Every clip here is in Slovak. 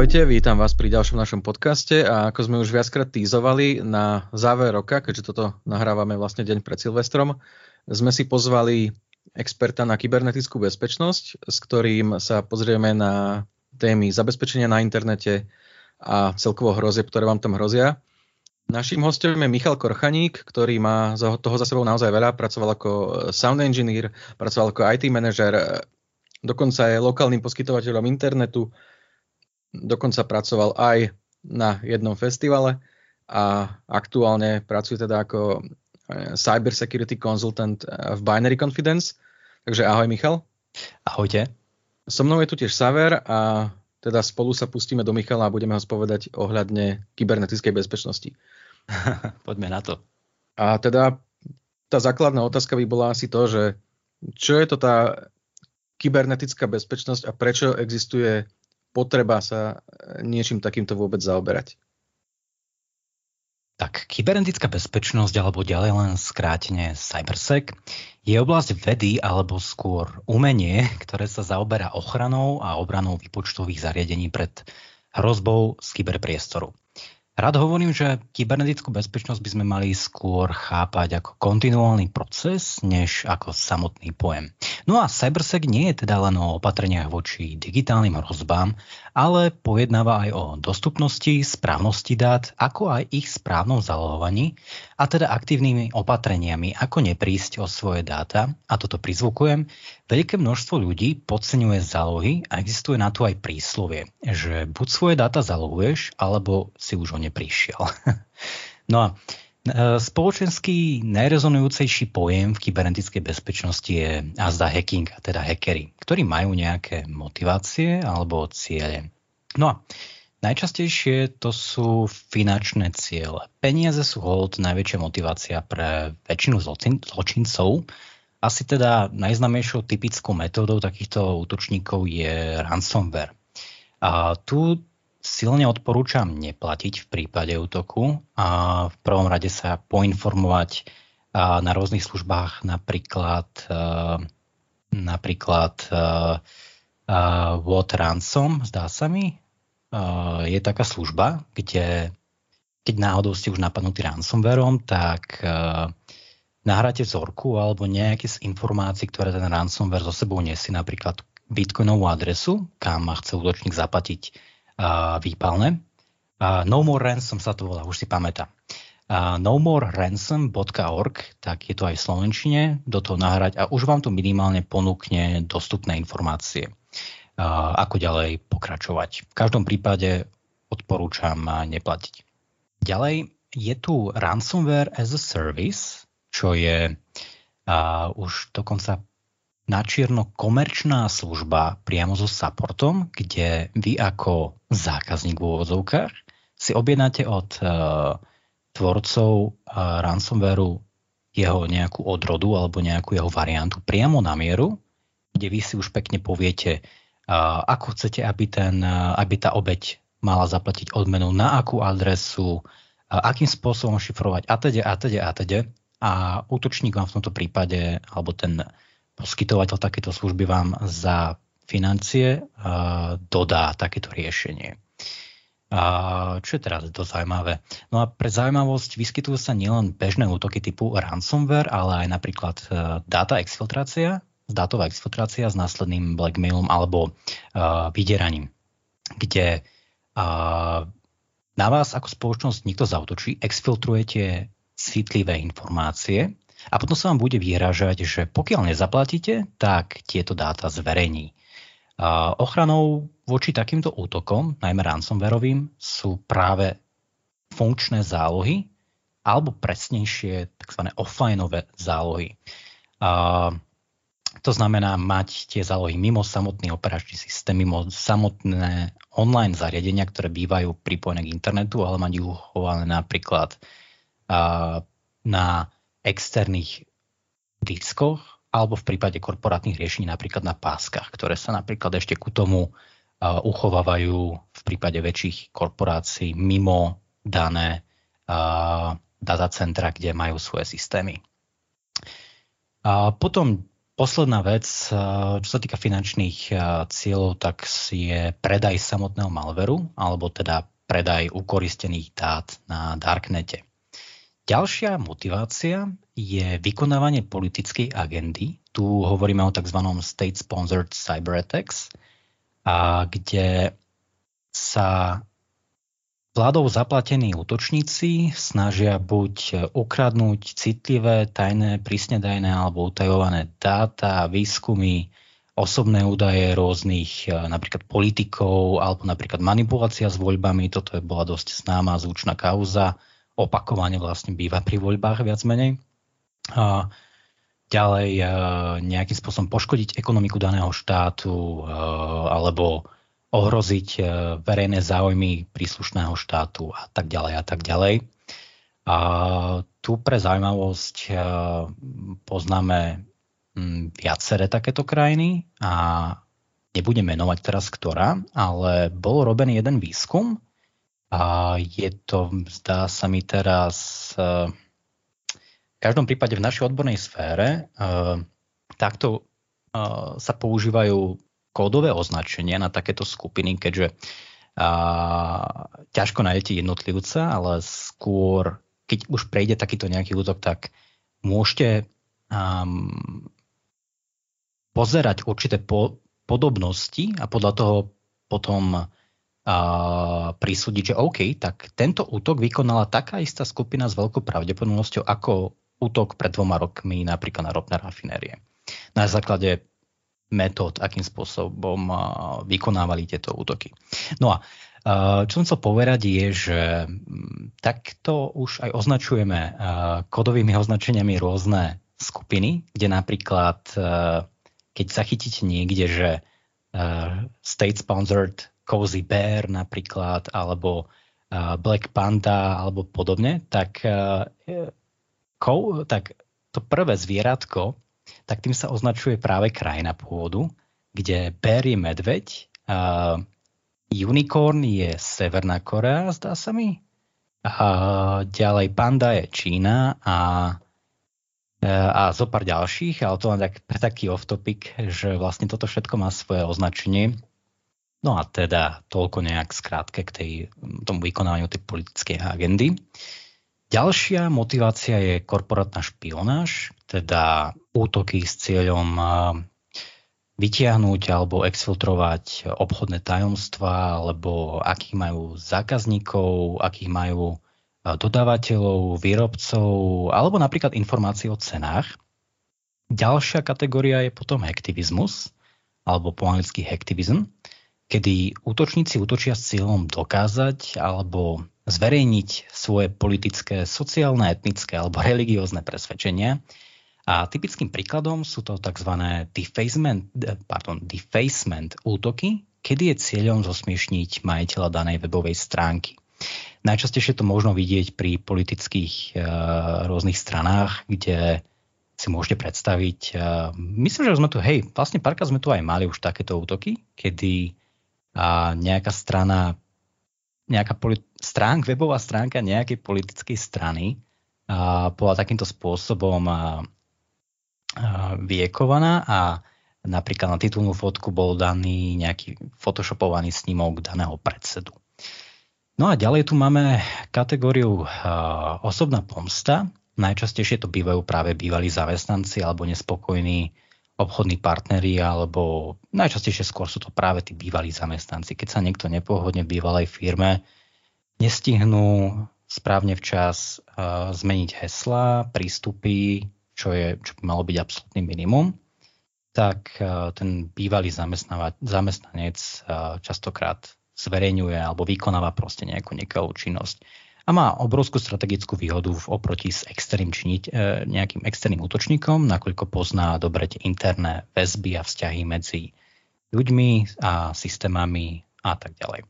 Ahojte, vítam vás pri ďalšom našom podcaste a ako sme už viackrát týzovali na záver roka, keďže toto nahrávame vlastne deň pred Silvestrom, sme si pozvali experta na kybernetickú bezpečnosť, s ktorým sa pozrieme na témy zabezpečenia na internete a celkovo hrozie, ktoré vám tam hrozia. Naším hostom je Michal Korchaník, ktorý má toho za sebou naozaj veľa. Pracoval ako sound engineer, pracoval ako IT manažer, dokonca je lokálnym poskytovateľom internetu, dokonca pracoval aj na jednom festivale a aktuálne pracuje teda ako eh, cyber security consultant eh, v Binary Confidence. Takže ahoj Michal. Ahojte. So mnou je tu tiež Saver a teda spolu sa pustíme do Michala a budeme ho spovedať ohľadne kybernetickej bezpečnosti. Poďme na to. A teda tá základná otázka by bola asi to, že čo je to tá kybernetická bezpečnosť a prečo existuje potreba sa e, niečím takýmto vôbec zaoberať? Tak kybernetická bezpečnosť, alebo ďalej len skrátene cybersec, je oblasť vedy alebo skôr umenie, ktoré sa zaoberá ochranou a obranou výpočtových zariadení pred hrozbou z kyberpriestoru. Rád hovorím, že kybernetickú bezpečnosť by sme mali skôr chápať ako kontinuálny proces, než ako samotný pojem. No a CyberSec nie je teda len o opatreniach voči digitálnym hrozbám, ale pojednáva aj o dostupnosti, správnosti dát, ako aj ich správnom zalohovaní a teda aktívnymi opatreniami, ako neprísť o svoje dáta, a toto prizvukujem, veľké množstvo ľudí podceňuje zálohy a existuje na to aj príslovie, že buď svoje dáta zalohuješ, alebo si už o ne prišiel. no a Spoločenský najrezonujúcejší pojem v kybernetickej bezpečnosti je azda hacking, teda hackery, ktorí majú nejaké motivácie alebo ciele. No a najčastejšie to sú finančné ciele. Peniaze sú hold najväčšia motivácia pre väčšinu zločincov. Asi teda najznamejšou typickou metódou takýchto útočníkov je ransomware. A tu silne odporúčam neplatiť v prípade útoku a v prvom rade sa poinformovať na rôznych službách, napríklad, napríklad What Ransom, zdá sa mi, je taká služba, kde keď náhodou ste už napadnutí ransomwareom, tak nahráte vzorku alebo nejaké z informácií, ktoré ten ransomware so sebou nesie, napríklad bitcoinovú adresu, kam chce útočník zaplatiť výpalné. No More Ransom sa to volá, už si pamätám. nomoreransom.org, tak je to aj v Slovenčine, do toho nahrať a už vám to minimálne ponúkne dostupné informácie, ako ďalej pokračovať. V každom prípade odporúčam neplatiť. Ďalej je tu ransomware as a service, čo je už dokonca načierno komerčná služba priamo so supportom, kde vy ako zákazník v úvodzovkách si objednáte od uh, tvorcov uh, ransomwareu jeho nejakú odrodu alebo nejakú jeho variantu priamo na mieru, kde vy si už pekne poviete, uh, ako chcete, aby, ten, uh, aby tá obeď mala zaplatiť odmenu, na akú adresu, uh, akým spôsobom šifrovať a teda a teda a teda. A útočník vám v tomto prípade, alebo ten poskytovateľ takéto služby vám za financie uh, dodá takéto riešenie. A čo je teraz to zaujímavé? No a pre zaujímavosť vyskytujú sa nielen bežné útoky typu ransomware, ale aj napríklad uh, data exfiltrácia, dátová exfiltrácia s následným blackmailom alebo vydieraním, kde na vás ako spoločnosť nikto zautočí, exfiltrujete citlivé informácie a potom sa vám bude vyhrážať, že pokiaľ nezaplatíte, tak tieto dáta zverejní. A ochranou voči takýmto útokom, najmä ransomwareovým, sú práve funkčné zálohy alebo presnejšie tzv. offlineové zálohy. A to znamená mať tie zálohy mimo samotný operačný systém, mimo samotné online zariadenia, ktoré bývajú pripojené k internetu, ale mať ich uchované napríklad na externých diskoch alebo v prípade korporátnych riešení napríklad na páskach, ktoré sa napríklad ešte ku tomu uh, uchovávajú v prípade väčších korporácií mimo dané uh, datacentra, kde majú svoje systémy. A potom posledná vec, čo sa týka finančných cieľov, tak je predaj samotného malveru, alebo teda predaj ukoristených dát na Darknete. Ďalšia motivácia je vykonávanie politickej agendy. Tu hovoríme o tzv. state-sponsored cyber attacks, a kde sa vládou zaplatení útočníci snažia buď ukradnúť citlivé, tajné, prísne tajné alebo utajované dáta, výskumy, osobné údaje rôznych napríklad politikov alebo napríklad manipulácia s voľbami. Toto je bola dosť známa zvučná kauza opakovane vlastne býva pri voľbách viac menej. A ďalej e, nejakým spôsobom poškodiť ekonomiku daného štátu e, alebo ohroziť e, verejné záujmy príslušného štátu a tak ďalej a tak ďalej. A tu pre zaujímavosť poznáme viaceré takéto krajiny a nebudem menovať teraz ktorá, ale bol robený jeden výskum, a je to, zdá sa mi teraz, e, v každom prípade v našej odbornej sfére e, takto e, sa používajú kódové označenia na takéto skupiny, keďže ťažko nájdete jednotlivca, ale skôr, keď už prejde takýto nejaký útok, tak môžete pozerať určité po, podobnosti a podľa toho potom prisúdiť, že OK, tak tento útok vykonala taká istá skupina s veľkou pravdepodobnosťou ako útok pred dvoma rokmi napríklad na ropné rafinérie. Na základe metód, akým spôsobom vykonávali tieto útoky. No a čo som chcel povedať je, že takto už aj označujeme kodovými označeniami rôzne skupiny, kde napríklad, keď zachytíte niekde, že state-sponsored Cozy Bear napríklad, alebo Black Panda, alebo podobne, tak, kou, tak to prvé zvieratko, tak tým sa označuje práve krajina pôvodu, kde bear je medveď, unicorn je Severná Korea, zdá sa mi, a ďalej panda je Čína a a zo pár ďalších, ale to len tak, pre taký off-topic, že vlastne toto všetko má svoje označenie No a teda toľko nejak skrátke k tej, tomu vykonávaniu tej politickej agendy. Ďalšia motivácia je korporátna špionáž, teda útoky s cieľom vytiahnuť alebo exfiltrovať obchodné tajomstvá, alebo akých majú zákazníkov, akých majú dodávateľov, výrobcov, alebo napríklad informácie o cenách. Ďalšia kategória je potom hektivizmus, alebo po anglicky hektivizm, kedy útočníci útočia s cieľom dokázať alebo zverejniť svoje politické, sociálne, etnické alebo religiózne presvedčenia. A typickým príkladom sú to tzv. defacement, pardon, defacement útoky, kedy je cieľom zosmiešniť majiteľa danej webovej stránky. Najčastejšie to možno vidieť pri politických uh, rôznych stranách, kde si môžete predstaviť. Uh, myslím, že sme tu, hej, vlastne párkrát sme tu aj mali už takéto útoky, kedy a nejaká strana, nejaká polit- stránk, webová stránka nejakej politickej strany a bola takýmto spôsobom a, a, vyjekovaná a napríklad na titulnú fotku bol daný nejaký photoshopovaný snímok daného predsedu. No a ďalej tu máme kategóriu a, osobná pomsta. Najčastejšie to bývajú práve bývalí zamestnanci alebo nespokojní obchodní partneri alebo najčastejšie skôr sú to práve tí bývalí zamestnanci. Keď sa niekto nepohodne v bývalej firme, nestihnú správne včas uh, zmeniť hesla, prístupy, čo, je, čo by malo byť absolútny minimum, tak uh, ten bývalý zamestnanec uh, častokrát zverejňuje alebo vykonáva proste nejakú nekalú činnosť a má obrovskú strategickú výhodu v oproti s externým činiť, e, nejakým externým útočníkom, nakoľko pozná dobre tie interné väzby a vzťahy medzi ľuďmi a systémami a tak ďalej.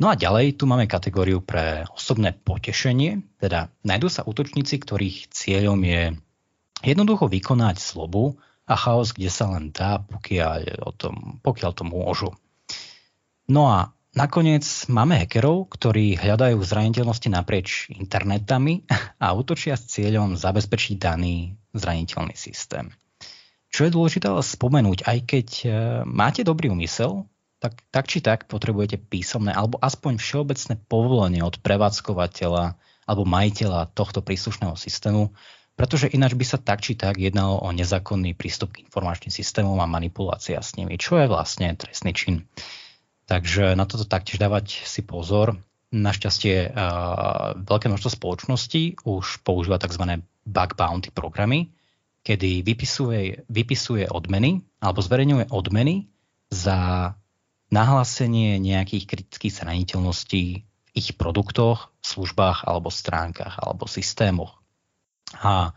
No a ďalej tu máme kategóriu pre osobné potešenie, teda nájdú sa útočníci, ktorých cieľom je jednoducho vykonať slobu a chaos, kde sa len dá, pokiaľ, o tom, pokiaľ to môžu. No a Nakoniec máme hackerov, ktorí hľadajú zraniteľnosti naprieč internetami a útočia s cieľom zabezpečiť daný zraniteľný systém. čo je dôležité spomenúť, aj keď máte dobrý úmysel, tak, tak či tak potrebujete písomné alebo aspoň všeobecné povolenie od prevádzkovateľa alebo majiteľa tohto príslušného systému, pretože ináč by sa tak či tak jednalo o nezákonný prístup k informačným systémom a manipulácia s nimi, čo je vlastne trestný čin. Takže na toto taktiež dávať si pozor. Našťastie veľké množstvo spoločností už používa tzv. bug bounty programy, kedy vypisuje, vypisuje odmeny alebo zverejňuje odmeny za nahlásenie nejakých kritických zraniteľností v ich produktoch, službách alebo stránkach alebo systémoch. A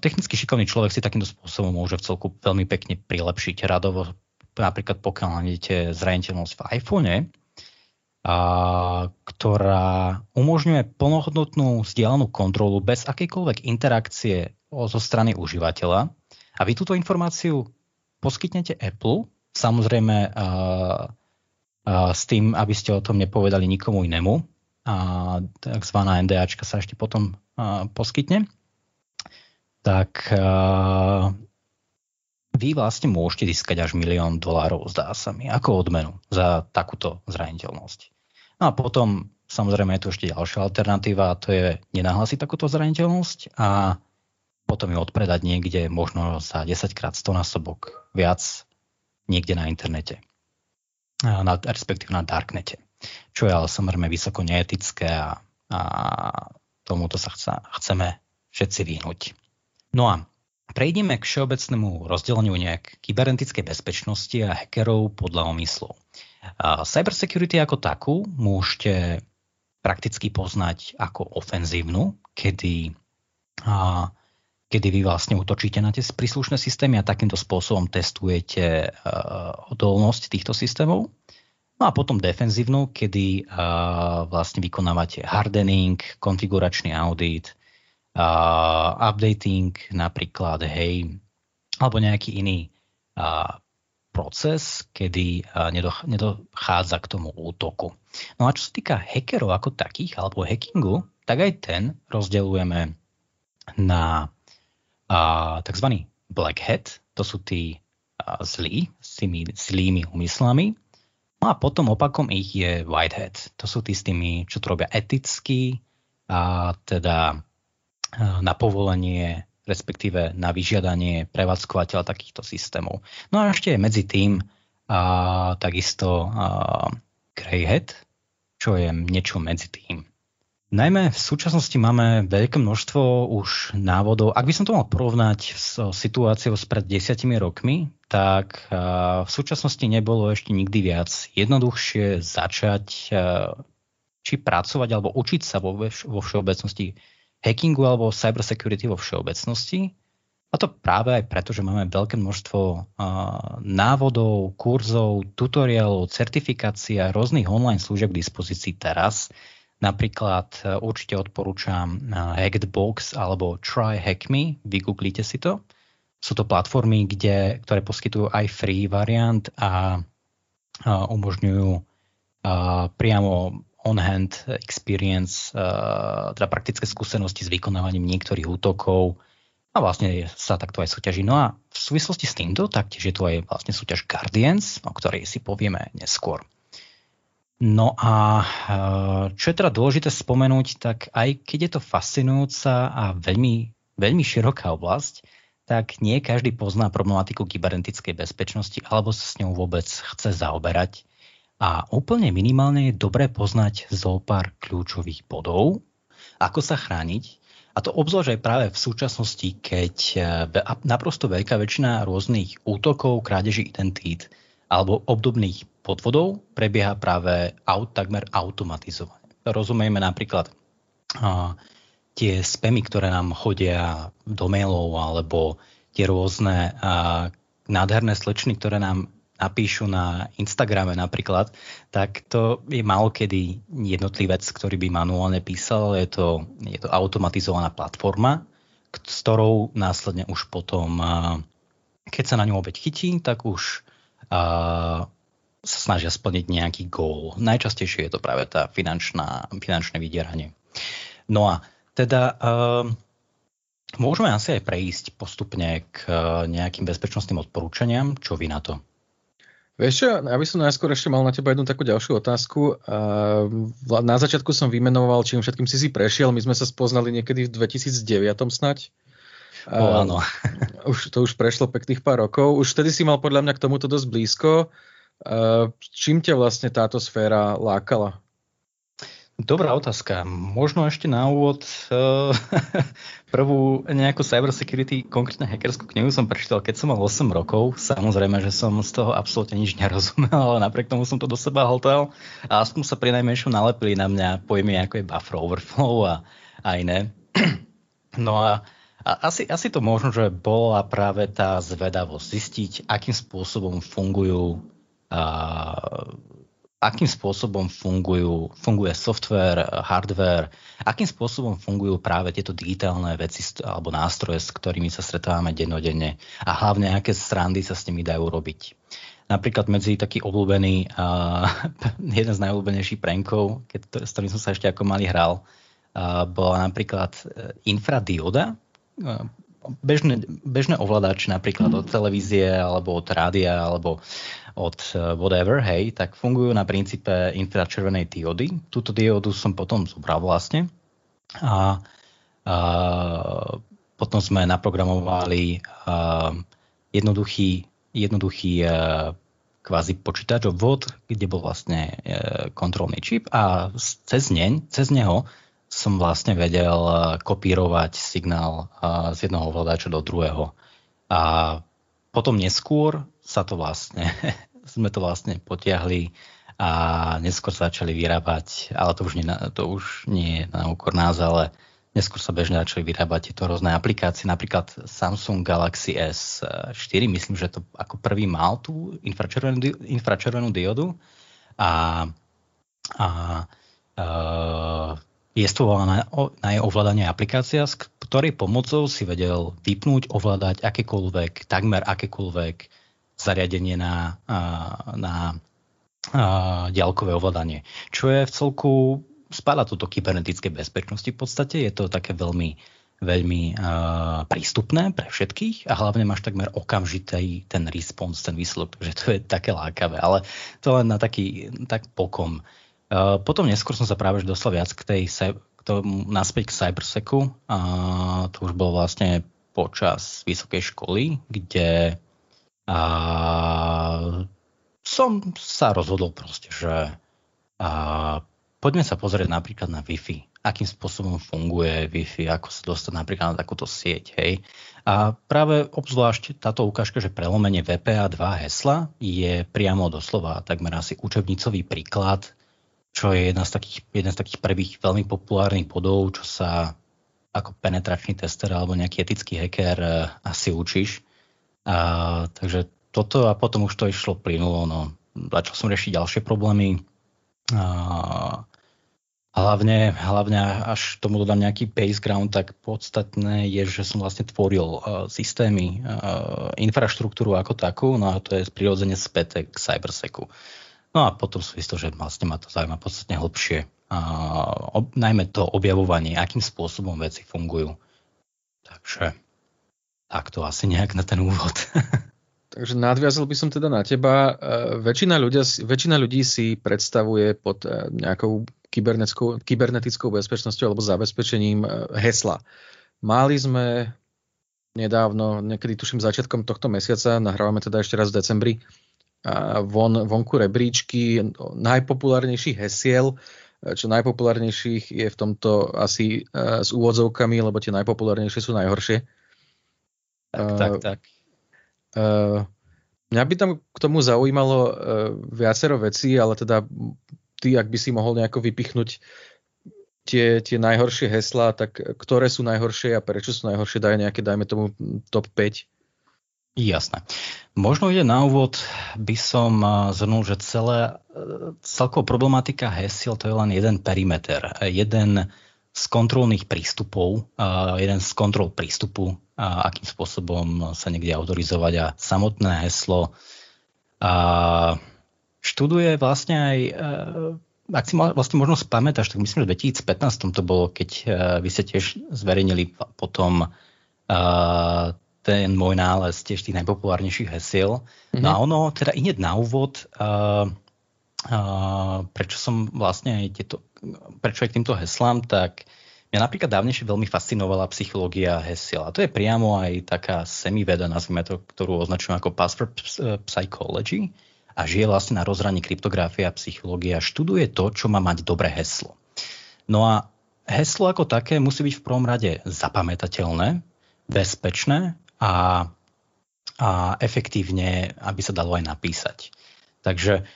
technicky šikovný človek si takýmto spôsobom môže v celku veľmi pekne prilepšiť radovo, napríklad pokiaľ nájdete zraniteľnosť v iPhone, uh, ktorá umožňuje plnohodnotnú vzdialenú kontrolu bez akejkoľvek interakcie zo strany užívateľa. A vy túto informáciu poskytnete Apple Samozrejme s tým, aby ste o tom nepovedali nikomu inému. A takzvaná NDAčka sa ešte potom poskytne. Tak vy vlastne môžete získať až milión dolárov, zdá sa mi, ako odmenu za takúto zraniteľnosť. No a potom samozrejme je tu ešte ďalšia alternatíva a to je nenahlásiť takúto zraniteľnosť a potom ju odpredať niekde možno za 10 krát 100 násobok viac niekde na internete, na, respektíve na darknete, čo je ale samozrejme vysoko neetické a, a tomuto sa chca, chceme všetci vyhnúť. No a prejdeme k všeobecnému rozdeleniu nejak kybernetickej bezpečnosti a hackerov podľa omyslov. Cybersecurity ako takú môžete prakticky poznať ako ofenzívnu, kedy kedy vy vlastne útočíte na tie príslušné systémy a takýmto spôsobom testujete uh, odolnosť týchto systémov. No a potom defenzívnu, kedy uh, vlastne vykonávate hardening, konfiguračný audit, uh, updating napríklad, hej, alebo nejaký iný uh, proces, kedy uh, nedoch- nedochádza k tomu útoku. No a čo sa týka hackerov ako takých, alebo hackingu, tak aj ten rozdeľujeme na a tzv. black hat, to sú tí zlí, s tými zlými úmyslami. No a potom opakom ich je white hat. To sú tí s tými, čo to robia eticky, a teda na povolenie, respektíve na vyžiadanie prevádzkovateľa takýchto systémov. No a ešte medzi tým a takisto a, grey hat, čo je niečo medzi tým. Najmä v súčasnosti máme veľké množstvo už návodov. Ak by som to mal porovnať s situáciou spred desiatimi rokmi, tak v súčasnosti nebolo ešte nikdy viac jednoduchšie začať či pracovať alebo učiť sa vo všeobecnosti hackingu alebo cybersecurity vo všeobecnosti. A to práve aj preto, že máme veľké množstvo návodov, kurzov, tutoriálov, certifikácií a rôznych online služieb k dispozícii teraz, Napríklad e, určite odporúčam e, Hackbox alebo Try Hack Me, vygooglite si to. Sú to platformy, kde, ktoré poskytujú aj free variant a, a umožňujú priamo on-hand experience, a, teda praktické skúsenosti s vykonávaním niektorých útokov a vlastne sa takto aj súťaží. No a v súvislosti s týmto taktiež je tu aj vlastne súťaž Guardians, o ktorej si povieme neskôr. No a eh, čo je teda dôležité spomenúť, tak aj keď je to fascinujúca a veľmi, veľmi široká oblasť, tak nie každý pozná problematiku kybernetickej bezpečnosti alebo sa s ňou vôbec chce zaoberať. A úplne minimálne je dobré poznať zo pár kľúčových bodov, ako sa chrániť. A to obzvlášť aj práve v súčasnosti, keď eh, naprosto veľká väčšina rôznych útokov, krádeží identít alebo obdobných podvodov prebieha práve aut, takmer automatizovane. Rozumieme napríklad a, tie spamy, ktoré nám chodia do mailov alebo tie rôzne a, nádherné slečny, ktoré nám napíšu na Instagrame napríklad, tak to je málo kedy jednotlivec, ktorý by manuálne písal, je to, je to automatizovaná platforma, s ktorou následne už potom, keď sa na ňu obeď chytí, tak už sa snažia splniť nejaký gól. Najčastejšie je to práve tá finančná, finančné vydieranie. No a teda uh, môžeme asi aj prejsť postupne k nejakým bezpečnostným odporúčaniam. Čo vy na to? Vieš čo, ja by som najskôr ešte mal na teba jednu takú ďalšiu otázku. Na začiatku som vymenoval, čím všetkým si si prešiel. My sme sa spoznali niekedy v 2009 snať. O, áno. Už, to už prešlo pekných pár rokov. Už vtedy si mal podľa mňa k tomuto dosť blízko. Čím ťa vlastne táto sféra lákala? Dobrá otázka. Možno ešte na úvod uh, prvú nejakú cybersecurity, konkrétne hackerskú knihu som prečítal, keď som mal 8 rokov. Samozrejme, že som z toho absolútne nič nerozumel, ale napriek tomu som to do seba hltal a aspoň sa pri najmenšom nalepili na mňa pojmy ako je buffer overflow a, a iné. No a, a asi, asi to možno, že bola práve tá zvedavosť zistiť, akým spôsobom fungujú uh, akým spôsobom fungujú, funguje software, hardware, akým spôsobom fungujú práve tieto digitálne veci alebo nástroje, s ktorými sa stretávame dennodenne a hlavne aké srandy sa s nimi dajú robiť. Napríklad medzi taký obľúbený, uh, jeden z najobľúbenejších prankov, keď to, s ktorým som sa ešte ako malý hral, uh, bola napríklad e, infradioda, uh, bežné, bežné ovládače napríklad od televízie alebo od rádia alebo od eh, whatever, hej, tak fungujú na princípe infračervenej diody. Túto diodu som potom zobral vlastne a, a potom sme naprogramovali a, jednoduchý, jednoduchý a, eh, kvázi počítač vod, kde bol vlastne e, kontrolný čip a cez, neň, cez neho som vlastne vedel kopírovať signál z jednoho ovládača do druhého. A potom neskôr sa to vlastne, sme to vlastne potiahli a neskôr sa začali vyrábať, ale to už nie, to už nie je na úkor nás, ale neskôr sa bežne začali vyrábať tieto rôzne aplikácie, napríklad Samsung Galaxy S4, myslím, že to ako prvý mal tú infračervenú, infračervenú diodu a, a uh, jestvovala na, na jej ovládanie aplikácia, s ktorej pomocou si vedel vypnúť, ovládať akékoľvek, takmer akékoľvek zariadenie na, na ďalkové ovládanie. Čo je v celku, spada toto kybernetické bezpečnosti v podstate, je to také veľmi, veľmi uh, prístupné pre všetkých a hlavne máš takmer okamžitý ten response, ten výsledok, takže to je také lákavé, ale to len na taký, tak pokom. Uh, potom neskôr som sa práve dostal viac k tej k tomu, naspäť k cyberseku a to už bolo vlastne počas vysokej školy, kde a som sa rozhodol proste, že a poďme sa pozrieť napríklad na Wi-Fi. Akým spôsobom funguje Wi-Fi, ako sa dostať napríklad na takúto sieť. Hej. A práve obzvlášť táto ukážka, že prelomenie VPA2 hesla je priamo doslova takmer asi učebnicový príklad, čo je jedna z takých, jeden z takých prvých veľmi populárnych bodov, čo sa ako penetračný tester alebo nejaký etický hacker eh, asi učíš. A, takže toto a potom už to išlo plynulo. No. Začal som riešiť ďalšie problémy. A, hlavne, hlavne až tomu dodám nejaký baseground, tak podstatné je, že som vlastne tvoril uh, systémy, uh, infraštruktúru ako takú, no a to je prirodzene späté k cyberseku. No a potom som istil, že vlastne ma to zaujíma podstatne hlbšie. Uh, ob, najmä to objavovanie, akým spôsobom veci fungujú. Takže tak to asi nejak na ten úvod. Takže nadviazal by som teda na teba. E, väčšina, ľudia, väčšina ľudí si predstavuje pod e, nejakou kybernetickou bezpečnosťou alebo zabezpečením e, hesla. Mali sme nedávno, niekedy tuším začiatkom tohto mesiaca, nahrávame teda ešte raz v decembri, von, vonku rebríčky najpopulárnejších hesiel, čo najpopulárnejších je v tomto asi s úvodzovkami, lebo tie najpopulárnejšie sú najhoršie. Tak, uh, tak, tak. Uh, mňa by tam k tomu zaujímalo uh, viacero vecí, ale teda ty, ak by si mohol nejako vypichnúť tie, tie najhoršie heslá, tak ktoré sú najhoršie a prečo sú najhoršie, daj nejaké, dajme tomu top 5. Jasné. Možno ide na úvod, by som zhrnul, že celé, celková problematika hesiel to je len jeden perimeter, jeden z kontrolných prístupov, jeden z kontrol prístupu, akým spôsobom sa niekde autorizovať a samotné heslo študuje vlastne aj ak si vlastne možno spamätáš, tak myslím, že v 2015 to bolo, keď vy ste tiež zverejnili potom ten môj nález tiež tých najpopulárnejších hesiel. Mm-hmm. No a ono, teda ide na úvod, uh, uh, prečo som vlastne aj tieto, prečo aj k týmto heslám, tak mňa napríklad dávnejšie veľmi fascinovala psychológia hesiel. A to je priamo aj taká semiveda, nazvime to, ktorú označujem ako password psychology a žije vlastne na rozhraní kryptografia a psychológia. Študuje to, čo má mať dobré heslo. No a heslo ako také musí byť v prvom rade zapamätateľné, bezpečné a, a efektívne, aby sa dalo aj napísať. Takže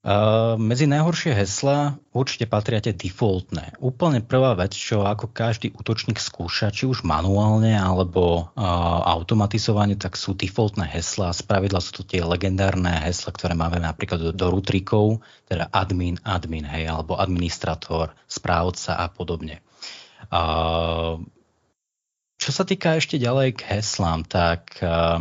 Uh, medzi najhoršie hesla určite patria tie defaultné. Úplne prvá vec, čo ako každý útočník skúša, či už manuálne alebo uh, automatizovane, tak sú defaultné hesla. Spravidla sú to tie legendárne hesla, ktoré máme napríklad do, do rutrikov, teda admin, admin, hej, alebo administrator, správca a podobne. Uh, čo sa týka ešte ďalej k heslám, tak uh,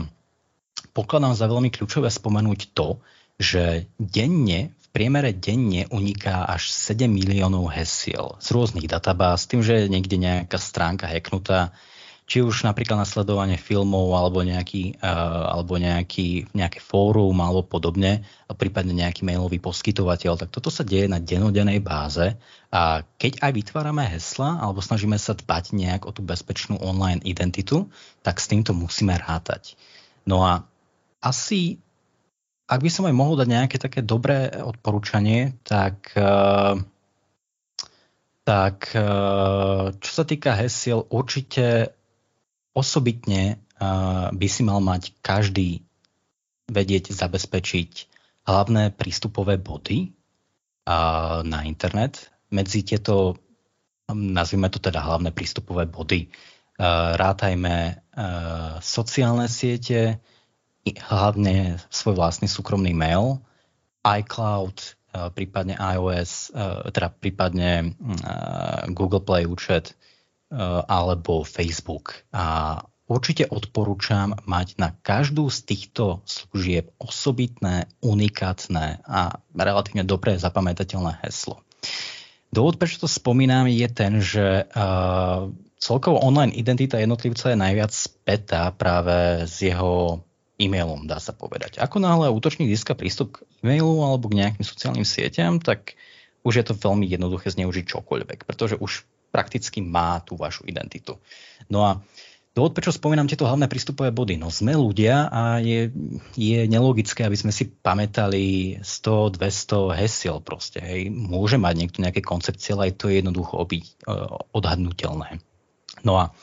pokladám za veľmi kľúčové spomenúť to, že denne, v priemere denne uniká až 7 miliónov hesiel z rôznych databáz, tým, že je niekde nejaká stránka hacknutá, či už napríklad nasledovanie filmov alebo nejaký, uh, alebo nejaký, nejaké fórum alebo podobne, prípadne nejaký mailový poskytovateľ, tak toto sa deje na denodenej báze a keď aj vytvárame hesla alebo snažíme sa dbať nejak o tú bezpečnú online identitu, tak s týmto musíme rátať. No a asi, ak by som aj mohol dať nejaké také dobré odporúčanie, tak uh, tak čo sa týka hesiel, určite osobitne by si mal mať každý vedieť zabezpečiť hlavné prístupové body na internet. Medzi tieto, nazvime to teda hlavné prístupové body, rátajme sociálne siete, hlavne svoj vlastný súkromný mail, iCloud, prípadne iOS, teda prípadne Google Play účet, Eh, alebo Facebook. A určite odporúčam mať na každú z týchto služieb osobitné, unikátne a relatívne dobré zapamätateľné heslo. Dôvod, prečo to spomínam, je ten, že uh, celkovo online identita jednotlivca je najviac spätá práve s jeho e-mailom, dá sa povedať. Ako náhle útočník získa prístup k e-mailu alebo k nejakým sociálnym sieťam, tak už je to veľmi jednoduché zneužiť čokoľvek, pretože už prakticky má tú vašu identitu. No a Dôvod, prečo spomínam tieto hlavné prístupové body? No sme ľudia a je, je nelogické, aby sme si pamätali 100, 200 hesiel proste. Hej. Môže mať niekto nejaké koncepcie, ale aj to je jednoducho obyť, e, odhadnutelné. No a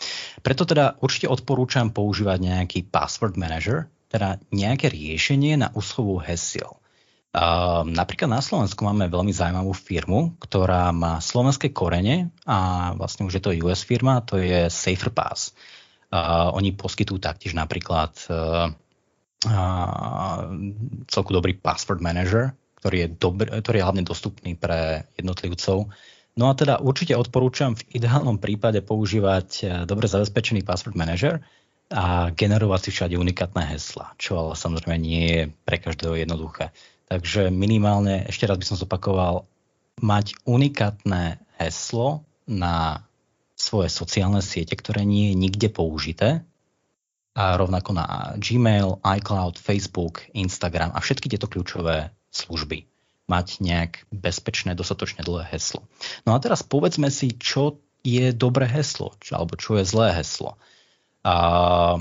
preto teda určite odporúčam používať nejaký password manager, teda nejaké riešenie na úschovu hesiel. Ehm, napríklad na Slovensku máme veľmi zaujímavú firmu, ktorá má slovenské korene a vlastne už je to US firma, to je SaferPass. Uh, oni poskytujú taktiež napríklad uh, celku dobrý password manager, ktorý je, dobr, ktorý je hlavne dostupný pre jednotlivcov. No a teda určite odporúčam v ideálnom prípade používať dobre zabezpečený password manager a generovať si všade unikátne hesla, čo ale samozrejme nie je pre každého jednoduché. Takže minimálne, ešte raz by som zopakoval, mať unikátne heslo na svoje sociálne siete, ktoré nie je nikde použité, a rovnako na Gmail, iCloud, Facebook, Instagram a všetky tieto kľúčové služby. Mať nejak bezpečné, dostatočne dlhé heslo. No a teraz povedzme si, čo je dobré heslo, čo, alebo čo je zlé heslo. A,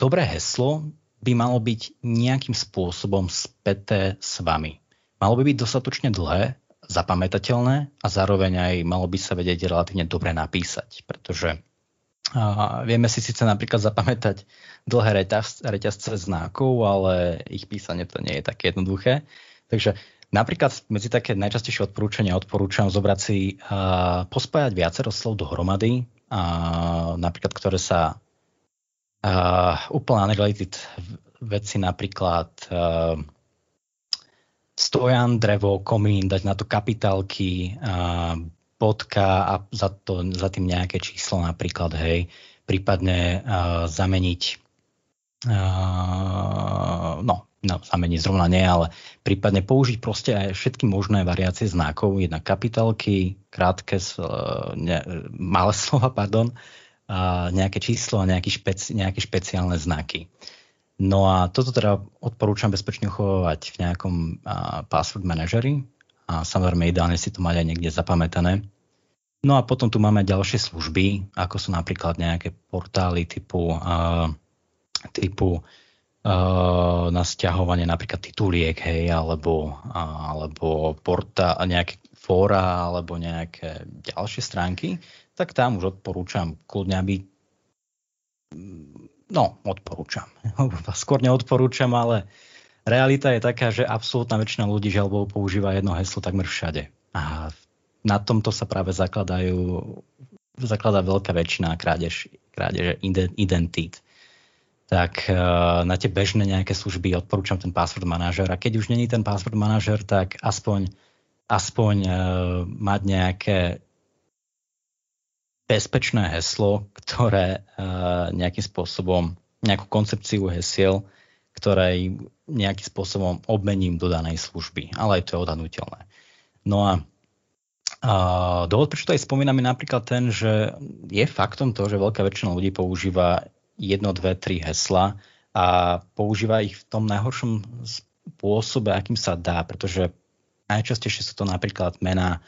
dobré heslo by malo byť nejakým spôsobom späté s vami. Malo by byť dostatočne dlhé, zapamätateľné a zároveň aj malo by sa vedieť relatívne dobre napísať, pretože a vieme si síce napríklad zapamätať dlhé reťaz, reťazce znakov, ale ich písanie to nie je také jednoduché. Takže napríklad medzi také najčastejšie odporúčania odporúčam zobrať si a pospájať viacero slov dohromady, a napríklad ktoré sa Uh, úplne unrelated veci napríklad uh, stojan, drevo, komín, dať na to kapitálky, uh, bodka a za, to, za tým nejaké číslo napríklad, hej, prípadne uh, zameniť uh, no, no, zameniť zrovna nie, ale prípadne použiť proste aj všetky možné variácie znakov, jedna kapitálky, krátke, uh, ne, malé slova, pardon, nejaké číslo a nejaké, špeci, nejaké špeciálne znaky. No a toto teda odporúčam bezpečne uchovávať v nejakom password manažeri a samozrejme ideálne si to mať aj niekde zapamätané. No a potom tu máme ďalšie služby, ako sú napríklad nejaké portály typu, uh, typu uh, na stiahovanie napríklad tituliek, hej, alebo, alebo porta, nejaké fóra, alebo nejaké ďalšie stránky, tak tam už odporúčam kľudne, aby no, odporúčam. Skôr neodporúčam, ale realita je taká, že absolútna väčšina ľudí žalbou používa jedno heslo takmer všade. A na tomto sa práve zakladajú, zakladá veľká väčšina krádež, krádeže identít. Tak e, na tie bežné nejaké služby odporúčam ten password manažer a keď už není ten password manažer, tak aspoň, aspoň uh, mať nejaké bezpečné heslo, ktoré uh, nejakým spôsobom, nejakú koncepciu hesiel, ktoré nejakým spôsobom obmením do danej služby. Ale aj to je odhadnutelné. No a uh, dôvod, prečo to aj spomíname napríklad ten, že je faktom to, že veľká väčšina ľudí používa jedno, dve, tri hesla a používa ich v tom najhoršom spôsobe, akým sa dá, pretože najčastejšie sú to napríklad mená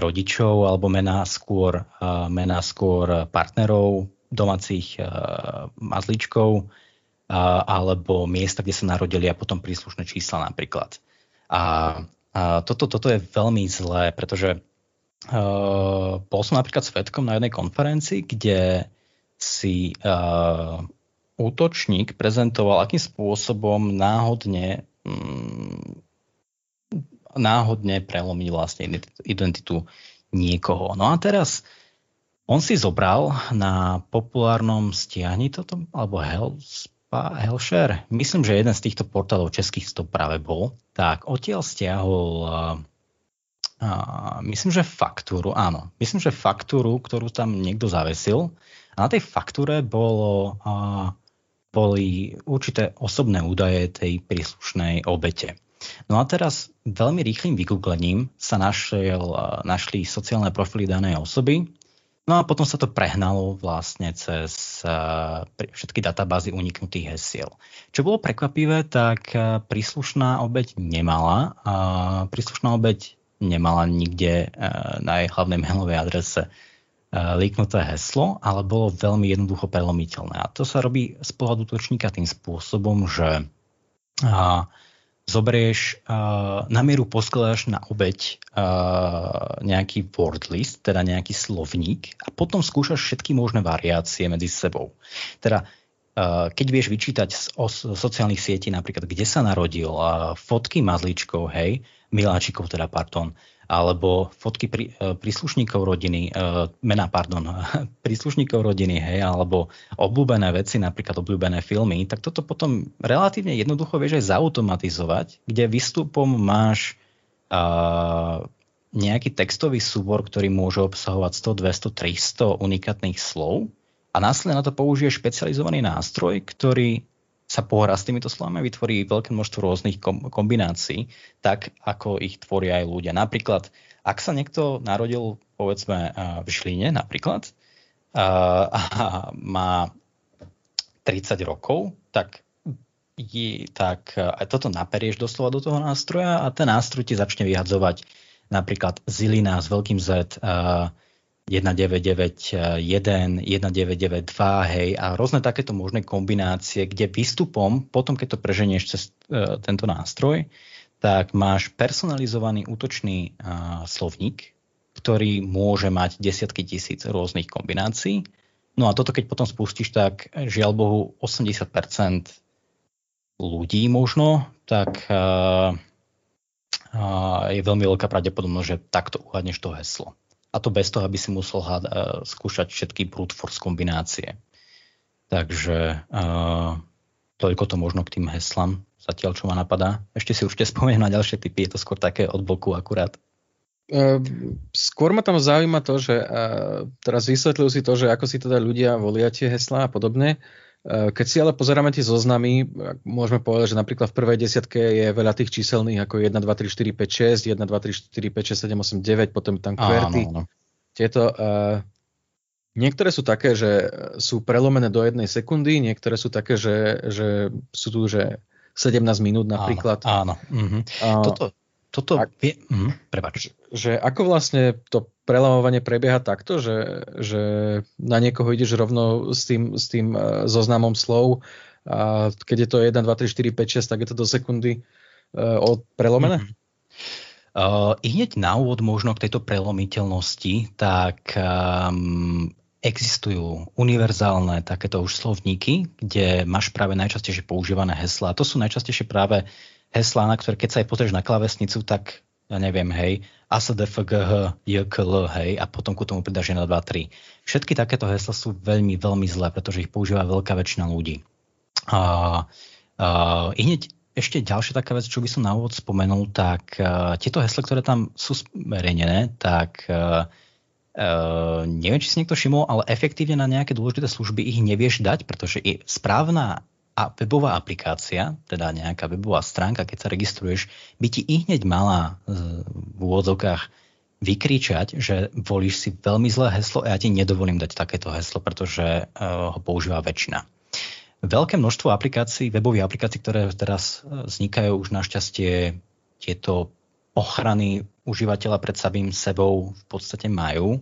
rodičov alebo mená skôr, mená skôr partnerov, domácich mazličkov alebo miesta, kde sa narodili a potom príslušné čísla napríklad. A, toto, toto je veľmi zlé, pretože bol som napríklad svetkom na jednej konferencii, kde si uh, útočník prezentoval, akým spôsobom náhodne um, náhodne prelomiť vlastne identitu niekoho. No a teraz on si zobral na populárnom stiahni toto, alebo Hellspa, Hellshare, myslím, že jeden z týchto portálov českých to práve bol, tak odtiaľ stiahol uh, myslím, že faktúru, áno, myslím, že faktúru, ktorú tam niekto zavesil a na tej faktúre bolo, uh, boli určité osobné údaje tej príslušnej obete. No a teraz veľmi rýchlým vygooglením sa našiel, našli sociálne profily danej osoby, no a potom sa to prehnalo vlastne cez všetky databázy uniknutých hesiel. Čo bolo prekvapivé, tak príslušná obeď nemala, príslušná obeď nemala nikde na jej hlavnej mailovej adrese líknuté heslo, ale bolo veľmi jednoducho prelomiteľné. A to sa robí z pohľadu točníka tým spôsobom, že zoberieš, uh, na mieru poskladáš na obeď uh, nejaký word list, teda nejaký slovník a potom skúšaš všetky možné variácie medzi sebou. Teda uh, keď vieš vyčítať z, os, sociálnych sietí napríklad, kde sa narodil, uh, fotky mazličkov, hej, miláčikov teda, pardon, alebo fotky prí, e, príslušníkov rodiny, e, mená, pardon, príslušníkov rodiny, hej, alebo obľúbené veci, napríklad obľúbené filmy, tak toto potom relatívne jednoducho vieš aj zautomatizovať, kde výstupom máš uh, nejaký textový súbor, ktorý môže obsahovať 100, 200, 300 unikátnych slov a následne na to použiješ špecializovaný nástroj, ktorý sa pohrá s týmito slovami a vytvorí veľké množstvo rôznych kombinácií, tak ako ich tvoria aj ľudia. Napríklad, ak sa niekto narodil, povedzme, v Žline napríklad, a má 30 rokov, tak, je, tak aj toto naperieš doslova do toho nástroja a ten nástroj ti začne vyhadzovať napríklad Zilina s veľkým Z, 1991, 1992, hej, a rôzne takéto možné kombinácie, kde výstupom, potom keď to preženieš cez uh, tento nástroj, tak máš personalizovaný útočný uh, slovník, ktorý môže mať desiatky tisíc rôznych kombinácií. No a toto keď potom spustíš, tak žiaľ Bohu 80% ľudí možno, tak uh, uh, je veľmi veľká pravdepodobnosť, že takto uhadneš to heslo a to bez toho, aby si musel hľad, uh, skúšať všetky brute force kombinácie. Takže uh, toľko to možno k tým heslám, zatiaľ čo ma napadá. Ešte si určite spomeniem na ďalšie typy, je to skôr také od boku akurát. Uh, skôr ma tam zaujíma to, že uh, teraz vysvetľujú si to, že ako si teda ľudia volia tie heslá a podobne. Eh, keď si ale pozeráme tie zoznamy, môžeme povedať, že napríklad v prvej desiatke je veľa tých číselných ako 1, 2, 3, 4, 5, 6, 1, 2, 3, 4, 5, 6, 7, 8, 9, potom tam kverty. Tieto uh, Niektoré sú také, že sú prelomené do jednej sekundy, niektoré sú také, že, že sú tu, že 17 minút napríklad. Áno, áno. Uh-huh. Uh, toto, toto ak, vie... Uh, prepač. Že ako vlastne to prelamovanie prebieha takto, že, že na niekoho ideš rovno s tým, s tým uh, zoznamom slov a keď je to 1, 2, 3, 4, 5, 6, tak je to do sekundy uh, prelomené? Uh-huh. Uh, I hneď na úvod možno k tejto prelomiteľnosti, tak um, existujú univerzálne takéto už slovníky, kde máš práve najčastejšie používané heslá. To sú najčastejšie práve heslá, na ktoré keď sa aj pozrieš na klavesnicu, tak ja neviem, hej, ASDFGH, JKL, hej, a potom ku tomu pridáš 1, 2, 3. Všetky takéto hesla sú veľmi, veľmi zlé, pretože ich používa veľká väčšina ľudí. Uh, uh, I hneď ešte ďalšia taká vec, čo by som na úvod spomenul, tak uh, tieto hesle, ktoré tam sú zverejnené, tak uh, uh, neviem, či si niekto všimol, ale efektívne na nejaké dôležité služby ich nevieš dať, pretože je správna a webová aplikácia, teda nejaká webová stránka, keď sa registruješ, by ti i hneď mala v úvodzovkách vykričať, že volíš si veľmi zlé heslo a ja ti nedovolím dať takéto heslo, pretože uh, ho používa väčšina. Veľké množstvo aplikácií, webových aplikácií, ktoré teraz e, vznikajú už našťastie tieto ochrany užívateľa pred samým sebou v podstate majú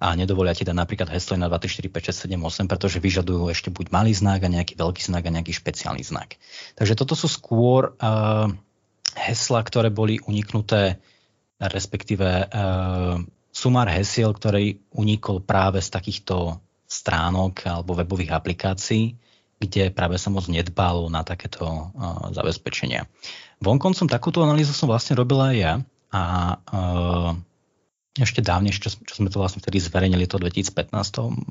a nedovolia ti dať napríklad heslo na 2, 3, 4, 5, 6, 7, 8, pretože vyžadujú ešte buď malý znak a nejaký veľký znak a nejaký špeciálny znak. Takže toto sú skôr uh, hesla, ktoré boli uniknuté, respektíve uh, sumár hesiel, ktorý unikol práve z takýchto stránok alebo webových aplikácií, kde práve sa moc nedbalo na takéto uh, zabezpečenia. Vonkoncom takúto analýzu som vlastne robila aj ja a uh, ešte dávnejšie, čo, čo sme to vlastne vtedy zverejnili, to v 2015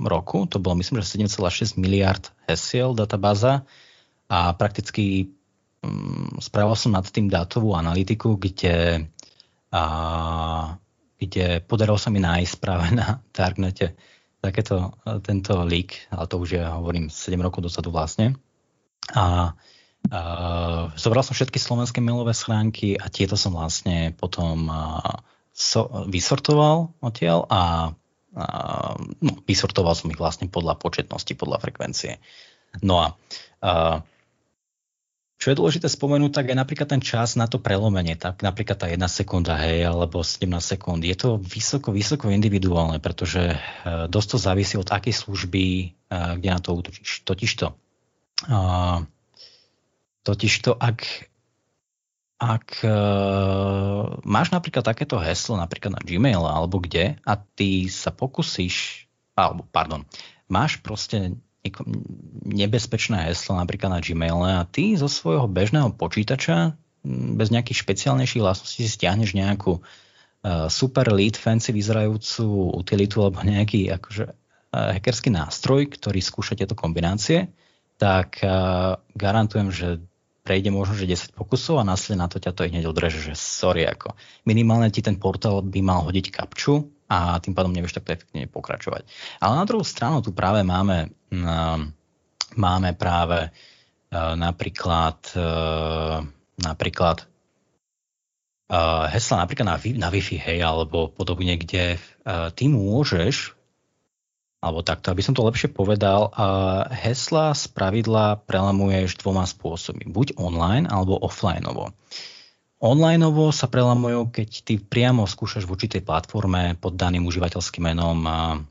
roku, to bolo myslím, že 7,6 miliard hesiel databáza a prakticky um, spravil som nad tým dátovú analytiku, kde, uh, kde podarilo sa mi nájsť práve na Darknete takéto, tento leak, ale to už je, hovorím, 7 rokov dozadu vlastne. A uh, zobral som všetky slovenské mailové schránky a tieto som vlastne potom uh, so, vysortoval odtiaľ a uh, no, vysortoval som ich vlastne podľa početnosti, podľa frekvencie. No a uh, čo je dôležité spomenúť, tak je napríklad ten čas na to prelomenie, tak napríklad tá jedna sekunda, hej, alebo 17 sekúnd. Je to vysoko, vysoko individuálne, pretože e, dosť to závisí od akej služby, e, kde na to útočíš. Totižto, totižto ak, ak uh, máš napríklad takéto heslo, napríklad na Gmail alebo kde, a ty sa pokusíš, alebo pardon, máš proste nebezpečné heslo napríklad na Gmail a ty zo svojho bežného počítača bez nejakých špeciálnejších vlastností si stiahneš nejakú uh, super lead fancy vyzerajúcu utilitu alebo nejaký akože, uh, hackerský nástroj, ktorý skúša tieto kombinácie, tak uh, garantujem, že prejde možno, že 10 pokusov a následne na to ťa to hneď odreže, že sorry, ako minimálne ti ten portál by mal hodiť kapču a tým pádom nevieš takto efektívne pokračovať. Ale na druhú stranu tu práve máme, uh, máme práve uh, napríklad, uh, napríklad uh, hesla napríklad na, na Wi-Fi, hej, alebo podobne, kde ty môžeš alebo takto, aby som to lepšie povedal, hesla z pravidla prelamuješ dvoma spôsobmi. Buď online, alebo offlineovo. Onlineovo sa prelamujú, keď ty priamo skúšaš v určitej platforme pod daným užívateľským menom a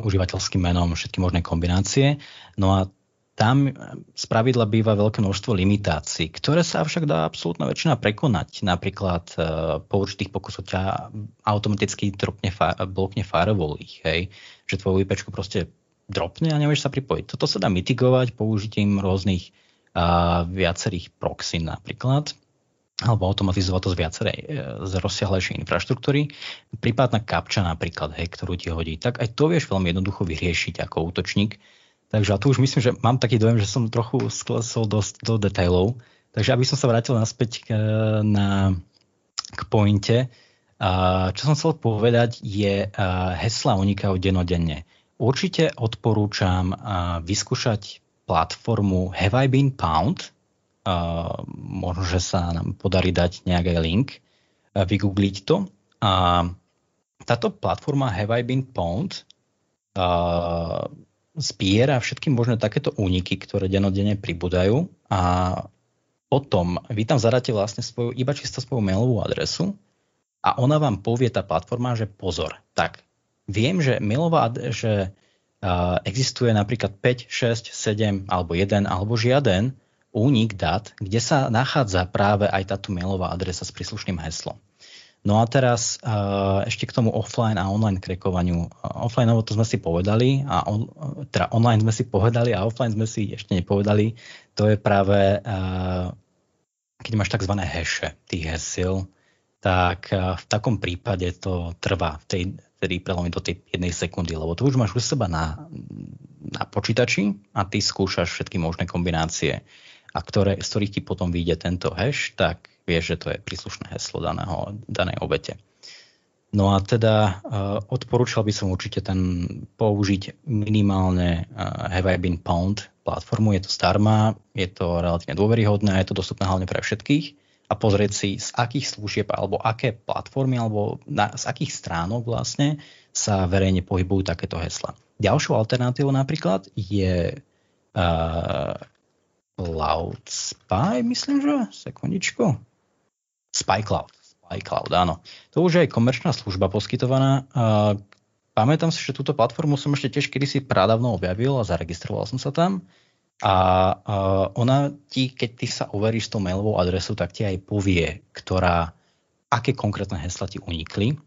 užívateľským menom všetky možné kombinácie. No a tam z pravidla býva veľké množstvo limitácií, ktoré sa však dá absolútna väčšina prekonať. Napríklad e, po určitých pokusoch ťa automaticky dropne, blokne firewall ich, hej, že tvoju IP proste dropne a nevieš sa pripojiť. Toto sa dá mitigovať použitím rôznych a, viacerých proxy napríklad alebo automatizovať to z viacerej, z rozsiahlejšej infraštruktúry. Prípadná kapča napríklad, hej, ktorú ti hodí, tak aj to vieš veľmi jednoducho vyriešiť ako útočník. Takže a tu už myslím, že mám taký dojem, že som trochu sklesol dosť do detailov. Takže aby som sa vrátil naspäť k, na, k pointe, a čo som chcel povedať je, hesla unikajú denodenne. Určite odporúčam vyskúšať platformu Have I Been Pound, možno, že sa nám podarí dať nejaký link, vygoogliť to. A táto platforma Have I Been uh, zbiera všetky možné takéto úniky, ktoré denodene pribúdajú a potom vy tam zadáte vlastne svoju, iba čisto svoju mailovú adresu a ona vám povie, tá platforma, že pozor, tak viem, že mailová, že uh, existuje napríklad 5, 6, 7 alebo 1 alebo žiaden únik dát, kde sa nachádza práve aj táto mailová adresa s príslušným heslom. No a teraz uh, ešte k tomu offline a online krekovaniu. Offline to sme si povedali, a on, teda online sme si povedali a offline sme si ešte nepovedali. To je práve, uh, keď máš tzv. hashe tých hesiel, tak uh, v takom prípade to trvá v tej, tedy prelomiť do tej jednej sekundy, lebo to už máš u seba na, na počítači a ty skúšaš všetky možné kombinácie, a ktoré, z ktorých ti potom vyjde tento hash, tak vieš, že to je príslušné heslo daného, danej obete. No a teda uh, odporúčal by som určite ten použiť minimálne uh, Have I Been Pound platformu. Je to zdarma, je to relatívne dôveryhodné, je to dostupné hlavne pre všetkých a pozrieť si, z akých služieb alebo aké platformy alebo na, z akých stránok vlastne sa verejne pohybujú takéto hesla. Ďalšou alternatívou napríklad je uh, Cloud Spy, myslím, že? Sekundičku. SpyCloud. SpyCloud, áno. To už je komerčná služba poskytovaná. Pamätám si, že túto platformu som ešte tiež kedysi prádavno objavil a zaregistroval som sa tam. A ona ti, keď ty sa overíš tou mailovou adresu, tak ti aj povie, ktorá, aké konkrétne hesla ti unikli.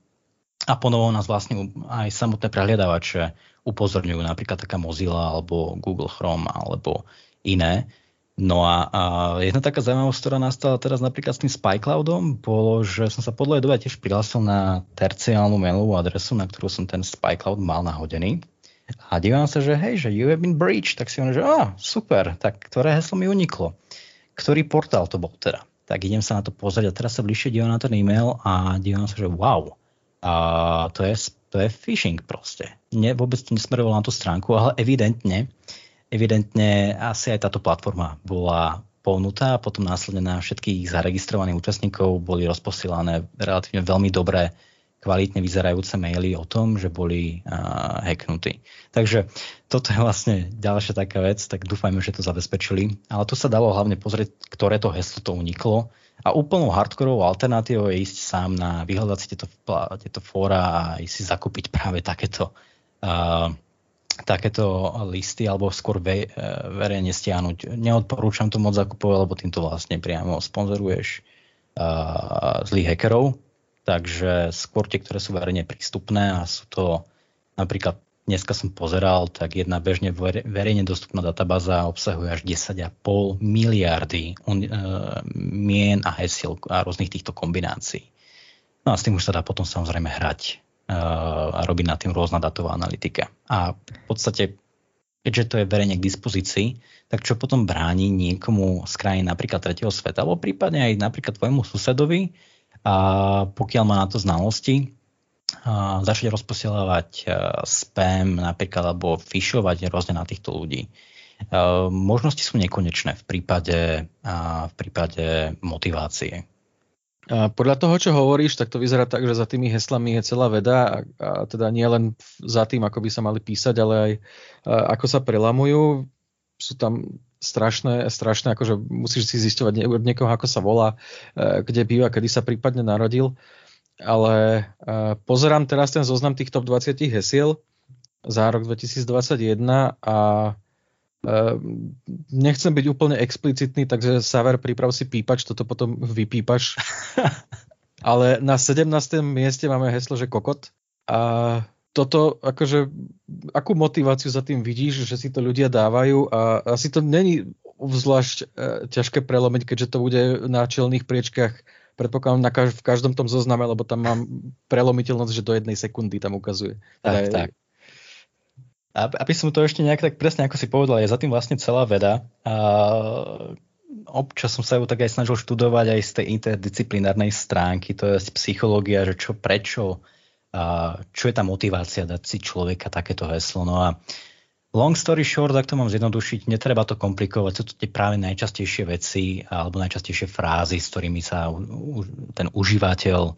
A ponovo nás vlastne aj samotné prehliadavače upozorňujú, napríklad taká Mozilla alebo Google Chrome alebo iné, No a, a jedna taká zaujímavosť, ktorá nastala teraz napríklad s tým SpyCloudom, bolo, že som sa podľa dobe tiež prihlásil na terciálnu mailovú adresu, na ktorú som ten SpyCloud mal nahodený. A dívam sa, že hej, že you have been breached, tak si on, že ah, super, tak ktoré heslo mi uniklo? Ktorý portál to bol teda? Tak idem sa na to pozrieť a teraz sa bližšie dívam na ten e-mail a dívam sa, že wow, a to je, to je phishing proste. Nie, vôbec to nesmerovalo na tú stránku, ale evidentne evidentne asi aj táto platforma bola polnutá a potom následne na všetkých zaregistrovaných účastníkov boli rozposielané relatívne veľmi dobré kvalitne vyzerajúce maily o tom, že boli uh, hacknutí. Takže toto je vlastne ďalšia taká vec, tak dúfajme, že to zabezpečili. Ale to sa dalo hlavne pozrieť, ktoré to heslo to uniklo. A úplnou hardkorovou alternatívou je ísť sám na vyhľadať si tieto, tieto fóra a ísť si zakúpiť práve takéto uh, takéto listy alebo skôr ve, e, verejne stiahnuť. Neodporúčam to moc zakupovať, lebo týmto vlastne priamo sponzoruješ uh, zlých hackerov. Takže skôr tie, ktoré sú verejne prístupné a sú to napríklad dneska som pozeral, tak jedna bežne verejne dostupná databáza obsahuje až 10,5 miliardy un, uh, mien a hesiel a rôznych týchto kombinácií. No a s tým už sa dá potom samozrejme hrať a robiť na tým rôzna datová analytika. A v podstate, keďže to je verejne k dispozícii, tak čo potom bráni niekomu z krajín napríklad tretieho sveta, alebo prípadne aj napríklad tvojmu susedovi, a pokiaľ má na to znalosti, a začať rozposielať spam napríklad alebo fišovať rôzne na týchto ľudí. Možnosti sú nekonečné v prípade, v prípade motivácie. A podľa toho, čo hovoríš, tak to vyzerá tak, že za tými heslami je celá veda a, a teda nie len za tým, ako by sa mali písať, ale aj a, ako sa prelamujú. Sú tam strašné, strašné, akože musíš si zisťovať od niekoho, ako sa volá, e, kde býva, kedy sa prípadne narodil. Ale e, pozerám teraz ten zoznam tých top 20 hesiel za rok 2021 a nechcem byť úplne explicitný, takže Saver, priprav si pípač, toto potom vypípaš. Ale na 17. mieste máme heslo, že kokot. A toto, akože, akú motiváciu za tým vidíš, že si to ľudia dávajú a asi to není zvlášť e, ťažké prelomiť, keďže to bude na čelných priečkách predpokladám na kaž- v každom tom zozname, lebo tam mám prelomiteľnosť, že do jednej sekundy tam ukazuje. Tak, teda, tak. Aby som to ešte nejak tak presne, ako si povedal, je za tým vlastne celá veda. A občas som sa ju tak aj snažil študovať aj z tej interdisciplinárnej stránky, to je psychológia, že čo, prečo, a čo je tá motivácia dať si človeka takéto heslo. No a long story short, ak to mám zjednodušiť, netreba to komplikovať, sú to tie práve najčastejšie veci alebo najčastejšie frázy, s ktorými sa ten užívateľ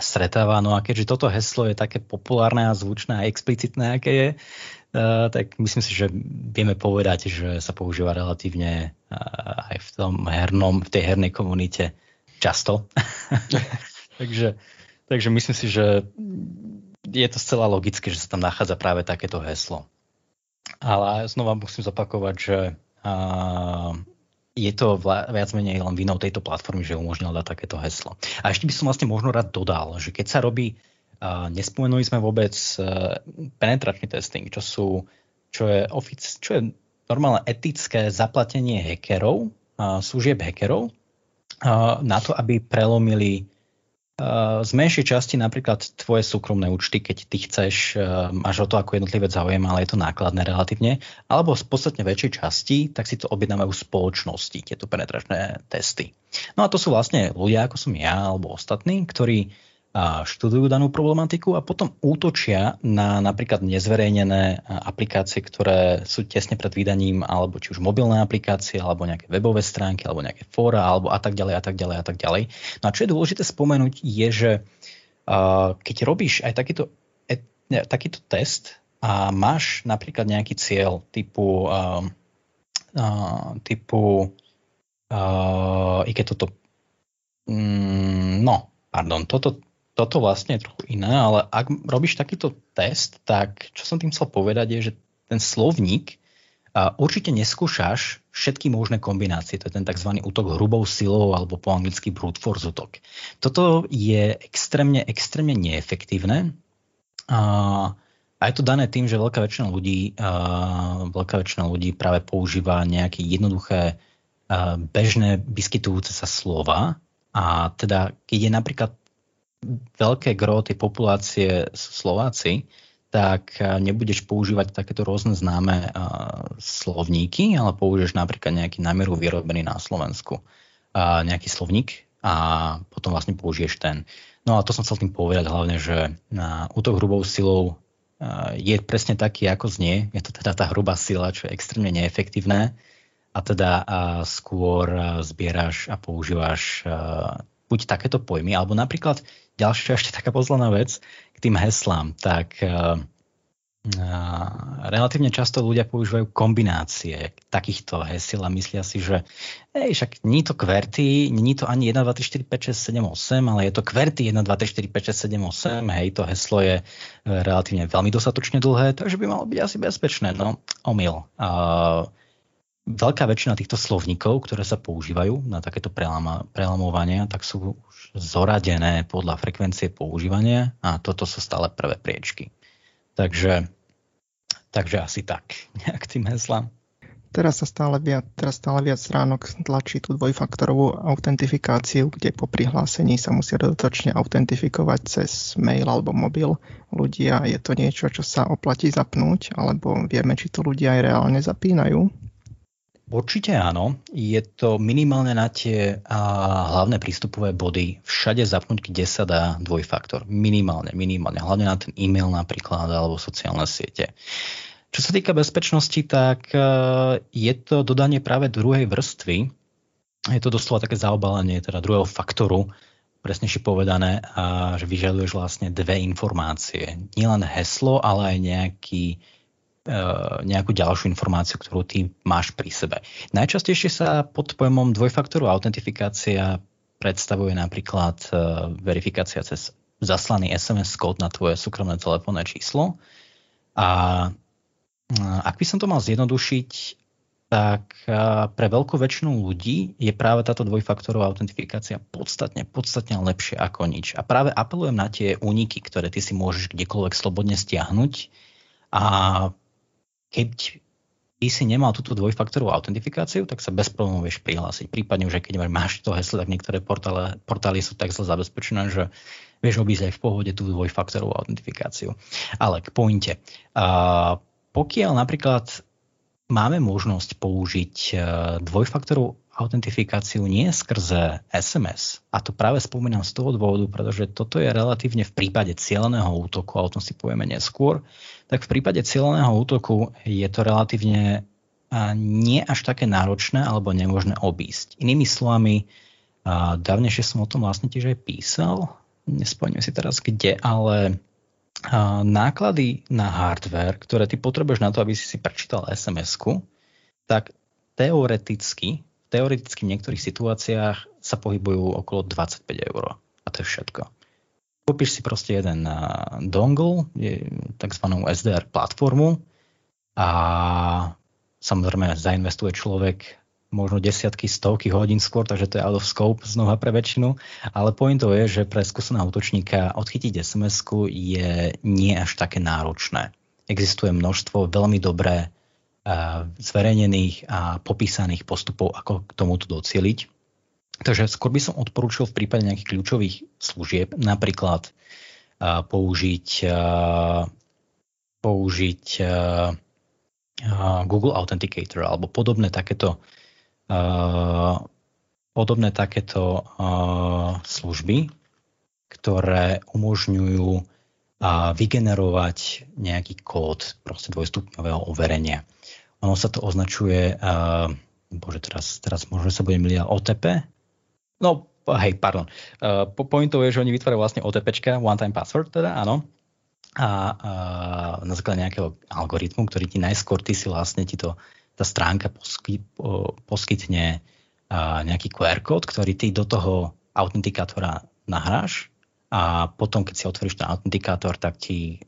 stretáva. No a keďže toto heslo je také populárne a zvučné a explicitné, aké je, tak myslím si, že vieme povedať, že sa používa relatívne uh, aj v tom hernom, v tej hernej komunite často. takže, takže myslím si, že je to zcela logické, že sa tam nachádza práve takéto heslo. Ale znova musím zopakovať, že uh, je to viac menej len vinou tejto platformy, že umožnil dať takéto heslo. A ešte by som vlastne možno rád dodal, že keď sa robí, nespomenuli sme vôbec uh, penetračný testing, čo sú, čo je, ofic, čo je normálne etické zaplatenie hackerov, služieb hackerov, na to, aby prelomili Uh, z menšej časti napríklad tvoje súkromné účty, keď ty chceš, uh, máš o to ako jednotlivec záujem, ale je to nákladné relatívne, alebo z podstatne väčšej časti, tak si to objednávajú spoločnosti, tieto penetračné testy. No a to sú vlastne ľudia, ako som ja, alebo ostatní, ktorí študujú danú problematiku a potom útočia na napríklad nezverejnené aplikácie, ktoré sú tesne pred vydaním, alebo či už mobilné aplikácie, alebo nejaké webové stránky, alebo nejaké fóra, alebo a tak ďalej, a tak ďalej, a tak ďalej. No a čo je dôležité spomenúť, je, že keď robíš aj takýto, takýto test a máš napríklad nejaký cieľ typu, typu i keď toto mm, no, pardon, toto toto vlastne je trochu iné, ale ak robíš takýto test, tak čo som tým chcel povedať je, že ten slovník a určite neskúšaš všetky možné kombinácie. To je ten tzv. útok hrubou silou alebo po anglicky brute force útok. Toto je extrémne, extrémne neefektívne. A, a je to dané tým, že veľká väčšina ľudí, a, veľká väčšina ľudí práve používa nejaké jednoduché a, bežné vyskytujúce sa slova. A teda, keď je napríklad veľké gro tej populácie Slováci, tak eh, nebudeš používať takéto rôzne známe uh, slovníky, ale použiješ napríklad nejaký namieru vyrobený na Slovensku, uh, nejaký slovník a potom vlastne použiješ ten. No a to som chcel tým povedať hlavne, že útok hrubou silou je presne taký, ako znie. Je to teda tá hrubá sila, čo je extrémne neefektívne a teda skôr zbieraš a používaš buď takéto pojmy, alebo napríklad ďalšia ešte taká pozlená vec k tým heslám, tak uh, relatívne často ľudia používajú kombinácie takýchto hesiel a myslia si, že hej, však nie to kverty, nie to ani 1, 2, 3, 4, 5, 6, 7, 8, ale je to kverty 1, 2, 3, 4, 5, 6, 7, 8, hej, to heslo je e, relatívne veľmi dostatočne dlhé, takže by malo byť asi bezpečné. No, omyl. Uh, veľká väčšina týchto slovníkov, ktoré sa používajú na takéto prelamovania, tak sú už zoradené podľa frekvencie používania a toto sú stále prvé priečky. Takže, takže asi tak, nejak tým heslám. Teraz sa stále viac, teraz stále viac stránok tlačí tú dvojfaktorovú autentifikáciu, kde po prihlásení sa musia dodatočne autentifikovať cez mail alebo mobil ľudia. Je to niečo, čo sa oplatí zapnúť, alebo vieme, či to ľudia aj reálne zapínajú? Určite áno. Je to minimálne na tie a, hlavné prístupové body všade zapnúť, kde sa dá dvojfaktor. Minimálne, minimálne. Hlavne na ten e-mail napríklad alebo sociálne siete. Čo sa týka bezpečnosti, tak a, je to dodanie práve druhej vrstvy. Je to doslova také zaobalenie teda druhého faktoru, presnejšie povedané, a, že vyžaduješ vlastne dve informácie. Nielen heslo, ale aj nejaký E, nejakú ďalšiu informáciu, ktorú ty máš pri sebe. Najčastejšie sa pod pojmom dvojfaktorová autentifikácia predstavuje napríklad e, verifikácia cez zaslaný SMS kód na tvoje súkromné telefónne číslo. A e, ak by som to mal zjednodušiť, tak pre veľkú väčšinu ľudí je práve táto dvojfaktorová autentifikácia podstatne, podstatne lepšie ako nič. A práve apelujem na tie úniky, ktoré ty si môžeš kdekoľvek slobodne stiahnuť a keď ty si nemal túto dvojfaktorovú autentifikáciu, tak sa bez problémov vieš prihlásiť. Prípadne už keď máš to heslo, tak niektoré portály, portály sú tak zle zabezpečené, že vieš obísť aj v pohode tú dvojfaktorovú autentifikáciu. Ale k pointe. Uh, pokiaľ napríklad máme možnosť použiť dvojfaktorovú autentifikáciu nie skrze SMS. A to práve spomínam z toho dôvodu, pretože toto je relatívne v prípade cieľeného útoku, a o tom si povieme neskôr, tak v prípade cieľeného útoku je to relatívne nie až také náročné alebo nemožné obísť. Inými slovami, dávnejšie som o tom vlastne tiež aj písal nespomínam si teraz kde, ale náklady na hardware, ktoré ty potrebuješ na to, aby si si prečítal SMS-ku, tak teoreticky, teoreticky v niektorých situáciách sa pohybujú okolo 25 eur. A to je všetko. Kúpiš si proste jeden dongle, tzv. SDR platformu a samozrejme zainvestuje človek možno desiatky, stovky hodín skôr, takže to je out of scope znova pre väčšinu. Ale pointou je, že pre skúseného útočníka odchytiť sms je nie až také náročné. Existuje množstvo veľmi dobré zverejnených a popísaných postupov, ako k tomuto docieliť. Takže skôr by som odporúčil v prípade nejakých kľúčových služieb napríklad uh, použiť, uh, použiť Google Authenticator alebo podobné takéto podobné takéto služby, ktoré umožňujú vygenerovať nejaký kód proste dvojstupňového overenia. Ono sa to označuje, bože, teraz, teraz možno sa budem liať OTP. No, hej, pardon. Po pointou je, že oni vytvárajú vlastne OTPčka, one time password teda, áno. A, a na základe nejakého algoritmu, ktorý ti najskôr ty si vlastne ti to tá stránka posky, poskytne nejaký QR kód, ktorý ty do toho autentikátora nahráš a potom, keď si otvoríš ten autentikátor, tak ti,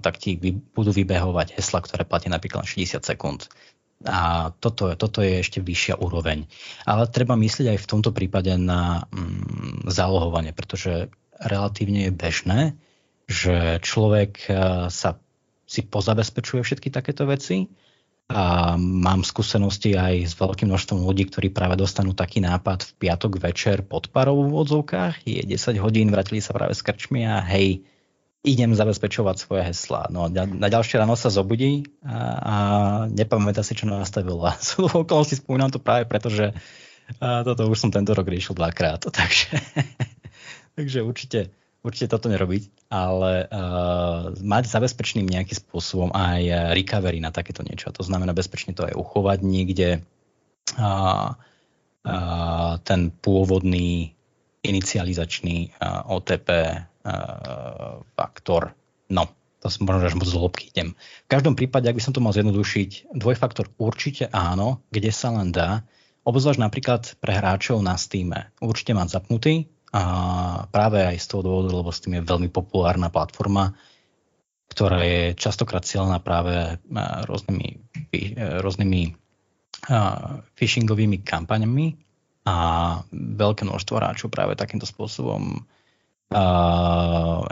tak ti budú vybehovať hesla, ktoré platia napríklad 60 sekúnd. A toto, toto je ešte vyššia úroveň. Ale treba myslieť aj v tomto prípade na mm, zálohovanie, pretože relatívne je bežné, že človek sa si pozabezpečuje všetky takéto veci a mám skúsenosti aj s veľkým množstvom ľudí, ktorí práve dostanú taký nápad v piatok večer pod parou v odzovkách, je 10 hodín, vrátili sa práve s krčmi a hej, idem zabezpečovať svoje heslá. No, na, ďalšie ráno sa zobudí a, a nepamätá si, čo nastavil. A sú okolnosti spomínam to práve preto, že toto už som tento rok riešil dvakrát. Takže, takže určite určite toto nerobiť, ale uh, mať zabezpečným nejakým spôsobom aj recovery na takéto niečo. To znamená bezpečne to aj uchovať niekde uh, uh, ten pôvodný inicializačný uh, OTP uh, faktor. No, to som možno až moc do lobky idem. V každom prípade, ak by som to mal zjednodušiť, dvojfaktor určite áno, kde sa len dá. Obzvlášť napríklad pre hráčov na Steam. Určite mám zapnutý, a práve aj z toho dôvodu, lebo Steam je veľmi populárna platforma, ktorá je častokrát cieľná práve rôznymi, rôznymi phishingovými kampaňami a veľké množstvo hráčov práve takýmto spôsobom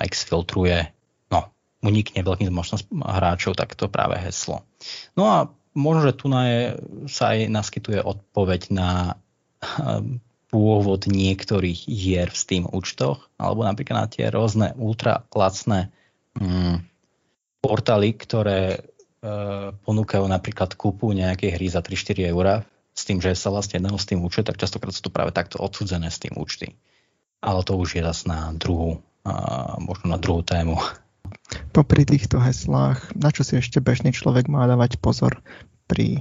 exfiltruje, no, unikne veľkým množstvom hráčov takto práve heslo. No a možno, že tu na je, sa aj naskytuje odpoveď na pôvod niektorých hier v Steam účtoch, alebo napríklad na tie rôzne ultra lacné mm, portály, ktoré e, ponúkajú napríklad kúpu nejakej hry za 3-4 eurá, s tým, že sa vlastne jedného s tým účet, tak častokrát sú to práve takto odsudzené s tým účty. Ale to už je zase na druhú, a možno na druhú tému. Popri týchto heslách, na čo si ešte bežný človek má dávať pozor pri,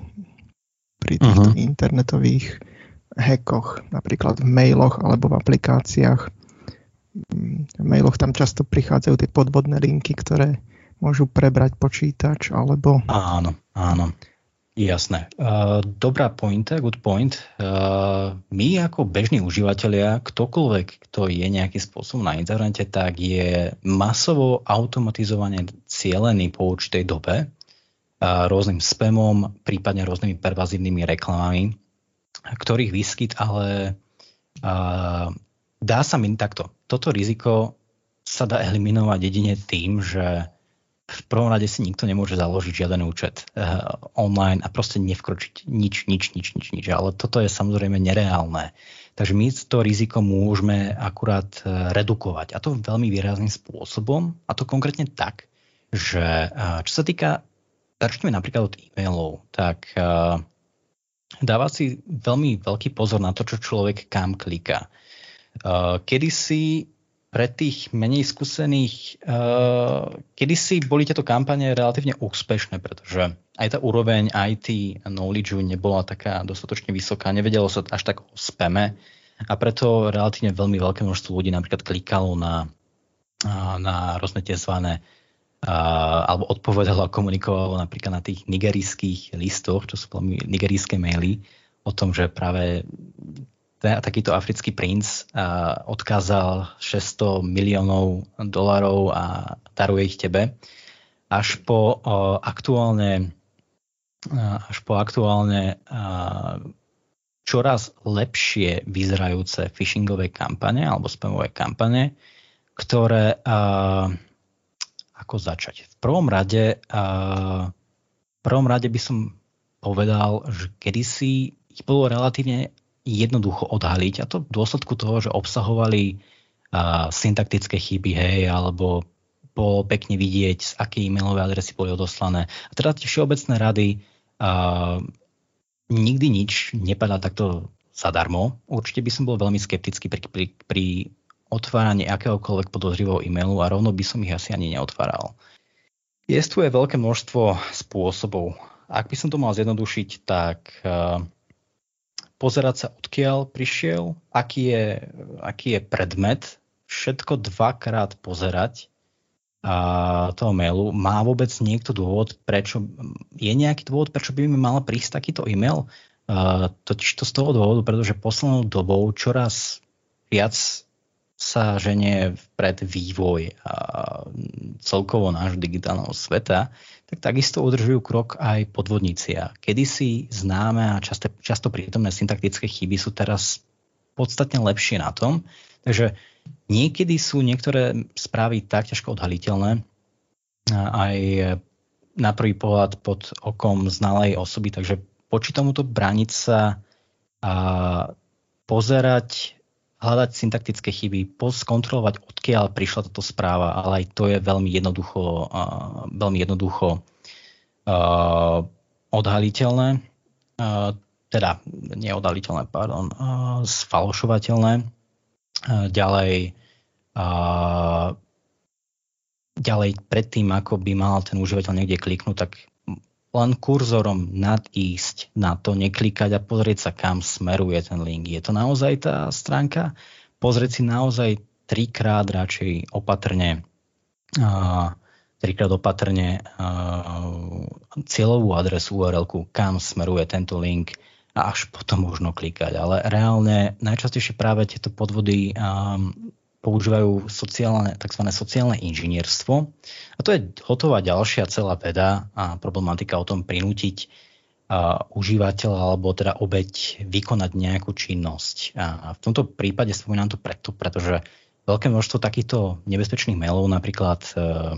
pri týchto uh-huh. internetových hackoch, napríklad v mailoch alebo v aplikáciách. V mailoch tam často prichádzajú tie podvodné linky, ktoré môžu prebrať počítač alebo... Áno, áno. Jasné. Dobrá pointa, good point. My ako bežní užívateľia, ktokoľvek, kto je nejaký spôsob na internete, tak je masovo automatizovane cielený po určitej dobe rôznym spamom, prípadne rôznymi pervazívnymi reklamami ktorých výskyt ale uh, dá sa mi takto. Toto riziko sa dá eliminovať jedine tým, že v prvom rade si nikto nemôže založiť žiaden účet uh, online a proste nevkročiť nič, nič, nič, nič, nič. Ale toto je samozrejme nereálne. Takže my to riziko môžeme akurát uh, redukovať. A to veľmi výrazným spôsobom. A to konkrétne tak, že uh, čo sa týka, začneme napríklad od e-mailov, tak uh, dáva si veľmi veľký pozor na to, čo človek kam kliká. Uh, kedy si pre tých menej skúsených, uh, kedy si boli tieto kampane relatívne úspešné, pretože aj tá úroveň IT knowledge nebola taká dostatočne vysoká, nevedelo sa až tak o spame a preto relatívne veľmi veľké množstvo ľudí napríklad klikalo na na rôzne tie zvané alebo odpovedalo a komunikovalo napríklad na tých nigerijských listoch, čo sú nigerijské maily, o tom, že práve takýto africký princ odkázal 600 miliónov dolarov a daruje ich tebe, až po aktuálne až po aktuálne čoraz lepšie vyzerajúce phishingové kampane alebo spamové kampane, ktoré ako začať? V prvom rade, uh, v prvom rade by som povedal, že kedysi ich bolo relatívne jednoducho odhaliť a to v dôsledku toho, že obsahovali uh, syntaktické chyby, hej, alebo bolo pekne vidieť, z aké e-mailové adresy boli odoslané. A teda tie všeobecné rady uh, nikdy nič nepadá takto zadarmo. Určite by som bol veľmi skeptický pri, pri, pri otváranie akéhokoľvek podozrivého e-mailu a rovno by som ich asi ani neotváral. Jestuje veľké množstvo spôsobov. Ak by som to mal zjednodušiť, tak uh, pozerať sa, odkiaľ prišiel, aký je, aký je predmet, všetko dvakrát pozerať a toho mailu. Má vôbec niekto dôvod, prečo, je nejaký dôvod, prečo by mi mal prísť takýto e-mail? Uh, totiž to z toho dôvodu, pretože poslednou dobou čoraz viac sa ženie vpred vývoj a celkovo nášho digitálneho sveta, tak takisto udržujú krok aj podvodníci. A kedysi známe a často, často prítomné syntaktické chyby sú teraz podstatne lepšie na tom. Takže niekedy sú niektoré správy tak ťažko odhaliteľné, aj na prvý pohľad pod okom znalej osoby, takže poči tomuto brániť sa a pozerať hľadať syntaktické chyby, skontrolovať, odkiaľ prišla táto správa, ale aj to je veľmi jednoducho, uh, veľmi jednoducho uh, odhaliteľné, uh, teda neodhaliteľné, pardon, uh, sfalšovateľné. Uh, ďalej, uh, ďalej predtým, ako by mal ten užívateľ niekde kliknúť, tak len kurzorom nadísť na to, neklikať a pozrieť sa, kam smeruje ten link. Je to naozaj tá stránka? Pozrieť si naozaj trikrát radšej opatrne uh, trikrát opatrne uh, cieľovú adresu url kam smeruje tento link a až potom možno klikať. Ale reálne najčastejšie práve tieto podvody um, používajú sociálne, tzv. sociálne inžinierstvo. A to je hotová ďalšia celá veda a problematika o tom prinútiť uh, užívateľa alebo teda obeď vykonať nejakú činnosť. A v tomto prípade spomínam to preto, pretože veľké množstvo takýchto nebezpečných mailov napríklad uh,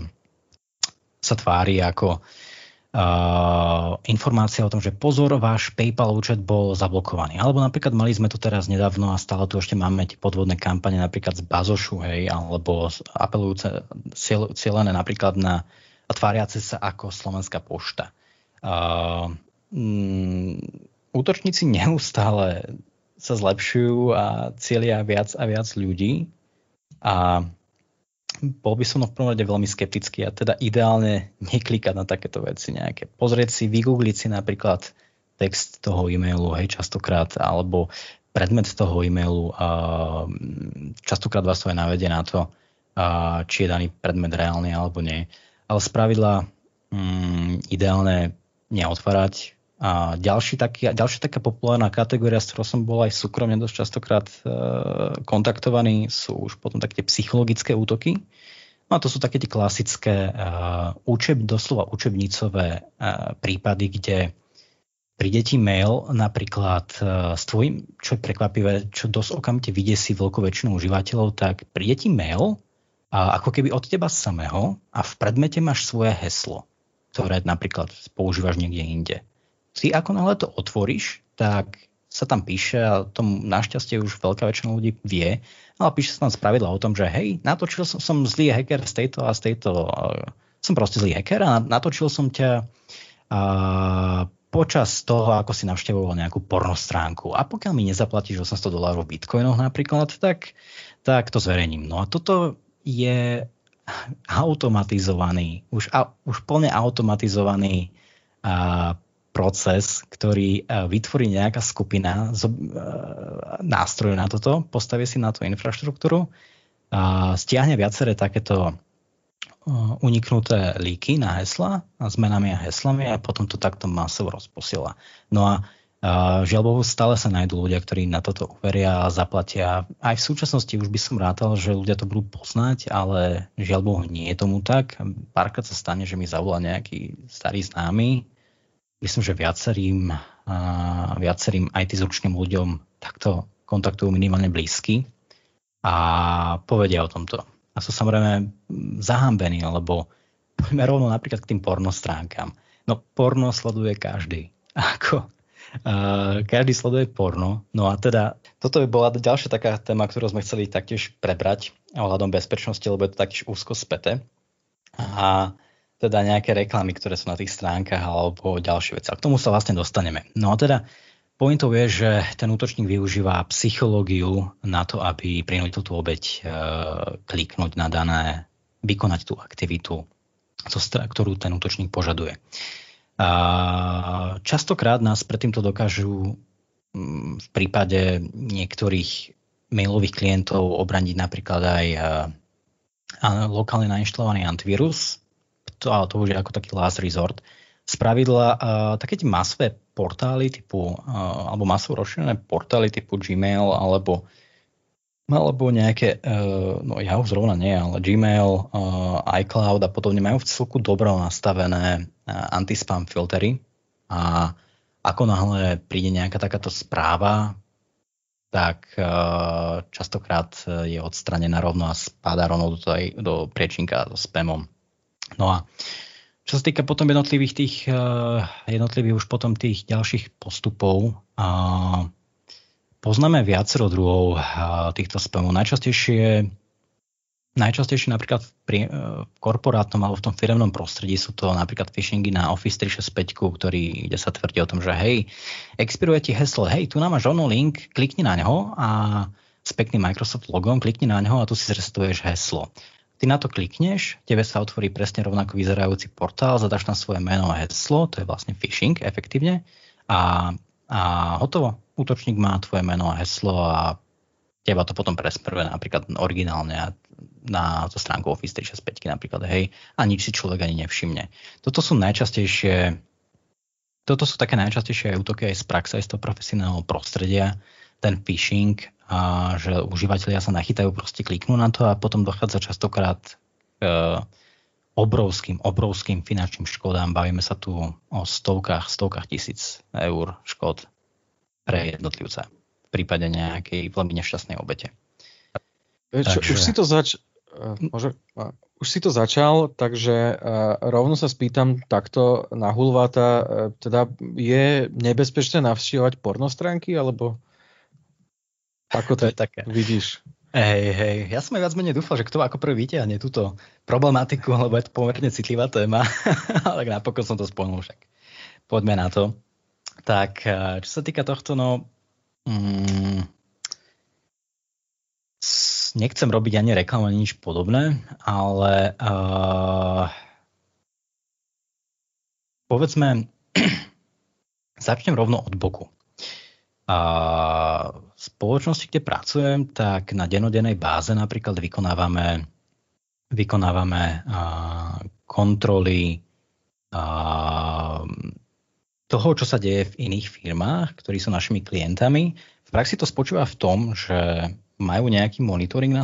sa tvári ako uh, informácia o tom, že pozor, váš PayPal účet bol zablokovaný. Alebo napríklad mali sme to teraz nedávno a stále tu ešte máme tie podvodné kampane napríklad z Bazošu, hej, alebo apelujúce cieľené napríklad na tváriace sa ako Slovenská pošta. Uh, um, útočníci neustále sa zlepšujú a cieľia viac a viac ľudí a bol by som v prvom rade veľmi skeptický a teda ideálne neklikať na takéto veci nejaké. Pozrieť si, vygoogliť si napríklad text toho e-mailu, hej, častokrát, alebo predmet toho e-mailu, a častokrát vás to aj navedie na to, a či je daný predmet reálny alebo nie. Ale z pravidla mm, ideálne neotvárať a ďalší taký, ďalšia taká populárna kategória, s ktorou som bol aj súkromne dosť častokrát e, kontaktovaný, sú už potom také psychologické útoky. No a to sú také tie klasické e, učeb, doslova učebnicové e, prípady, kde príde ti mail napríklad e, s tvojim, čo je prekvapivé, čo dosť okamite si veľkú väčšinu užívateľov, tak príde ti mail a ako keby od teba samého a v predmete máš svoje heslo, ktoré napríklad používaš niekde inde ty ako náhle to otvoríš, tak sa tam píše a tom našťastie už veľká väčšina ľudí vie, ale píše sa tam spravidla o tom, že hej, natočil som, som zlý hacker z tejto a z tejto, uh, som proste zlý hacker a natočil som ťa uh, počas toho, ako si navštevoval nejakú pornostránku. A pokiaľ mi nezaplatíš 800 dolárov v bitcoinoch napríklad, tak, tak to zverejním. No a toto je automatizovaný, už, a, už plne automatizovaný a proces, ktorý e, vytvorí nejaká skupina z, e, nástrojov na toto, postaví si na to infraštruktúru stiahne viaceré takéto uniknuté líky na hesla a zmenami a heslami a potom to takto masovo rozposiela. No a Žiaľ Bohu, stále sa nájdú ľudia, ktorí na toto uveria a zaplatia. Aj v súčasnosti už by som rátal, že ľudia to budú poznať, ale žiaľ Bohu, nie je tomu tak. Párkrát sa stane, že mi zavolá nejaký starý známy. Myslím, že viacerým, viacerým IT zručným ľuďom takto kontaktujú minimálne blízky a povedia o tomto. A sú samozrejme zahambení, lebo poďme rovno napríklad k tým porno. No porno sleduje každý. Ako Uh, každý sleduje porno. No a teda toto by bola ďalšia taká téma, ktorú sme chceli taktiež prebrať ohľadom bezpečnosti, lebo je to taktiež úzko späté. A teda nejaké reklamy, ktoré sú na tých stránkach alebo ďalšie veci. A k tomu sa vlastne dostaneme. No a teda pointou je, že ten útočník využíva psychológiu na to, aby prinútil tú obeď uh, kliknúť na dané, vykonať tú aktivitu, ktorú ten útočník požaduje. A častokrát nás predtým to dokážu mm, v prípade niektorých mailových klientov obraniť napríklad aj lokálne nainštalovaný antivírus, to, ale to už je ako taký last resort. Spravidla také tie masové portály typu, alebo masovo rozšírené portály typu Gmail alebo alebo nejaké, uh, no ja už zrovna nie, ale Gmail, uh, iCloud a podobne majú v celku dobro nastavené uh, antispam filtery a ako náhle príde nejaká takáto správa, tak uh, častokrát je odstranená rovno a spadá rovno do, tej, do priečinka so spamom. No a čo sa týka potom jednotlivých tých, uh, jednotlivých už potom tých ďalších postupov, uh, Poznáme viacero druhov týchto spamov. Najčastejšie, najčastejšie napríklad pri, v korporátnom alebo v tom firemnom prostredí sú to napríklad phishingy na Office 365, ktorý, kde sa tvrdí o tom, že hej, expiruje ti heslo, hej, tu nám máš rovno link, klikni na neho a s pekným Microsoft logom, klikni na neho a tu si zresetuješ heslo. Ty na to klikneš, tebe sa otvorí presne rovnako vyzerajúci portál, zadaš tam svoje meno a heslo, to je vlastne phishing efektívne a, a hotovo útočník má tvoje meno a heslo a teba to potom presmeruje napríklad originálne na tú stránku Office 365 napríklad, hej, a nič si človek ani nevšimne. Toto sú najčastejšie toto sú také najčastejšie útoky aj z praxe, aj z toho profesionálneho prostredia, ten phishing, a že užívateľia sa nachytajú, proste kliknú na to a potom dochádza častokrát k obrovským, obrovským finančným škodám. Bavíme sa tu o stovkách, stovkách tisíc eur škod pre jednotlivca v prípade nejakej veľmi nešťastnej obete. Čo, takže... už, si to zač... Môže... už si to začal, takže rovno sa spýtam takto na hulváta, e, teda je nebezpečné navštívať pornostránky, alebo ako to, je také. vidíš? Hej, hej, ja som aj viac menej dúfal, že kto ako prvý vyťahne túto problematiku, lebo je to pomerne citlivá téma, ale napokon som to spomenul však. Poďme na to. Tak, eh, čo sa týka tohto, no, mm, nechcem robiť ani reklamu, ani nič podobné, ale uh, povedzme, začnem rovno od boku. V spoločnosti, kde pracujem, tak na denodenej báze napríklad vykonávame, vykonávame uh, kontroly uh, toho, čo sa deje v iných firmách, ktorí sú našimi klientami. V praxi to spočíva v tom, že majú nejaký monitoring,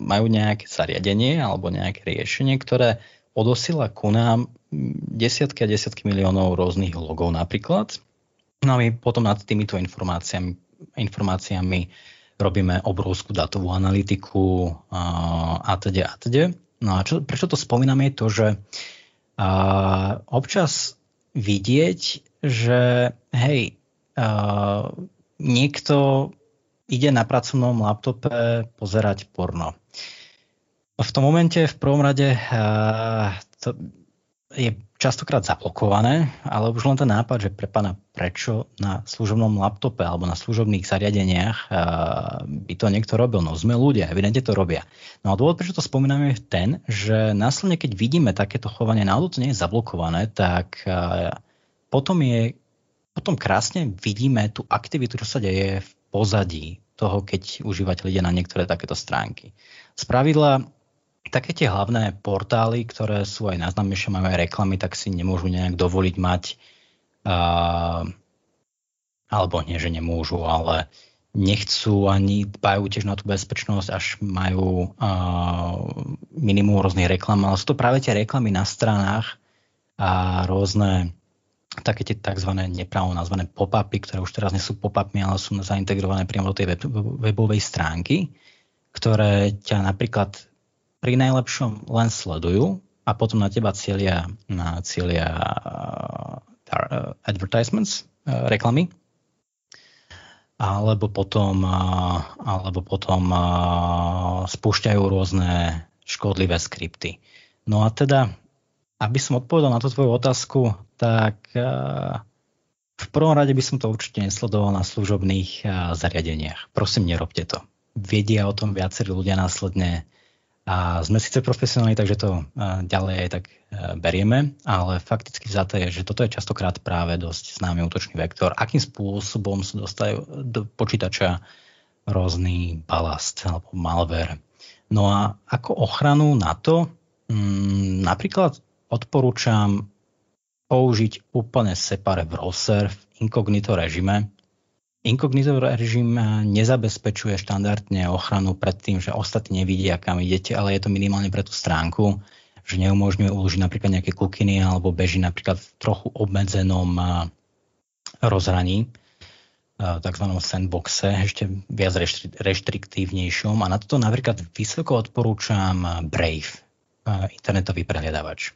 majú nejaké zariadenie alebo nejaké riešenie, ktoré odosiela ku nám desiatky a desiatky miliónov rôznych logov napríklad. No a my potom nad týmito informáciami, informáciami robíme obrovskú datovú analytiku a teda a teda. No a čo, prečo to spomínam je to, že a, občas vidieť že hej, uh, niekto ide na pracovnom laptope pozerať porno. V tom momente v prvom rade uh, to je častokrát zablokované, ale už len ten nápad, že pre pána prečo na služobnom laptope alebo na služobných zariadeniach uh, by to niekto robil. No sme ľudia, evidentne to robia. No a dôvod, prečo to spomíname je ten, že následne, keď vidíme takéto chovanie, náhodou to nie je zablokované, tak uh, potom je potom krásne vidíme tú aktivitu, čo sa deje v pozadí toho, keď užívateľ ide na niektoré takéto stránky. Spravidla také tie hlavné portály, ktoré sú aj najznámejšie, majú aj reklamy, tak si nemôžu nejak dovoliť mať uh, alebo nie, že nemôžu, ale nechcú ani dbajú tiež na tú bezpečnosť, až majú uh, minimum rôznych reklam, ale sú to práve tie reklamy na stranách a rôzne také tie tzv. nepravo nazvané pop-upy, ktoré už teraz nie sú pop-upmi, ale sú zaintegrované priamo do tej web, webovej stránky, ktoré ťa napríklad pri najlepšom len sledujú a potom na teba cieľia, na cieľia uh, advertisements, uh, reklamy, alebo potom, alebo potom spúšťajú rôzne škodlivé skripty. No a teda, aby som odpovedal na tú tvoju otázku, tak v prvom rade by som to určite nesledoval na služobných zariadeniach. Prosím, nerobte to. Vedia o tom viacerí ľudia následne a sme síce profesionálni, takže to ďalej aj tak berieme, ale fakticky vzaté je, že toto je častokrát práve dosť známy útočný vektor. Akým spôsobom sa dostajú do počítača rôzny balast alebo malware. No a ako ochranu na to, mm, napríklad odporúčam použiť úplne separé browser v inkognito režime, Inkognito režim nezabezpečuje štandardne ochranu pred tým, že ostatní nevidia, kam idete, ale je to minimálne pre tú stránku, že neumožňuje uložiť napríklad nejaké kukiny alebo beží napríklad v trochu obmedzenom rozhraní, tzv. sandboxe, ešte viac reštriktívnejšom. A na toto napríklad vysoko odporúčam Brave, internetový prehľadávač.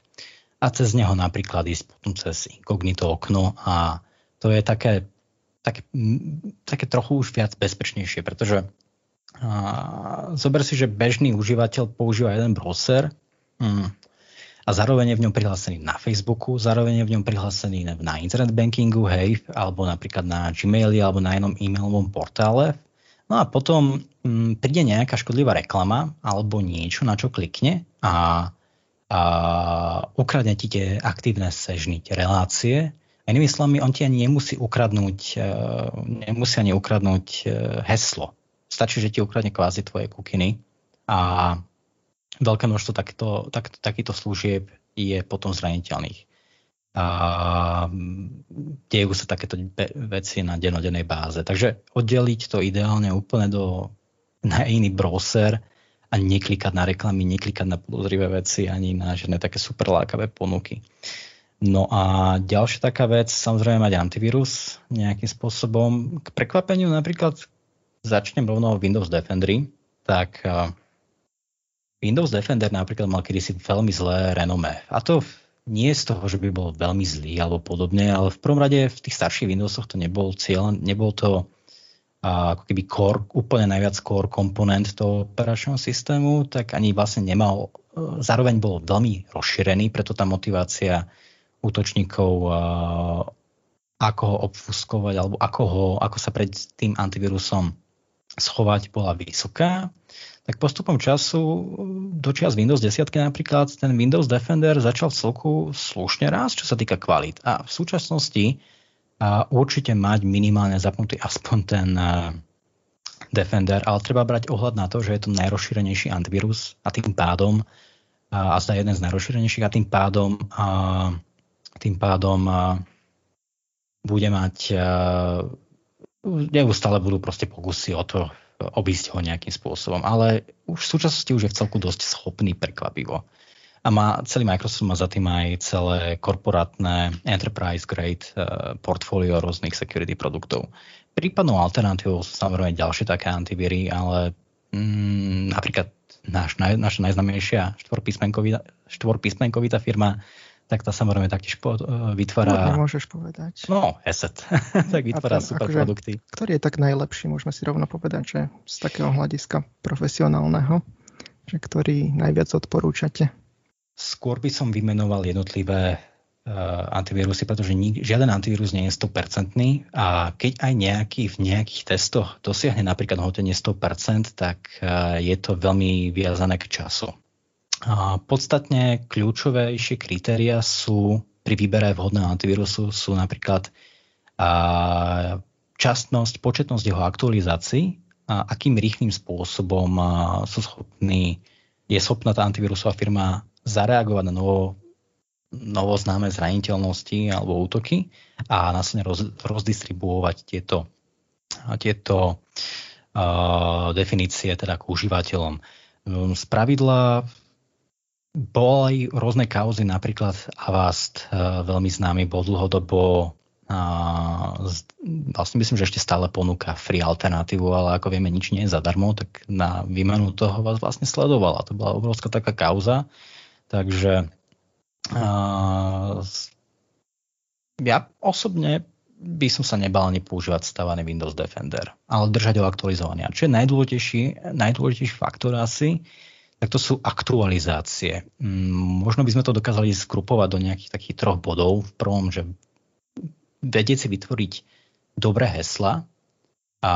A cez neho napríklad ísť potom cez inkognito okno a to je také také, také trochu už viac bezpečnejšie, pretože a, zober si, že bežný užívateľ používa jeden browser mm, a zároveň je v ňom prihlásený na Facebooku, zároveň je v ňom prihlásený na internet bankingu, hej, alebo napríklad na Gmaili alebo na jednom e-mailovom portále. No a potom mm, príde nejaká škodlivá reklama alebo niečo, na čo klikne a, a ukradne ti tie aktívne sežny, tie relácie Inými slovami, on ti ani nemusí ukradnúť, e, nemusí ani ukradnúť e, heslo. Stačí, že ti ukradne kvázi tvoje kukiny a veľké množstvo takýto, tak, takýto služieb je potom zraniteľných. A dejú sa takéto veci na denodennej báze. Takže oddeliť to ideálne úplne do, na iný browser a neklikať na reklamy, neklikať na podozrivé veci ani na žiadne také super lákavé ponuky. No a ďalšia taká vec, samozrejme mať antivírus nejakým spôsobom. K prekvapeniu napríklad začnem rovno Windows Defender, tak Windows Defender napríklad mal kedysi veľmi zlé renomé. A to nie z toho, že by bol veľmi zlý alebo podobne, ale v prvom rade v tých starších Windowsoch to nebol cieľ, nebol to a ako keby core, úplne najviac core komponent toho operačného systému, tak ani vlastne nemal, e, zároveň bol veľmi rozšírený, preto tá motivácia útočníkov, ako ho obfuskovať alebo ako, ho, ako sa pred tým antivírusom schovať bola vysoká, tak postupom času do čias Windows 10 napríklad ten Windows Defender začal v celku slušne rásť, čo sa týka kvalit. A v súčasnosti a určite mať minimálne zapnutý aspoň ten Defender, ale treba brať ohľad na to, že je to najrozšírenejší antivírus a tým pádom a, a zda jeden z najrozšírenejších a tým pádom a, tým pádom bude mať, neustále budú proste pokusy o to obísť ho nejakým spôsobom. Ale už v súčasnosti už je v celku dosť schopný prekvapivo. A má, celý Microsoft má za tým aj celé korporátne enterprise grade portfólio rôznych security produktov. Prípadnou alternatívou sú samozrejme ďalšie také antivíry, ale mm, napríklad náš, naša najznamejšia štvorpísmenkovitá firma tak tá samozrejme taktiež po, uh, vytvára... No, nemôžeš povedať. No, asset. tak vytvára ten, super akože, produkty. Ktorý je tak najlepší, môžeme si rovno povedať, že z takého hľadiska profesionálneho, že ktorý najviac odporúčate? Skôr by som vymenoval jednotlivé uh, antivírusy, pretože nik, žiaden antivírus nie je 100% a keď aj nejaký v nejakých testoch dosiahne napríklad hodnotenie 100%, tak uh, je to veľmi viazané k času. A podstatne kľúčovejšie kritéria sú pri výbere vhodného antivírusu sú napríklad a, častnosť, početnosť jeho aktualizácií akým rýchlým spôsobom sú schopní, je schopná tá antivírusová firma zareagovať na novo, novo známe zraniteľnosti alebo útoky a následne roz, rozdistribuovať tieto, tieto uh, definície teda k užívateľom. Z pravidla boli rôzne kauzy, napríklad Avast, uh, veľmi známy, bol dlhodobo vlastne myslím, že ešte stále ponúka free alternatívu, ale ako vieme, nič nie je zadarmo, tak na výmenu toho vás vlastne sledovala. To bola obrovská taká kauza. Takže uh, ja osobne by som sa nebal ani používať stávaný Windows Defender, ale držať ho aktualizovaný. A čo je najdôležitejší, najdôležitejší faktor asi, tak to sú aktualizácie. Mm, možno by sme to dokázali skrupovať do nejakých takých troch bodov. V prvom, že vedieť si vytvoriť dobré hesla a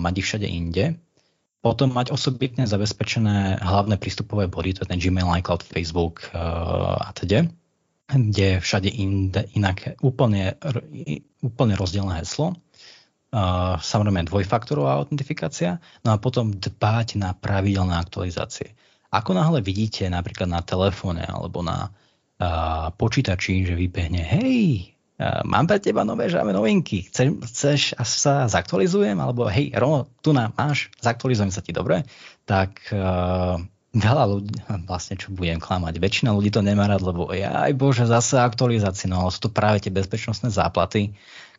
mať ich všade inde. Potom mať osobitne zabezpečené hlavné prístupové body, to je ten Gmail, iCloud, Facebook uh, a teda, kde všade inde, inak úplne, úplne rozdielne heslo. Uh, samozrejme dvojfaktorová autentifikácia, no a potom dbať na pravidelné aktualizácie. Ako náhle vidíte napríklad na telefóne alebo na uh, počítači, že vybehne, hej, mám pre teba nové žáve novinky, chceš, chceš sa zaktualizujem, alebo hej, Rono, tu nám máš, zaktualizujem sa ti, dobre? Tak uh, veľa ľudí, vlastne čo budem klamať, väčšina ľudí to nemá rád, lebo aj bože, zase aktualizácie, no ale sú to práve tie bezpečnostné záplaty,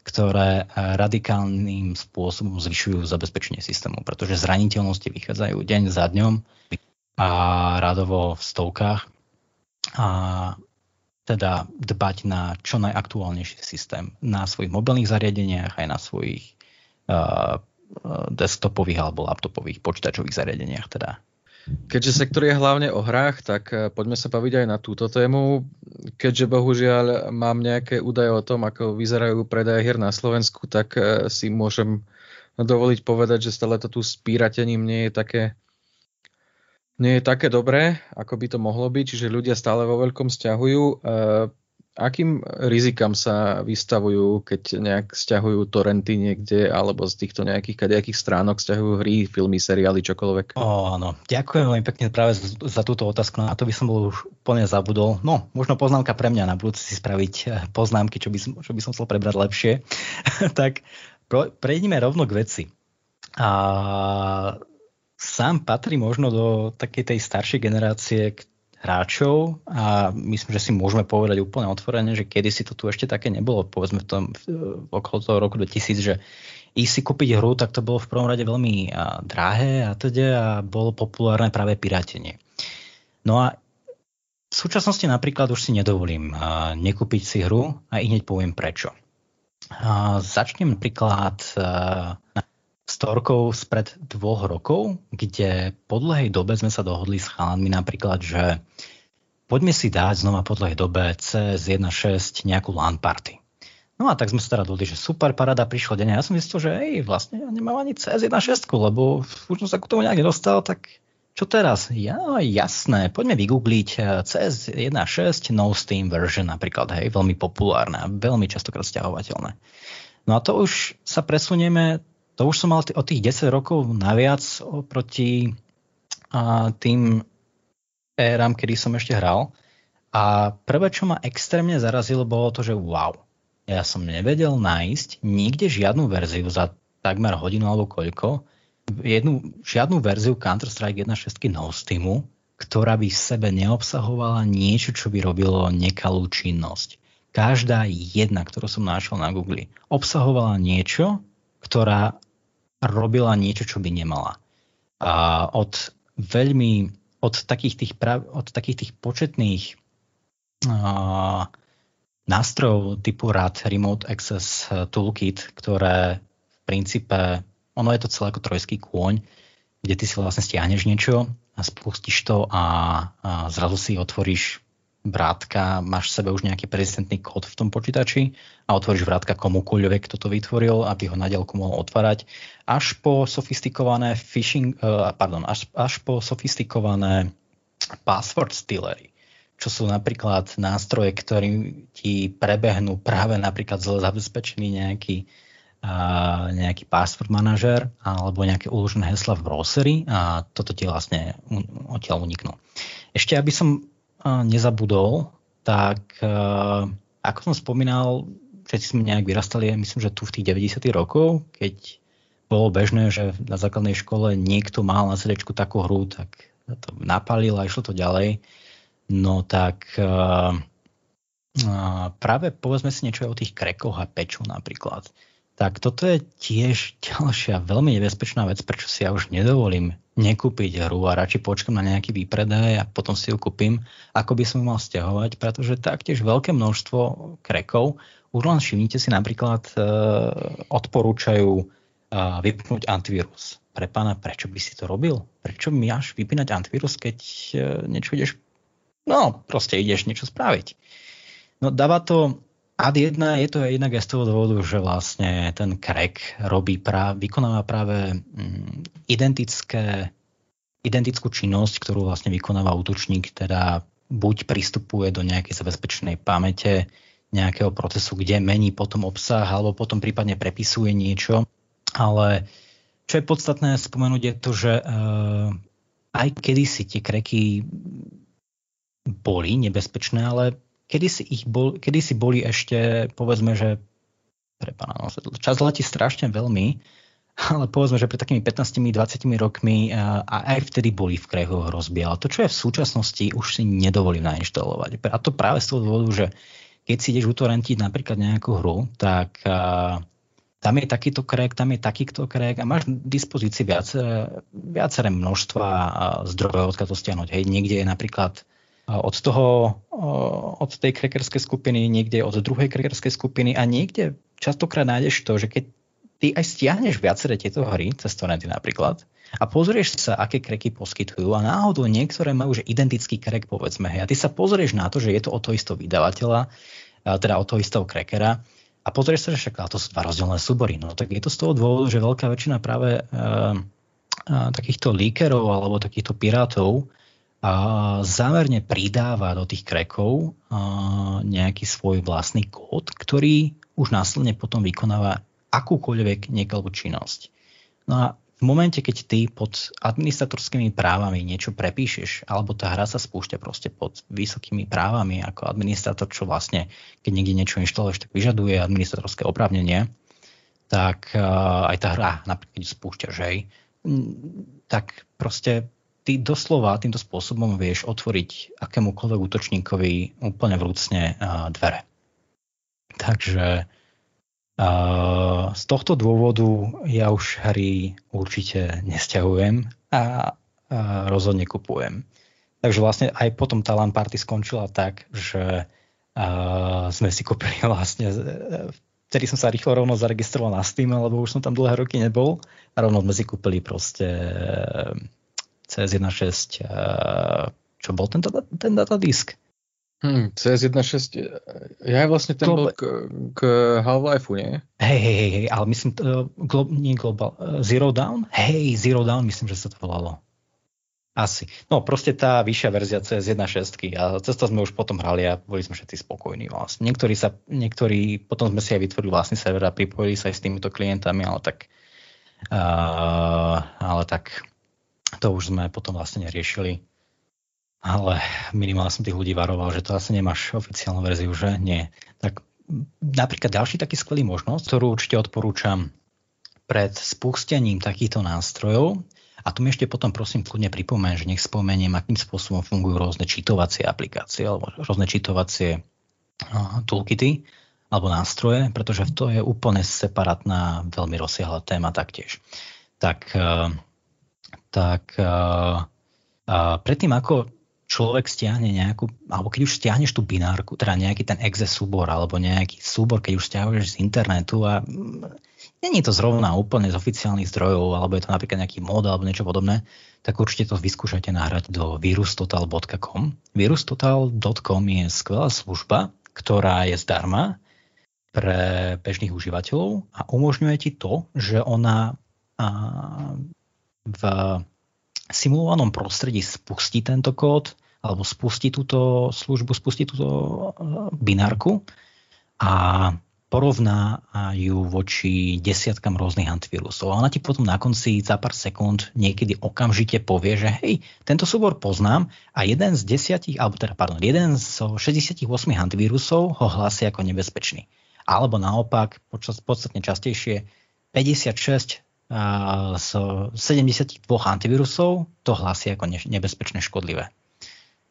ktoré eh, radikálnym spôsobom zvyšujú zabezpečenie systému, pretože zraniteľnosti vychádzajú deň za dňom a radovo v stovkách. A teda dbať na čo najaktuálnejší systém na svojich mobilných zariadeniach aj na svojich uh, desktopových alebo laptopových počítačových zariadeniach. Teda. Keďže sektor je hlavne o hrách, tak uh, poďme sa baviť aj na túto tému. Keďže bohužiaľ mám nejaké údaje o tom, ako vyzerajú predaje hier na Slovensku, tak uh, si môžem dovoliť povedať, že stále to tu s píratením nie je také nie je také dobré, ako by to mohlo byť, čiže ľudia stále vo veľkom stiahujú. Akým rizikám sa vystavujú, keď nejak stiahujú torrenty niekde, alebo z týchto nejakých kadejakých stránok stiahujú hry, filmy, seriály, čokoľvek? Ó, áno. Ďakujem veľmi pekne práve za túto otázku. Na to by som bol už úplne zabudol. No, možno poznámka pre mňa na budúci si spraviť e, poznámky, čo by som, čo by som chcel prebrať lepšie. tak prejdime rovno k veci. A sám patrí možno do takej tej staršej generácie hráčov a myslím, že si môžeme povedať úplne otvorene, že kedy si to tu ešte také nebolo, povedzme v tom v, okolo toho roku 2000, že ísť si kúpiť hru, tak to bolo v prvom rade veľmi a, drahé a teda a bolo populárne práve pirátenie. No a v súčasnosti napríklad už si nedovolím a, nekúpiť si hru a i hneď poviem prečo. A, začnem napríklad a, storkou spred dvoch rokov, kde po dlhej dobe sme sa dohodli s chalanmi napríklad, že poďme si dať znova po dlhej dobe CS 1.6 nejakú LAN party. No a tak sme sa teda dohodli, že super, parada, prišlo deň. Ja som zistil, že hej, vlastne ja nemám ani CS 1.6, lebo už som sa k tomu nejak nedostal, tak čo teraz? Ja, jasné, poďme vygoogliť CS 1.6 no Steam version napríklad, hej, veľmi populárne a veľmi častokrát stiahovateľné. No a to už sa presunieme to už som mal t- o tých 10 rokov naviac oproti a, tým éram, kedy som ešte hral. A prvé, čo ma extrémne zarazilo, bolo to, že wow, ja som nevedel nájsť nikde žiadnu verziu za takmer hodinu alebo koľko, jednu, žiadnu verziu Counter-Strike 1.6 no Steamu, ktorá by v sebe neobsahovala niečo, čo by robilo nekalú činnosť. Každá jedna, ktorú som našiel na Google, obsahovala niečo, ktorá robila niečo, čo by nemala. A od veľmi, od takých tých, prav, od takých tých početných uh, nástrojov typu RAD, Remote Access Toolkit, ktoré v princípe, ono je to celé ako trojský kôň, kde ty si vlastne stiahneš niečo a spustíš to a, a zrazu si otvoríš vrátka, máš v sebe už nejaký prezidentný kód v tom počítači a otvoríš vrátka komukoľvek, kto to vytvoril, aby ho na diaľku mohol otvárať, až po sofistikované phishing, uh, pardon, až, až po sofistikované password stealery, čo sú napríklad nástroje, ktorým ti prebehnú práve napríklad zle zabezpečený nejaký nejaký password manažer alebo nejaké uložené hesla v browseri a toto ti vlastne odtiaľ uniknú. Ešte aby som nezabudol, tak ako som spomínal, všetci sme nejak vyrastali, myslím, že tu v tých 90. rokov, keď bolo bežné, že na základnej škole niekto mal na CD takú hru, tak to napalil a išlo to ďalej. No tak uh, uh, práve povedzme si niečo o tých krekoch a peču napríklad. Tak toto je tiež ďalšia veľmi nebezpečná vec, prečo si ja už nedovolím nekúpiť hru a radšej počkam na nejaký výpredaj a potom si ju kúpim, ako by som ju mal stiahovať, pretože taktiež veľké množstvo krekov, už len všimnite si napríklad, e, odporúčajú e, vypnúť antivírus. Pre pána, prečo by si to robil? Prečo mi až vypínať antivírus, keď e, niečo ideš, no proste ideš niečo spraviť. No dáva to Ad jedna je to jednak aj z toho dôvodu, že vlastne ten crack robí práve, vykonáva práve mm, identické, identickú činnosť, ktorú vlastne vykonáva útočník, teda buď pristupuje do nejakej zabezpečenej pamäte nejakého procesu, kde mení potom obsah, alebo potom prípadne prepisuje niečo. Ale čo je podstatné spomenúť je to, že uh, aj kedysi tie kreky boli nebezpečné, ale kedy si, ich bol, kedy si boli ešte, povedzme, že pre pána, no, čas letí strašne veľmi, ale povedzme, že pred takými 15-20 rokmi a aj vtedy boli v krehu hrozby. Ale to, čo je v súčasnosti, už si nedovolím nainštalovať. A to práve z toho dôvodu, že keď si ideš utorentiť napríklad nejakú hru, tak a, tam je takýto krek, tam je takýto krek a máš v dispozícii viaceré, viaceré množstva zdrojov, odkiaľ to stiahnuť. Hej, niekde je napríklad od toho, od tej krekerskej skupiny, niekde od druhej krekerskej skupiny a niekde častokrát nájdeš to, že keď ty aj stiahneš viaceré tieto hry, cez torrenty napríklad, a pozrieš sa, aké kreky poskytujú a náhodou niektoré majú že identický krek, povedzme, hej, a ty sa pozrieš na to, že je to od toho istého vydavateľa, teda od toho istého krekera a pozrieš sa, že však to sú dva rozdielne súbory. No tak je to z toho dôvodu, že veľká väčšina práve uh, uh, takýchto líkerov alebo takýchto pirátov a zámerne pridáva do tých krekov nejaký svoj vlastný kód, ktorý už následne potom vykonáva akúkoľvek nekalú činnosť. No a v momente, keď ty pod administratorskými právami niečo prepíšeš, alebo tá hra sa spúšťa proste pod vysokými právami ako administrator, čo vlastne, keď niekde niečo inštaluješ, tak vyžaduje administratorské oprávnenie, tak aj tá hra, napríklad keď spúšťaš, hej, tak proste ty doslova týmto spôsobom vieš otvoriť akémukoľvek útočníkovi úplne vrúcne uh, dvere. Takže uh, z tohto dôvodu ja už hry určite nesťahujem a uh, rozhodne kupujem. Takže vlastne aj potom tá LAN party skončila tak, že sme si kúpili vlastne vtedy som sa rýchlo rovno zaregistroval na Steam, lebo už som tam dlhé roky nebol a rovno sme si kúpili proste CS16, čo bol ten, ten datadisk? Hmm, CS16, ja vlastne ten Global... bol k, k Half-Life, nie? Hej, hej, hej, ale myslím, uh, glo, nie Global, uh, Zero Down? Hej, Zero Down, myslím, že sa to volalo. Asi. No proste tá vyššia verzia CS1.6 a cez to sme už potom hrali a boli sme všetci spokojní vlastne. Niektorí, sa, niektorí potom sme si aj vytvorili vlastný server a pripojili sa aj s týmito klientami, ale tak uh, ale tak to už sme potom vlastne neriešili. Ale minimálne som tých ľudí varoval, že to asi nemáš oficiálnu verziu, že nie. Tak napríklad ďalší taký skvelý možnosť, ktorú určite odporúčam pred spustením takýchto nástrojov, a tu mi ešte potom prosím kľudne pripomeň, že nech spomeniem, akým spôsobom fungujú rôzne čítovacie aplikácie alebo rôzne čítovacie toolkity alebo nástroje, pretože to je úplne separátna, veľmi rozsiahla téma taktiež. Tak tak uh, uh, predtým ako človek stiahne nejakú, alebo keď už stiahneš tú binárku, teda nejaký ten exe súbor, alebo nejaký súbor, keď už stiahuješ z internetu a mm, není to zrovna úplne z oficiálnych zdrojov, alebo je to napríklad nejaký mod alebo niečo podobné, tak určite to vyskúšajte nahrať do virustotal.com. Virustotal.com je skvelá služba, ktorá je zdarma pre bežných užívateľov a umožňuje ti to, že ona v simulovanom prostredí spustí tento kód alebo spustí túto službu, spustí túto eh, binárku a porovnávajú voči desiatkam rôznych antivírusov. A ona ti potom na konci za pár sekúnd niekedy okamžite povie, že hej, tento súbor poznám a jeden z desiatich, alebo teda, pardon, jeden z 68 antivírusov ho hlási ako nebezpečný. Alebo naopak, počas, podstatne častejšie, 56 z 72 antivírusov to hlási ako nebezpečné škodlivé.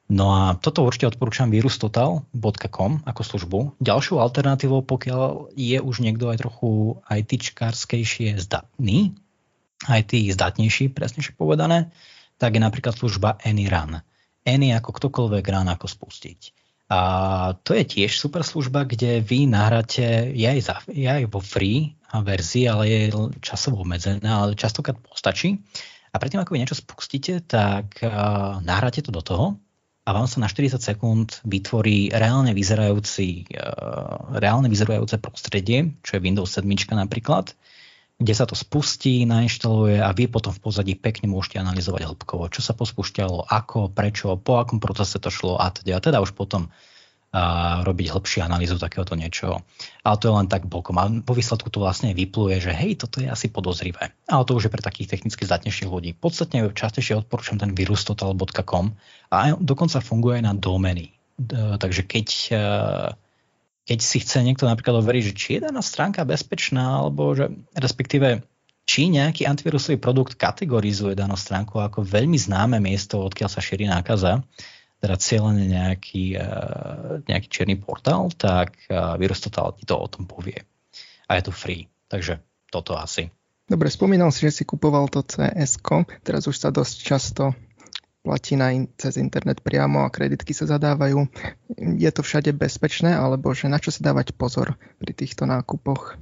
No a toto určite odporúčam virustotal.com ako službu. Ďalšou alternatívou, pokiaľ je už niekto aj trochu ITčkarskejšie zdatný, IT zdatnejší, presnejšie povedané, tak je napríklad služba AnyRun. Any ako ktokoľvek run ako spustiť. A to je tiež super služba, kde vy nahráte, je aj, za, je aj vo free verzii, ale je časovo obmedzená, ale častokrát postačí. A predtým, ako vy niečo spustíte, tak uh, nahráte to do toho a vám sa na 40 sekúnd vytvorí reálne, vyzerajúci, uh, reálne vyzerajúce prostredie, čo je Windows 7 napríklad, kde sa to spustí, nainštaluje a vy potom v pozadí pekne môžete analyzovať hĺbkovo, čo sa pospúšťalo, ako, prečo, po akom procese to šlo a teda. A teda už potom a robiť hĺbšiu analýzu takéhoto niečoho. Ale to je len tak bokom. A po výsledku to vlastne vypluje, že hej, toto je asi podozrivé. Ale to už je pre takých technicky zdatnejších ľudí. Podstatne častejšie odporúčam ten virustotal.com a dokonca funguje aj na domény. Takže keď, e, keď si chce niekto napríklad overiť, že či je daná stránka bezpečná, alebo že respektíve či nejaký antivírusový produkt kategorizuje danú stránku ako veľmi známe miesto, odkiaľ sa šíri nákaza, teda cieľene nejaký, eh, nejaký čierny portál, tak eh, Virus Total ti to o tom povie. A je to free. Takže toto asi. Dobre, spomínal si, že si kupoval to cs teraz už sa dosť často platí na in, cez internet priamo a kreditky sa zadávajú. Je to všade bezpečné, alebo že na čo sa dávať pozor pri týchto nákupoch?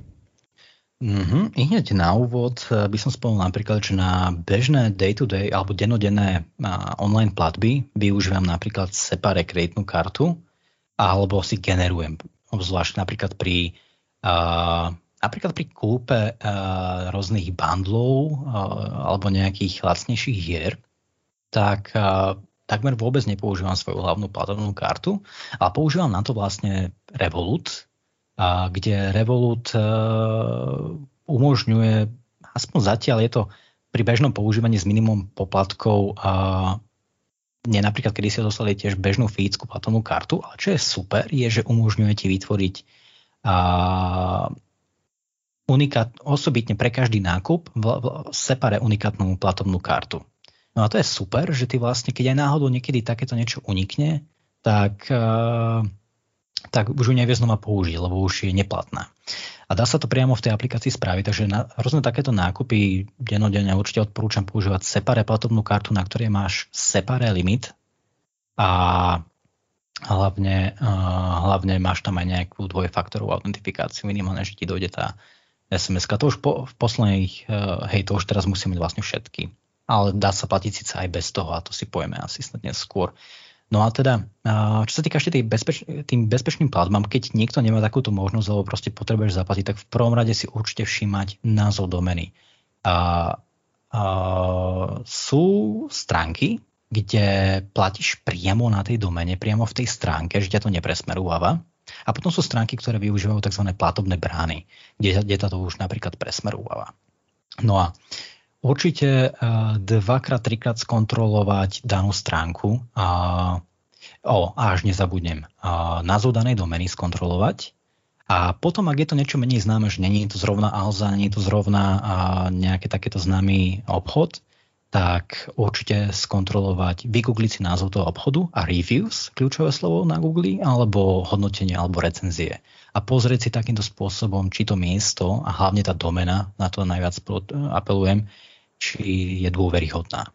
Mm-hmm. I hneď na úvod eh, by som spomenul napríklad, že na bežné day-to-day alebo dennodenné online platby využívam napríklad separé kreditnú kartu alebo si generujem, obzvlášť napríklad pri uh, napríklad pri kúpe uh, rôznych bundlov uh, alebo nejakých lacnejších hier, tak uh, takmer vôbec nepoužívam svoju hlavnú platobnú kartu, ale používam na to vlastne Revolut, a kde Revolut e, umožňuje, aspoň zatiaľ je to pri bežnom používaní s minimum poplatkov a nie napríklad, kedy si dostali tiež bežnú fídsku platovnú kartu, ale čo je super, je, že umožňuje ti vytvoriť a, unikát, osobitne pre každý nákup v, v separe unikátnu platovnú kartu. No a to je super, že ty vlastne, keď aj náhodou niekedy takéto niečo unikne, tak uh, tak už ju nevie znova použiť, lebo už je neplatná. A dá sa to priamo v tej aplikácii spraviť, takže na rôzne takéto nákupy denodenne určite odporúčam používať separé platobnú kartu, na ktorej máš separé limit a hlavne, uh, hlavne máš tam aj nejakú dvojfaktorovú autentifikáciu, minimálne, že ti dojde tá sms -ka. To už po, v posledných, uh, hej, to už teraz musíme mať vlastne všetky. Ale dá sa platiť síce aj bez toho a to si pojeme asi snad skôr. No a teda, čo sa týka ešte bezpeč- tým bezpečným platbám, keď niekto nemá takúto možnosť, alebo proste potrebuješ zaplatiť, tak v prvom rade si určite všímať názov domeny. A, a, sú stránky, kde platíš priamo na tej domene, priamo v tej stránke, že ťa to nepresmerúva. A potom sú stránky, ktoré využívajú tzv. platobné brány, kde, kde to už napríklad presmerúva. No a určite uh, dvakrát, trikrát skontrolovať danú stránku a o, až nezabudnem, uh, názov danej domeny skontrolovať a potom, ak je to niečo menej známe, že není to zrovna Alza, je to zrovna uh, nejaké takéto známy obchod, tak určite skontrolovať, vygoogliť si názov toho obchodu a reviews, kľúčové slovo na Google, alebo hodnotenie, alebo recenzie. A pozrieť si takýmto spôsobom, či to miesto a hlavne tá domena, na to najviac apelujem, či je dôveryhodná.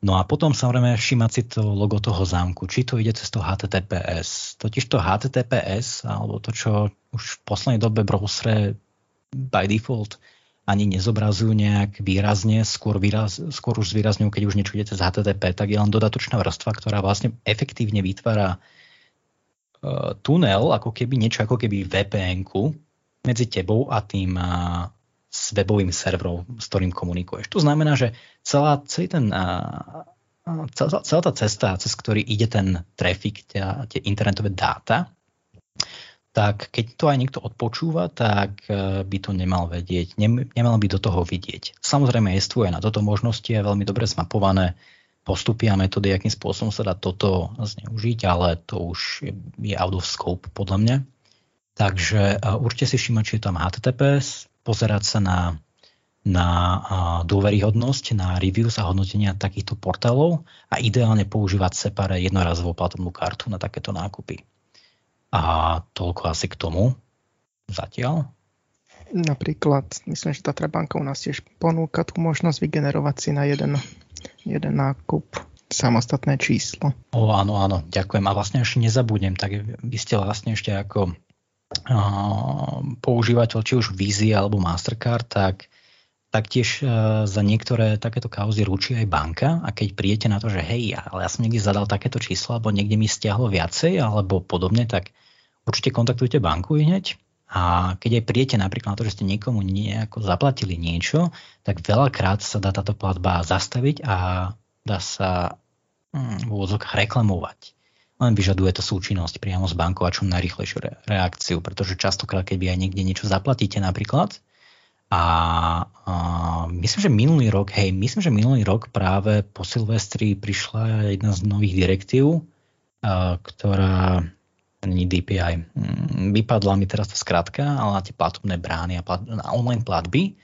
No a potom samozrejme všímať si to logo toho zámku, či to ide cez to HTTPS. Totiž to HTTPS, alebo to, čo už v poslednej dobe browsere by default ani nezobrazujú nejak výrazne, skôr, výraz, skôr už zvýrazňujú, keď už niečo ide cez HTTP, tak je len dodatočná vrstva, ktorá vlastne efektívne vytvára uh, tunel, ako keby niečo ako keby vpn medzi tebou a tým uh, s webovým serverom, s ktorým komunikuješ. To znamená, že celá, celý ten, celá, celá tá cesta, cez ktorý ide ten trafik, tie, tie internetové dáta, tak keď to aj niekto odpočúva, tak e, by to nemal vedieť, nemal by do toho vidieť. Samozrejme, je aj na toto možnosti, je veľmi dobre zmapované postupy a metódy, akým spôsobom sa dá toto zneužiť, ale to už je out of scope podľa mňa. Takže e, určite si všimať, či je tam HTTPS, pozerať sa na, na dôveryhodnosť, na reviews a hodnotenia takýchto portálov a ideálne používať separe jednorazovú platobnú kartu na takéto nákupy. A toľko asi k tomu zatiaľ. Napríklad, myslím, že Tatra banka u nás tiež ponúka tú možnosť vygenerovať si na jeden, jeden nákup samostatné číslo. O, áno, áno, ďakujem. A vlastne ešte nezabudnem, tak vy ste vlastne ešte ako používateľ, či už Visa alebo Mastercard, tak taktiež uh, za niektoré takéto kauzy ručí aj banka a keď prídete na to, že hej, ale ja som niekde zadal takéto číslo, alebo niekde mi stiahlo viacej, alebo podobne, tak určite kontaktujte banku hneď. A keď aj príjete napríklad na to, že ste niekomu nejako zaplatili niečo, tak veľakrát sa dá táto platba zastaviť a dá sa hm, v úvodzokách reklamovať. Len vyžaduje to súčinnosť priamo s bankou a čo najrychlejšiu re- reakciu, pretože častokrát, keď vy aj niekde niečo zaplatíte napríklad, a, a myslím, že minulý rok, hej, myslím, že minulý rok práve po Silvestri prišla jedna z nových direktív, a, ktorá není DPI. Mm, vypadla mi teraz to skratka, ale na tie platobné brány a plat, na online platby.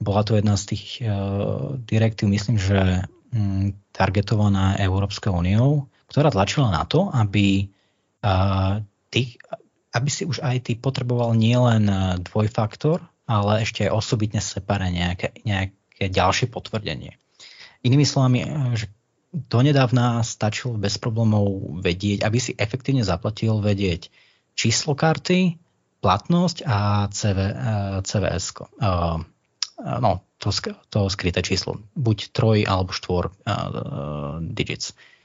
Bola to jedna z tých uh, direktív, myslím, že um, targetovaná Európskou úniou, ktorá tlačila na to, aby, uh, tých, aby si už aj ty potreboval nielen dvojfaktor, ale ešte aj osobitne separe nejaké, nejaké ďalšie potvrdenie. Inými slovami, že donedávna stačilo bez problémov vedieť, aby si efektívne zaplatil vedieť číslo karty, platnosť a CV, CVS. Uh, uh, no, to, to skryté číslo. Buď troj alebo štvor uh, digits. Uh,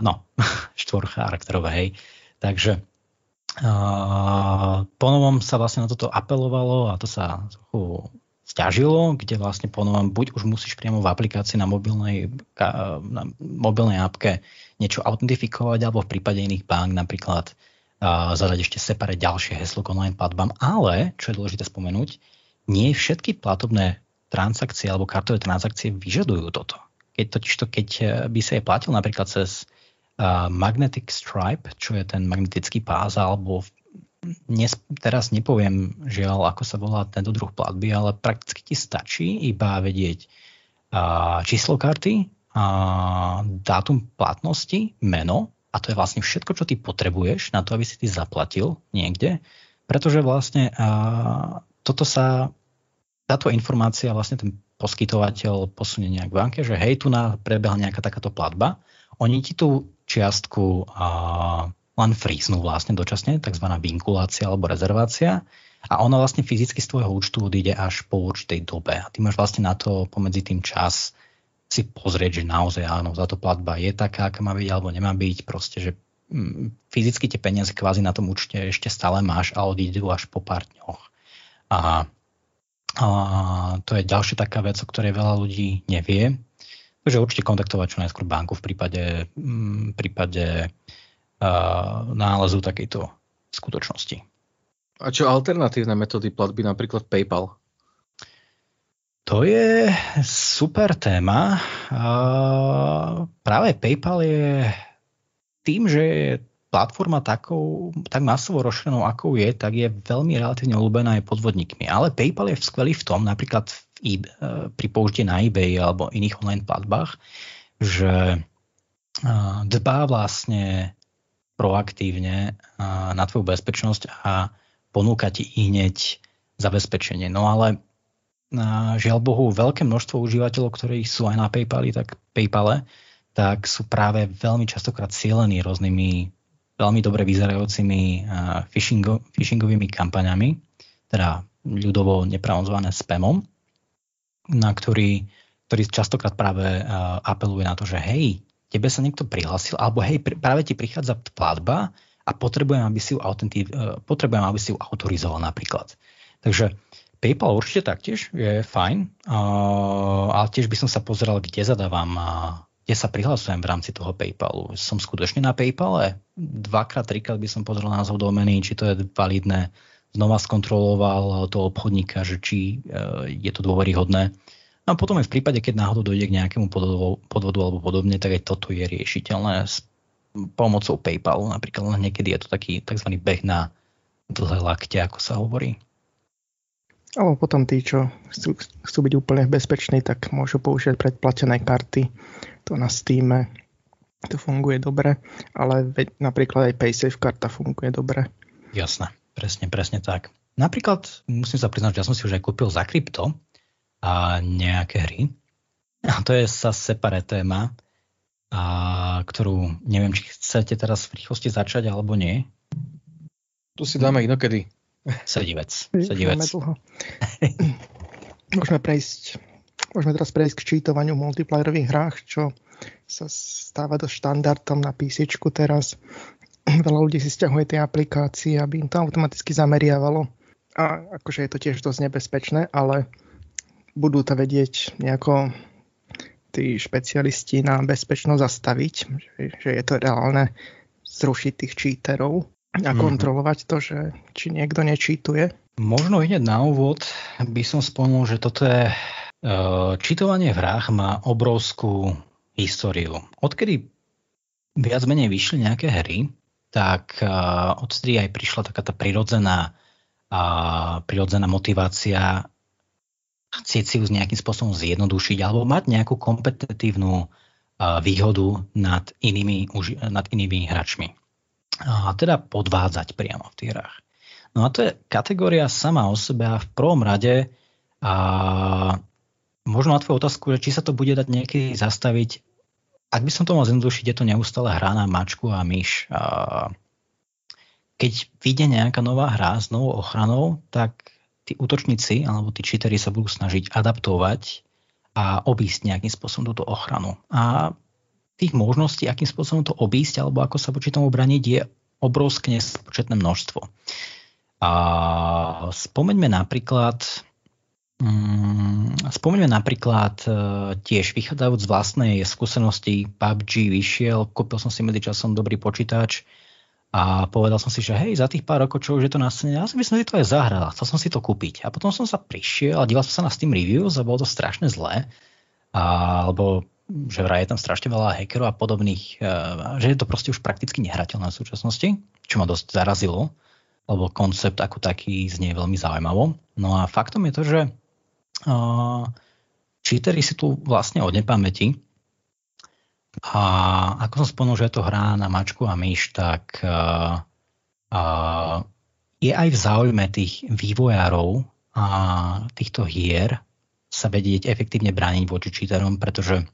no, štvor charakterové, hej. Takže uh, ponovom sa vlastne na toto apelovalo a to sa trochu stiažilo, kde vlastne ponovom buď už musíš priamo v aplikácii na mobilnej, na mobilnej appke niečo autentifikovať, alebo v prípade iných bank napríklad uh, zadať ešte separe ďalšie heslo k online platbám. Ale, čo je dôležité spomenúť, nie všetky platobné transakcie alebo kartové transakcie vyžadujú toto. Keď totiž to, keď e, by sa je platil napríklad cez uh, Magnetic Stripe, čo je ten magnetický pás, alebo Nes, teraz nepoviem žiaľ, ako sa volá tento druh platby, ale prakticky ti stačí iba vedieť a, číslo karty, a, dátum platnosti, meno a to je vlastne všetko, čo ty potrebuješ na to, aby si ty zaplatil niekde, pretože vlastne a, toto sa, táto informácia vlastne ten poskytovateľ posunie nejak banke, že hej, tu na prebehla nejaká takáto platba, oni ti tú čiastku a, len fríznú vlastne dočasne, tzv. vinkulácia alebo rezervácia a ona vlastne fyzicky z tvojho účtu odíde až po určitej dobe. A ty máš vlastne na to pomedzi tým čas si pozrieť, že naozaj áno, za to platba je taká, aká má byť alebo nemá byť, proste, že mm, fyzicky tie peniaze kvázi na tom účte ešte stále máš a odídu až po pár dňoch. A, a to je ďalšia taká vec, o ktorej veľa ľudí nevie. Takže určite kontaktovať čo najskôr banku v prípade, mm, v prípade nálezu takejto skutočnosti. A čo alternatívne metódy platby, napríklad PayPal? To je super téma. Práve PayPal je tým, že je platforma takou, tak masovo rozšírenou, ako je, tak je veľmi relatívne obľúbená aj podvodníkmi. Ale PayPal je skvelý v tom, napríklad v eBay, pri použití na eBay alebo iných online platbách, že dbá vlastne proaktívne na tvoju bezpečnosť a ponúka ti i hneď zabezpečenie. No ale žiaľ Bohu, veľké množstvo užívateľov, ktorí sú aj na PayPali, tak PayPale, tak sú práve veľmi častokrát cieľení rôznymi veľmi dobre vyzerajúcimi phishingo, phishingovými kampaňami, teda ľudovo nepravozvané spamom, na ktorý, ktorý častokrát práve apeluje na to, že hej, tebe sa niekto prihlásil, alebo hej, práve ti prichádza platba a potrebujem, aby si ju, autentiv, e, potrebujem, aby si ju autorizoval napríklad. Takže PayPal určite taktiež je fajn, ale tiež by som sa pozeral, kde zadávam, kde kde sa prihlasujem v rámci toho PayPalu. Som skutočne na PayPale? Dvakrát, trikrát by som pozrel názov domeny, či to je validné. Znova skontroloval toho obchodníka, že či e, je to dôveryhodné. A potom aj v prípade, keď náhodou dojde k nejakému podvodu, podvodu alebo podobne, tak aj toto je riešiteľné s pomocou PayPalu. Napríklad niekedy je to taký tzv. beh na dlhé lakte, ako sa hovorí. Alebo potom tí, čo chcú, chcú byť úplne bezpeční, tak môžu použiť predplatené karty. To na Steam to funguje dobre, ale veď, napríklad aj PaySafe karta funguje dobre. Jasné, presne, presne tak. Napríklad musím sa priznať, že ja som si už aj kúpil za krypto a nejaké hry. A to je sa separé téma, a ktorú neviem, či chcete teraz v rýchlosti začať alebo nie. Tu si dáme inokedy. Sedivec. Sedivec. môžeme prejsť môžeme teraz prejsť k čítovaniu v multiplayerových hrách, čo sa stáva do štandardom na PC teraz. Veľa ľudí si stiahuje tie aplikácie, aby im to automaticky zameriavalo. A akože je to tiež dosť nebezpečné, ale budú to vedieť nejako tí špecialisti na bezpečnosť zastaviť, že, že je to reálne zrušiť tých číterov a mhm. kontrolovať to, že či niekto nečítuje? Možno hneď na úvod by som spomenul, že toto je uh, čítovanie v hrách má obrovskú históriu. Odkedy viac menej vyšli nejaké hry, tak uh, odtedy aj prišla taká tá prirodzená, uh, prirodzená motivácia chcieť si ju nejakým spôsobom zjednodušiť alebo mať nejakú kompetitívnu výhodu nad inými, nad inými hráčmi a teda podvádzať priamo v tých hrách. No a to je kategória sama o sebe a v prvom rade a možno na tvoju otázku, že či sa to bude dať niekedy zastaviť, ak by som to mal zjednodušiť, je to neustále hra na mačku a myš. Keď vyjde nejaká nová hra s novou ochranou, tak tí útočníci alebo tí cheatery sa budú snažiť adaptovať a obísť nejakým spôsobom túto ochranu. A tých možností, akým spôsobom to obísť alebo ako sa voči tomu braniť, je obrovské nespočetné množstvo. A spomeňme napríklad, spomeňme napríklad e, tiež vychádzajúc z vlastnej skúsenosti PUBG vyšiel, kúpil som si medzičasom dobrý počítač a povedal som si, že hej, za tých pár rokov, čo už je to na scéne, ja by som si to aj zahral, chcel som si to kúpiť. A potom som sa prišiel a díval som sa na Steam Reviews a bolo to strašne zlé. Alebo že vraj je tam strašne veľa hackerov a podobných, eh, že je to proste už prakticky nehrateľné v súčasnosti, čo ma dosť zarazilo, lebo koncept ako taký znie veľmi zaujímavo. No a faktom je to, že cheatery si tu vlastne od nepamäti a ako som spomenul, že je to hra na mačku a myš, tak uh, uh, je aj v záujme tých vývojárov a týchto hier sa vedieť efektívne brániť voči cheaterom, pretože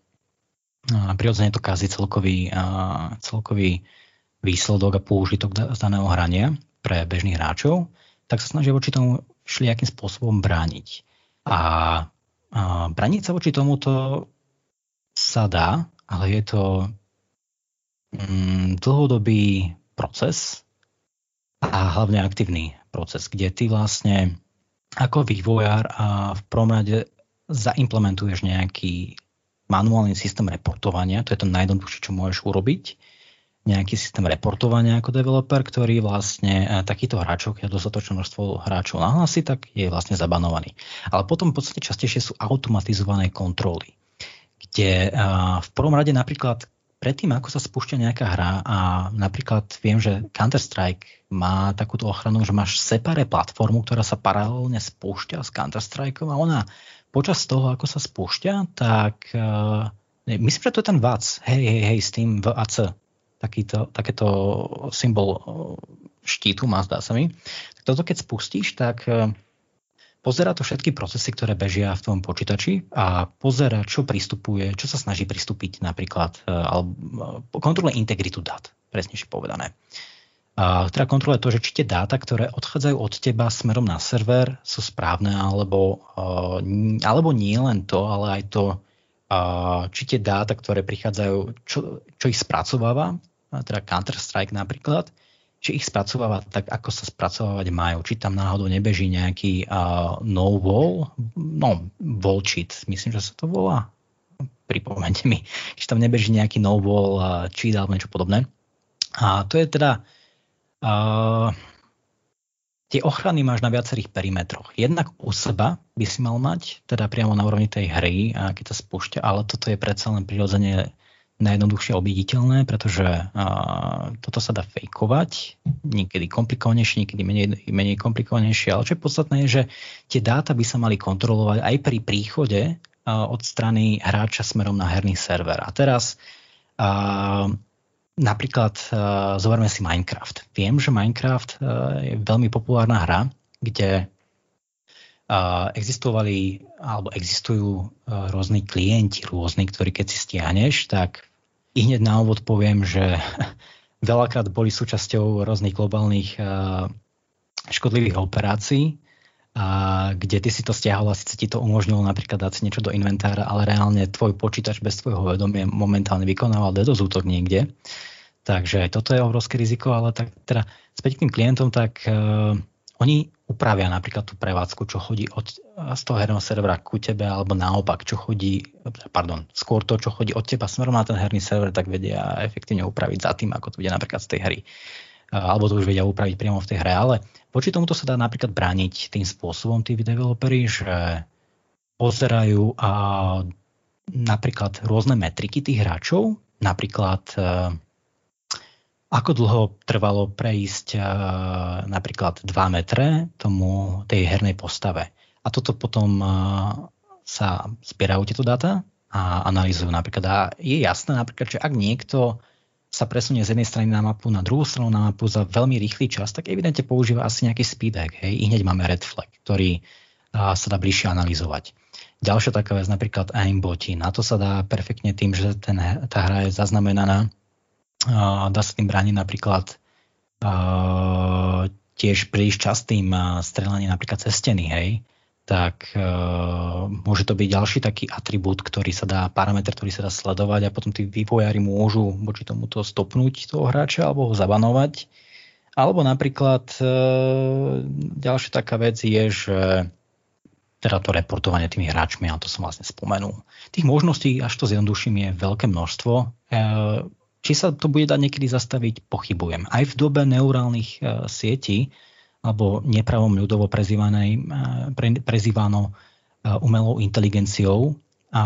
prirodzene to kazí celkový, celkový výsledok a použitok daného hrania pre bežných hráčov, tak sa snažia voči tomu všelijakým spôsobom brániť. A, a brániť sa voči tomuto sa dá, ale je to mm, dlhodobý proces a hlavne aktívny proces, kde ty vlastne ako vývojár a v prvom zaimplementuješ nejaký manuálny systém reportovania, to je to najjednoduchšie, čo môžeš urobiť, nejaký systém reportovania ako developer, ktorý vlastne e, takýto hráčov, keď dostatočné množstvo hráčov nahlási, tak je vlastne zabanovaný. Ale potom v podstate častejšie sú automatizované kontroly, kde e, v prvom rade napríklad predtým, ako sa spúšťa nejaká hra a napríklad viem, že Counter-Strike má takúto ochranu, že máš separé platformu, ktorá sa paralelne spúšťa s Counter-Strikeom a ona počas toho, ako sa spúšťa, tak uh, myslím, že to je ten VAC, hej, hej, hej, s tým VAC, takýto, takéto symbol uh, štítu má, zdá sa mi. Tak toto keď spustíš, tak uh, pozera to všetky procesy, ktoré bežia v tom počítači a pozera, čo pristupuje, čo sa snaží pristúpiť napríklad, alebo kontroluje integritu dát, presnejšie povedané. A teda kontroluje to, že či tie dáta, ktoré odchádzajú od teba smerom na server, sú správne, alebo, alebo nie len to, ale aj to, či tie dáta, ktoré prichádzajú, čo, čo ich spracováva, teda Counter-Strike napríklad, či ich spracováva tak, ako sa spracovávať majú. Či tam náhodou nebeží nejaký uh, no wall, no wall cheat, myslím, že sa to volá. pripomente mi, či tam nebeží nejaký no-wall cheat alebo niečo podobné. A to je teda uh, tie ochrany máš na viacerých perimetroch. Jednak u seba by si mal mať, teda priamo na úrovni tej hry, keď sa spúšťa, ale toto je predsa len prirodzene najjednoduchšie obiditeľné, pretože uh, toto sa dá fejkovať, niekedy komplikovanejšie, niekedy menej, menej komplikovanejšie, ale čo je podstatné je, že tie dáta by sa mali kontrolovať aj pri príchode uh, od strany hráča smerom na herný server. A teraz uh, Napríklad uh, zoberme si Minecraft. Viem, že Minecraft uh, je veľmi populárna hra, kde existovali alebo existujú uh, rôzni klienti, rôzni, ktorí keď si stiahneš, tak i hneď na úvod poviem, že veľakrát boli súčasťou rôznych globálnych uh, škodlivých operácií, a kde ty si to stiahol a síce ti to umožnilo napríklad dať si niečo do inventára, ale reálne tvoj počítač bez tvojho vedomia momentálne vykonával DDoS útok niekde. Takže toto je obrovské riziko, ale tak teda späť k tým klientom, tak uh, oni upravia napríklad tú prevádzku, čo chodí od, z toho herného servera ku tebe, alebo naopak, čo chodí, pardon, skôr to, čo chodí od teba. Smerom na ten herný server, tak vedia efektívne upraviť za tým, ako to bude napríklad z tej hry. Alebo to už vedia upraviť priamo v tej hre, ale voči tomuto sa dá napríklad brániť tým spôsobom tí developeri, že pozerajú a napríklad rôzne metriky tých hráčov, napríklad e, ako dlho trvalo prejsť e, napríklad 2 metre tomu tej hernej postave. A toto potom e, sa zbierajú tieto dáta a analýzujú napríklad. A je jasné napríklad, že ak niekto sa presunie z jednej strany na mapu na druhú stranu na mapu za veľmi rýchly čas, tak evidentne používa asi nejaký speedhack. Hej. I hneď máme red flag, ktorý a, sa dá bližšie analyzovať. Ďalšia taká vec, napríklad aimboti. Na to sa dá perfektne tým, že ten, tá hra je zaznamenaná. A, dá sa tým brániť napríklad a, tiež príliš častým strelaním napríklad cez steny, hej tak e, môže to byť ďalší taký atribút, ktorý sa dá, parameter, ktorý sa dá sledovať a potom tí vývojári môžu voči tomuto stopnúť toho hráča alebo ho zabanovať. Alebo napríklad e, ďalšia taká vec je, že teda to reportovanie tými hráčmi, a to som vlastne spomenul. Tých možností, až to zjednoduším, je veľké množstvo. E, či sa to bude dať niekedy zastaviť, pochybujem. Aj v dobe neurálnych e, sietí alebo nepravom ľudovo prezývanej, eh, pre, prezývano eh, umelou inteligenciou a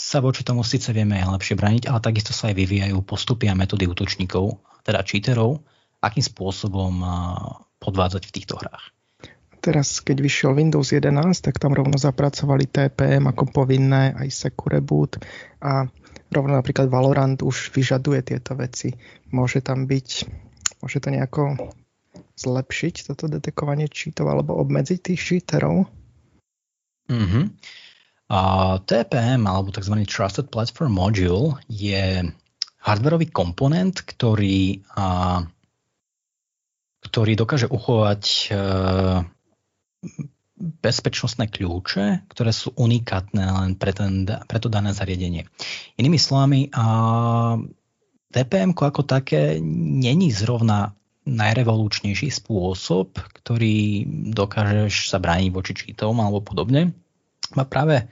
sa voči tomu síce vieme lepšie braniť, ale takisto sa aj vyvíjajú postupy a metódy útočníkov, teda cheaterov, akým spôsobom podvádzať v týchto hrách. Teraz, keď vyšiel Windows 11, tak tam rovno zapracovali TPM ako povinné, aj Secure Boot a rovno napríklad Valorant už vyžaduje tieto veci. Môže tam byť Môže to nejako zlepšiť toto detekovanie cheatov alebo obmedziť tých cheaterov? Mm-hmm. Uh, TPM alebo tzv. Trusted Platform Module je hardwareový komponent, ktorý, uh, ktorý dokáže uchovať uh, bezpečnostné kľúče, ktoré sú unikátne len pre, ten, pre to dané zariadenie. Inými slovami, TPM ako také není zrovna najrevolučnejší spôsob, ktorý dokážeš sa brániť voči čítom alebo podobne. A práve,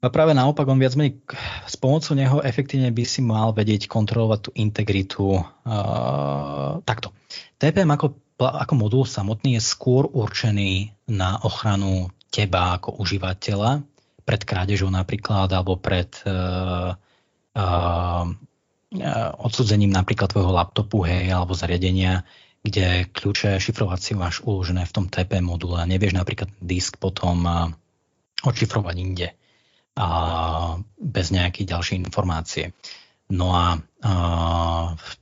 a práve naopak, on viac menej s pomocou neho efektívne by si mal vedieť kontrolovať tú integritu uh, takto. TPM ako, ako modul samotný je skôr určený na ochranu teba ako užívateľa pred krádežou napríklad alebo pred uh, uh, odsudzením napríklad tvojho laptopu, hej, alebo zariadenia, kde kľúče šifrovacie máš uložené v tom TP module a nevieš napríklad disk potom eh, odšifrovať inde a bez nejakej ďalšej informácie. No a, a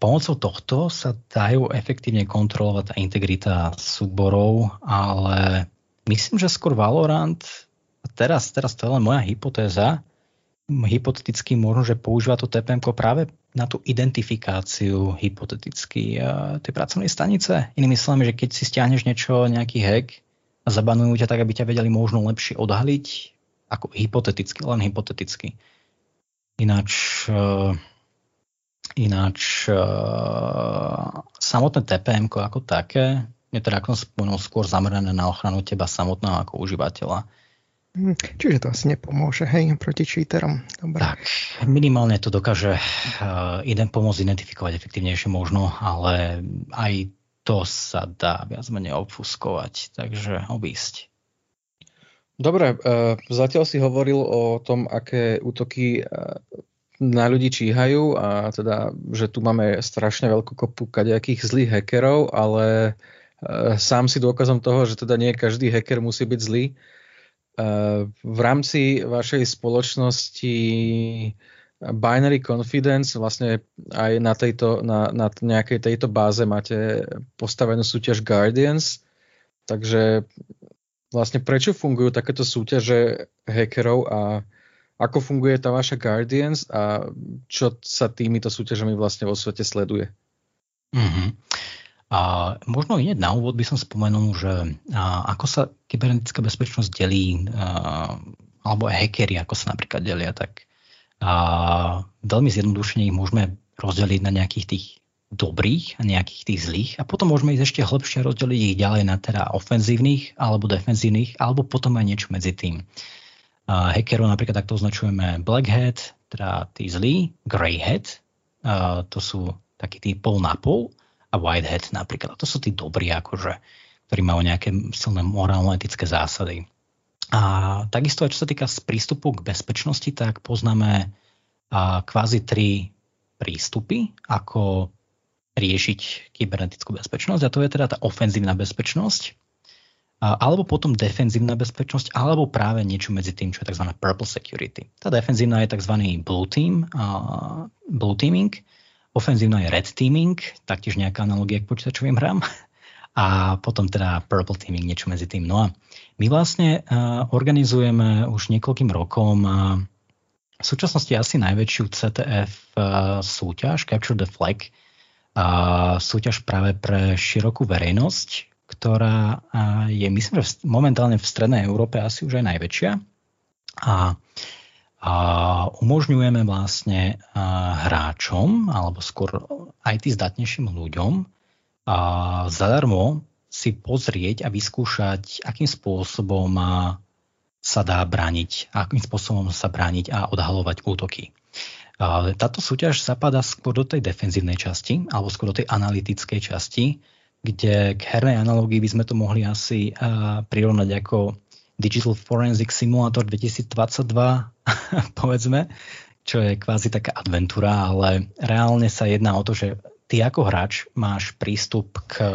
pomocou tohto sa dajú efektívne kontrolovať tá integrita súborov, ale myslím, že skôr Valorant, teraz, teraz to je len moja hypotéza, hypoteticky možno, že používa to TPM práve na tú identifikáciu hypoteticky tej pracovnej stanice. Inými slovami, že keď si stiahneš niečo, nejaký hack a zabanujú ťa tak, aby ťa vedeli možno lepšie odhaliť, ako hypoteticky, len hypoteticky. Ináč, e, ináč e, samotné TPM ako také je teda, ako som spomenul, skôr zamerané na ochranu teba samotného ako užívateľa Hm, čiže to asi nepomôže, hej, proti cheaterom. Dobre. Tak, minimálne to dokáže uh, jeden pomôcť identifikovať efektívnejšie možno, ale aj to sa dá viac menej obfuskovať, takže obísť. Dobre, uh, zatiaľ si hovoril o tom, aké útoky uh, na ľudí číhajú a teda, že tu máme strašne veľkú kopu kadejakých zlých hackerov, ale uh, sám si dôkazom toho, že teda nie každý hacker musí byť zlý. Eh, v rámci vašej spoločnosti Binary Confidence vlastne aj na, tejto, na, na nejakej tejto báze máte postavenú súťaž Guardians, takže vlastne prečo fungujú takéto súťaže hackerov a ako funguje tá vaša Guardians a čo sa týmito súťažami vlastne vo svete sleduje? Mm-hmm. A možno hneď na úvod by som spomenul, že ako sa kybernetická bezpečnosť delí, alebo aj ako sa napríklad delia, tak a veľmi zjednodušene ich môžeme rozdeliť na nejakých tých dobrých a nejakých tých zlých a potom môžeme ísť ešte hĺbšie rozdeliť ich ďalej na teda ofenzívnych alebo defenzívnych alebo potom aj niečo medzi tým. A hackerov napríklad takto označujeme black hat, teda tí zlí, grey hat, a to sú takí tí pol na pol a Whitehead napríklad. A to sú tí dobrí, akože, ktorí majú nejaké silné morálno-etické zásady. A takisto aj čo sa týka prístupu k bezpečnosti, tak poznáme a kvázi tri prístupy, ako riešiť kybernetickú bezpečnosť. A to je teda tá ofenzívna bezpečnosť, alebo potom defenzívna bezpečnosť, alebo práve niečo medzi tým, čo je tzv. purple security. Tá defenzívna je tzv. blue team, a, blue teaming, Ofenzívna je red teaming, taktiež nejaká analogia k počítačovým hrám. A potom teda purple teaming, niečo medzi tým. No a my vlastne uh, organizujeme už niekoľkým rokom uh, v súčasnosti asi najväčšiu CTF uh, súťaž, Capture the Flag, uh, súťaž práve pre širokú verejnosť, ktorá je, myslím, že momentálne v strednej Európe asi už aj najväčšia. A a umožňujeme vlastne hráčom, alebo skôr aj tým zdatnejším ľuďom, a zadarmo si pozrieť a vyskúšať, akým spôsobom sa dá brániť, akým spôsobom sa brániť a odhalovať útoky. Táto súťaž zapadá skôr do tej defenzívnej časti, alebo skôr do tej analytickej časti, kde k hernej analógii by sme to mohli asi prirovnať ako Digital Forensic Simulator 2022, povedzme, čo je kvázi taká adventúra, ale reálne sa jedná o to, že ty ako hráč máš prístup k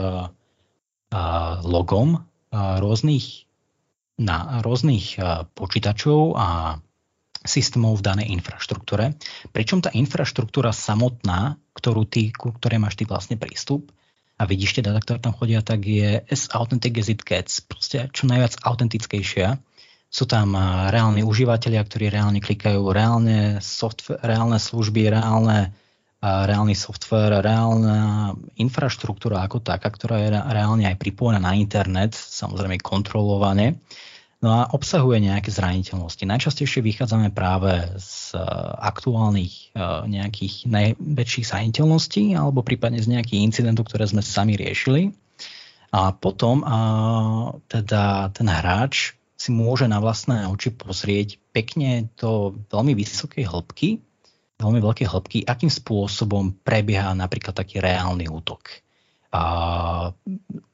logom rôznych, na rôznych počítačov a systémov v danej infraštruktúre. Pričom tá infraštruktúra samotná, ktorú ty, ku ktorej máš ty vlastne prístup, a vidíš tie dáta, ktoré tam chodia, tak je as authentic as it gets. Proste čo najviac autentickejšia. Sú tam reálni užívateľia, ktorí reálne klikajú, reálne, software, reálne služby, reálne, reálny software, reálna infraštruktúra ako taká, ktorá je reálne aj pripojená na internet, samozrejme kontrolovane No a obsahuje nejaké zraniteľnosti. Najčastejšie vychádzame práve z e, aktuálnych e, nejakých najväčších zraniteľností alebo prípadne z nejakých incidentov, ktoré sme sami riešili. A potom a, teda ten hráč si môže na vlastné oči pozrieť pekne do veľmi vysokej hĺbky, veľmi veľkej hĺbky, akým spôsobom prebieha napríklad taký reálny útok. A,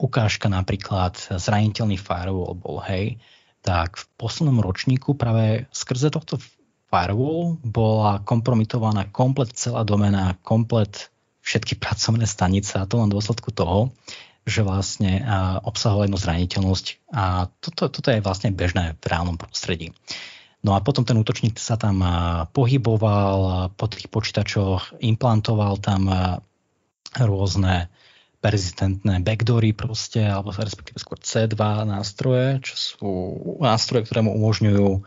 ukážka napríklad zraniteľný firewall bol, hej, tak v poslednom ročníku práve skrze tohto firewall bola kompromitovaná komplet celá domena, komplet všetky pracovné stanice a to len dôsledku toho, že vlastne obsahovala jednu zraniteľnosť a toto, toto je vlastne bežné v reálnom prostredí. No a potom ten útočník sa tam pohyboval po tých počítačoch, implantoval tam rôzne persistentné backdoory proste, alebo respektíve skôr C2 nástroje, čo sú nástroje, ktoré mu umožňujú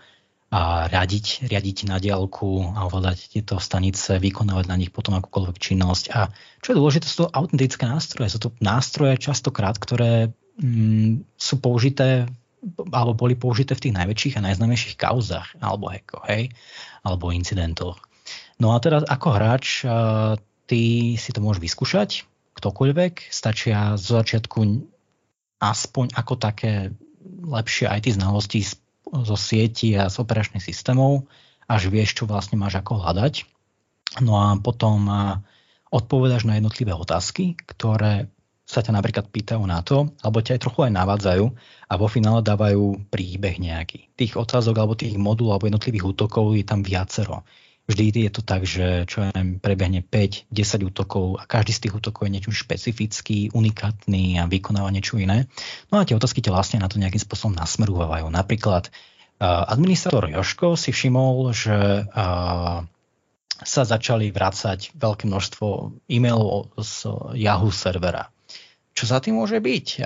a riadiť, riadiť na diálku a ovládať tieto stanice, vykonávať na nich potom akúkoľvek činnosť. A čo je dôležité, sú to autentické nástroje. Sú to nástroje častokrát, ktoré mm, sú použité alebo boli použité v tých najväčších a najznámejších kauzach alebo heko, hej, alebo incidentoch. No a teraz ako hráč ty si to môžeš vyskúšať, ktokoľvek, stačia zo začiatku aspoň ako také lepšie IT znalosti zo sieti a z operačných systémov, až vieš, čo vlastne máš ako hľadať. No a potom odpovedaš na jednotlivé otázky, ktoré sa ťa napríklad pýtajú na to, alebo ťa aj trochu aj navádzajú a vo finále dávajú príbeh nejaký. Tých otázok alebo tých modul alebo jednotlivých útokov je tam viacero. Vždy je to tak, že čo ja neviem, prebehne 5-10 útokov a každý z tých útokov je niečo špecifický, unikátny a vykonáva niečo iné. No a tie otázky ťa vlastne na to nejakým spôsobom nasmerúvajú. Napríklad uh, administrator Joško si všimol, že uh, sa začali vrácať veľké množstvo e-mailov z Yahoo servera. Čo za tým môže byť?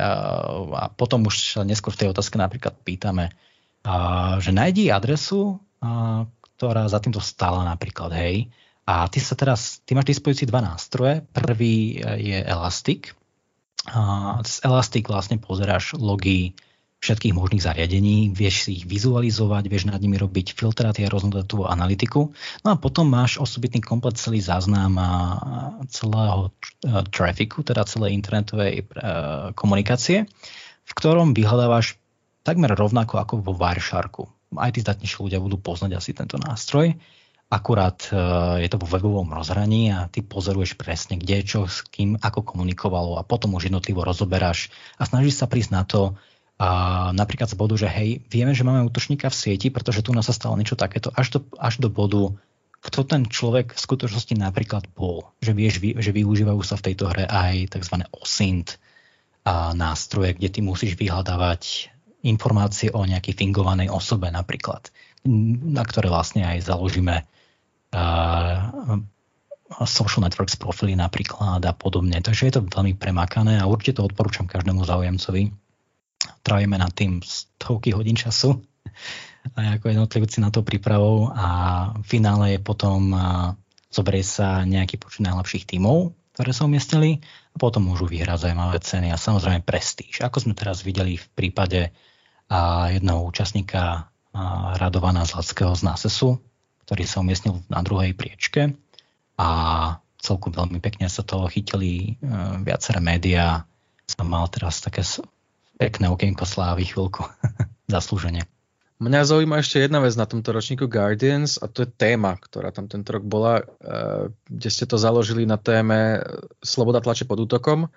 A potom už sa neskôr v tej otázke napríklad pýtame, že nájdi adresu, ktorá za týmto stála napríklad, hej. A ty sa teraz, ty máš dispozícii dva nástroje. Prvý je Elastic. Z Elastic vlastne pozeráš logy všetkých možných zariadení, vieš si ich vizualizovať, vieš nad nimi robiť filtráty a rôznodatovú analytiku. No a potom máš osobitný komplet celý záznam celého trafiku, teda celej internetovej e, komunikácie, v ktorom vyhľadávaš takmer rovnako ako vo Wiresharku. Aj tí zdatnejší ľudia budú poznať asi tento nástroj. Akurát e, je to vo webovom rozhraní a ty pozoruješ presne, kde, čo, s kým, ako komunikovalo a potom už jednotlivo rozoberáš a snažíš sa prísť na to, a napríklad z bodu, že hej, vieme, že máme útočníka v sieti, pretože tu nás sa stalo niečo takéto, až do, až do bodu, kto ten človek v skutočnosti napríklad bol. Že vieš, že využívajú sa v tejto hre aj tzv. OSINT a nástroje, kde ty musíš vyhľadávať informácie o nejakej fingovanej osobe napríklad, na ktoré vlastne aj založíme uh, social networks profily napríklad a podobne. Takže je to veľmi premakané a určite to odporúčam každému záujemcovi trávime nad tým stovky hodín času a ako jednotlivci na to prípravou a v finále je potom zoberie sa nejaký počet najlepších tímov, ktoré sa umiestnili a potom môžu vyhrať zaujímavé ceny a samozrejme prestíž. Ako sme teraz videli v prípade jedného účastníka Radovana Zlatského z NASESu, ktorý sa umiestnil na druhej priečke a celku veľmi pekne sa toho chytili e, viaceré médiá. Som mal teraz také pekné okienko slávy chvíľku. Zaslúženie. Mňa zaujíma ešte jedna vec na tomto ročníku Guardians a to je téma, ktorá tam tento rok bola, eh, kde ste to založili na téme Sloboda tlače pod útokom.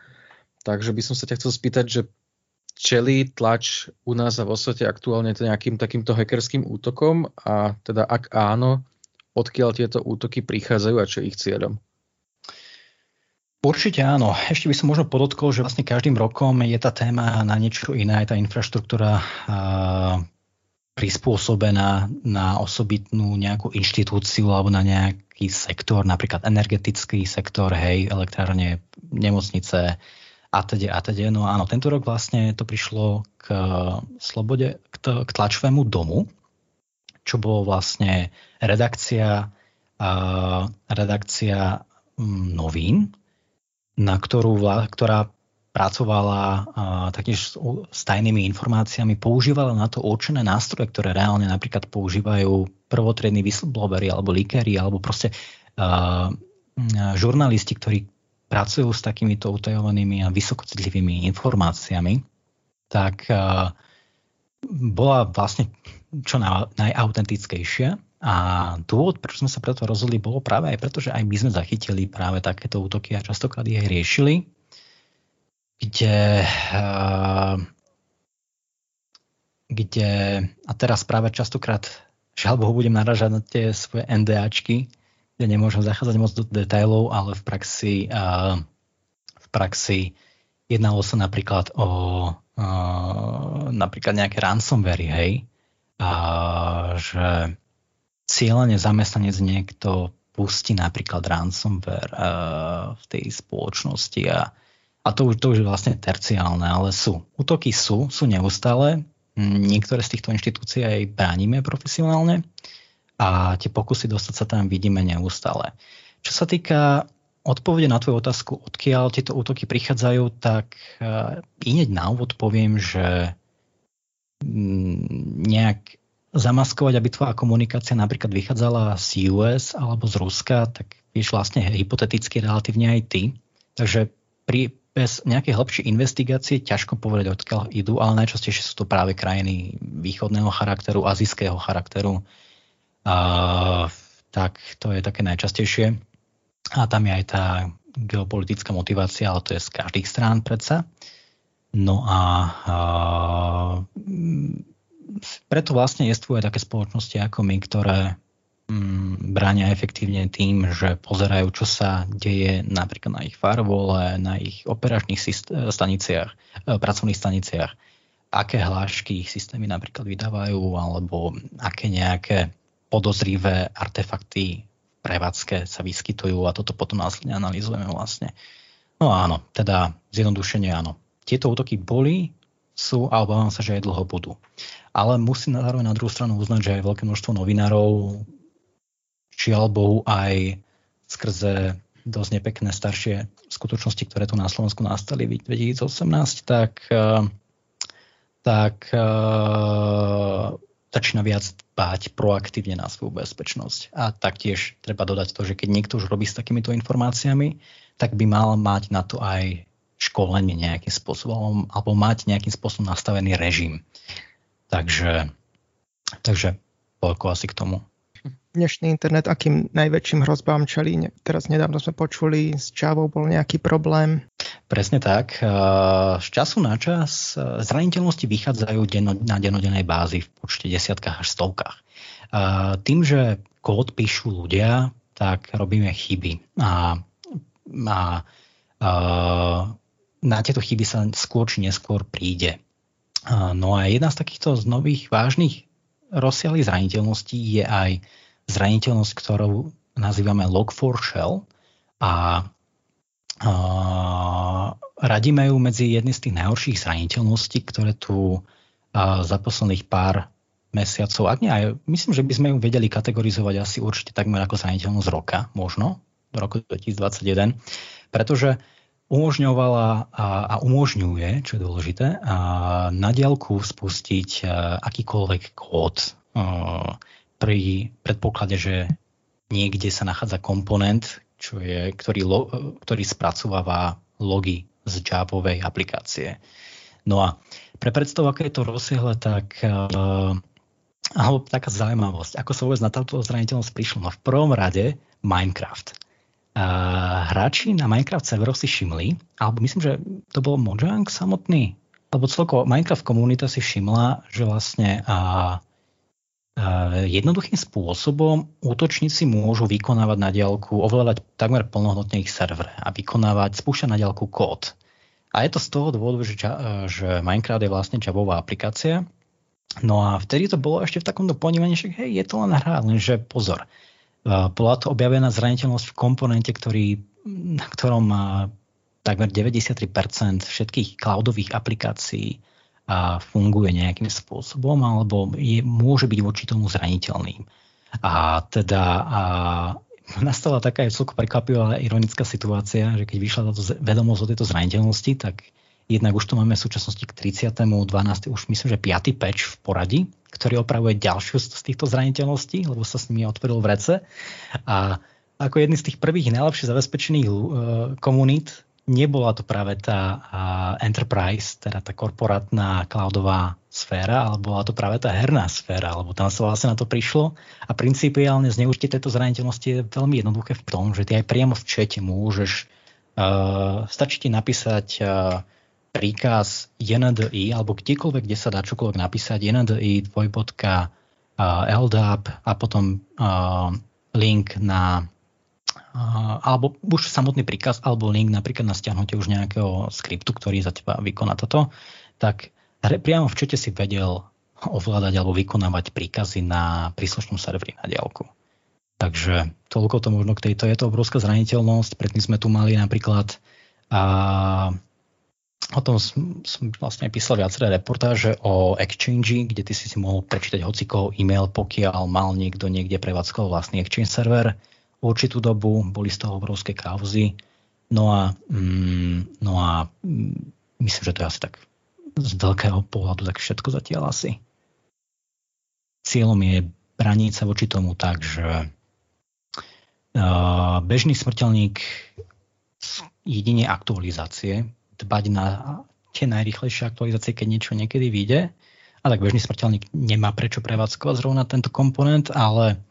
Takže by som sa ťa chcel spýtať, že čelí tlač u nás a vo svete aktuálne nejakým takýmto hackerským útokom a teda ak áno, odkiaľ tieto útoky prichádzajú a čo ich cieľom? Určite áno. Ešte by som možno podotkol, že vlastne každým rokom je tá téma na niečo iné, aj tá infraštruktúra prispôsobená na osobitnú nejakú inštitúciu alebo na nejaký sektor, napríklad energetický sektor, hej, elektrárne, nemocnice a teda, a teda. No áno, tento rok vlastne to prišlo k slobode, k, t- k tlačovému domu, čo bolo vlastne redakcia, uh, redakcia um, novín, na ktorú, ktorá pracovala uh, taktiež s tajnými informáciami, používala na to určené nástroje, ktoré reálne napríklad používajú prvotriední whistleblowery alebo líkery alebo proste uh, žurnalisti, ktorí pracujú s takýmito utajovanými a vysokocitlivými informáciami, tak uh, bola vlastne čo najautentickejšia. A dôvod, prečo sme sa preto rozhodli, bolo práve aj preto, že aj my sme zachytili práve takéto útoky a častokrát ich riešili, kde, uh, kde a teraz práve častokrát, žiaľ Bohu, budem naražať na tie svoje NDAčky, kde nemôžem zachádzať moc do detailov, ale v praxi, uh, v praxi jednalo sa napríklad o uh, napríklad nejaké ransomware, hej, a že cieľene zamestnanec niekto pustí napríklad ransomware uh, v tej spoločnosti a, a to, už, to už je vlastne terciálne, ale sú. Útoky sú, sú neustále. Niektoré z týchto inštitúcií aj bránime profesionálne a tie pokusy dostať sa tam vidíme neustále. Čo sa týka odpovede na tvoju otázku, odkiaľ tieto útoky prichádzajú, tak uh, ineď na úvod poviem, že nejak zamaskovať, aby tvoja komunikácia napríklad vychádzala z US alebo z Ruska, tak vieš vlastne hypoteticky relatívne aj ty. Takže pri, bez nejakej hlbšej investigácie ťažko povedať, odkiaľ idú, ale najčastejšie sú to práve krajiny východného charakteru, azijského charakteru. Tak to je také najčastejšie. A tam je aj tá geopolitická motivácia, ale to je z každých strán predsa. No a, a preto vlastne jestvujú aj také spoločnosti ako my, ktoré mm, bránia efektívne tým, že pozerajú, čo sa deje napríklad na ich firewall, na ich operačných staniciach, e, pracovných staniciach, aké hlášky ich systémy napríklad vydávajú, alebo aké nejaké podozrivé artefakty v prevádzke sa vyskytujú a toto potom následne analýzujeme vlastne. No áno, teda zjednodušenie áno tieto útoky boli, sú a obávam sa, že aj dlho budú. Ale musím zároveň na druhú stranu uznať, že aj veľké množstvo novinárov, žiaľ Bohu aj skrze dosť nepekné staršie skutočnosti, ktoré tu na Slovensku nastali v 2018, tak, eh, tak uh, začína viac dbať proaktívne na svoju bezpečnosť. A taktiež treba dodať to, že keď niekto už robí s takýmito informáciami, tak by mal mať na to aj školenie nejakým spôsobom alebo mať nejakým spôsobom nastavený režim. Takže, takže toľko asi k tomu. Dnešný internet, akým najväčším hrozbám čelí? Teraz nedávno sme počuli, s Javou bol nejaký problém. Presne tak. Z času na čas zraniteľnosti vychádzajú na denodennej bázi v počte desiatkách až stovkách. Tým, že kód píšu ľudia, tak robíme chyby. A, a, a na tieto chyby sa skôr či neskôr príde. No a jedna z takýchto z nových vážnych rozsiahlých zraniteľností je aj zraniteľnosť, ktorú nazývame Log4Shell a, a radíme ju medzi jedny z tých najhorších zraniteľností, ktoré tu za posledných pár mesiacov, ak nie aj, myslím, že by sme ju vedeli kategorizovať asi určite takmer ako zraniteľnosť roka, možno, do roku 2021, pretože umožňovala a, umožňuje, čo je dôležité, a na diálku spustiť akýkoľvek kód pri predpoklade, že niekde sa nachádza komponent, čo je, ktorý, lo, ktorý spracováva logy z Javovej aplikácie. No a pre predstavu, aké je to rozsiahle, tak uh, alebo taká zaujímavosť, ako sa vôbec na táto zraniteľnosť prišlo. No v prvom rade Minecraft hráči na Minecraft serveroch si všimli, alebo myslím, že to bol Mojang samotný, alebo celkovo Minecraft komunita si všimla, že vlastne a, jednoduchým spôsobom útočníci môžu vykonávať na diálku, ovládať takmer plnohodnotne ich server a vykonávať, spúšťať na diálku kód. A je to z toho dôvodu, že, že Minecraft je vlastne Javová aplikácia. No a vtedy to bolo ešte v takomto ponímaní, že hej, je to len hra, lenže pozor bola to objavená zraniteľnosť v komponente, ktorý, na ktorom takmer 93% všetkých cloudových aplikácií a funguje nejakým spôsobom alebo je, môže byť voči tomu zraniteľným. A teda a nastala taká aj celko prekvapivá ironická situácia, že keď vyšla táto vedomosť o tejto zraniteľnosti, tak Jednak už tu máme v súčasnosti k 30.12. už myslím, že 5. patch v poradí, ktorý opravuje ďalšiu z týchto zraniteľností, lebo sa s nimi otvoril v rece. A ako jedný z tých prvých najlepšie zabezpečených uh, komunít nebola to práve tá enterprise, teda tá korporátna cloudová sféra, ale bola to práve tá herná sféra, lebo tam sa vlastne na to prišlo. A principiálne zneužitie tejto zraniteľnosti je veľmi jednoduché v tom, že ty aj priamo v čete môžeš, uh, stačí ti napísať uh, príkaz JNDI alebo kdekoľvek, kde sa dá čokoľvek napísať, JNDI, dvojbodka, uh, LDAP a potom uh, link na alebo už samotný príkaz alebo link napríklad na stiahnutie už nejakého skriptu, ktorý za teba vykoná toto, tak priamo v čete si vedel ovládať alebo vykonávať príkazy na príslušnom serveri na diálku. Takže toľko to možno k tejto. Je to obrovská zraniteľnosť. Predtým sme tu mali napríklad a, O tom som, vlastne písal viaceré reportáže o Exchange, kde ty si si mohol prečítať hocikoho e-mail, pokiaľ mal niekto niekde prevádzkoval vlastný Exchange server. Určitú dobu boli z toho obrovské kauzy. No a, mm, no a mm, myslím, že to je asi tak z veľkého pohľadu tak všetko zatiaľ asi. Cieľom je braniť sa voči tomu tak, že uh, bežný smrteľník jedine aktualizácie dbať na tie najrýchlejšie aktualizácie, keď niečo niekedy vyjde. A tak bežný smrteľník nemá prečo prevádzkovať zrovna tento komponent, ale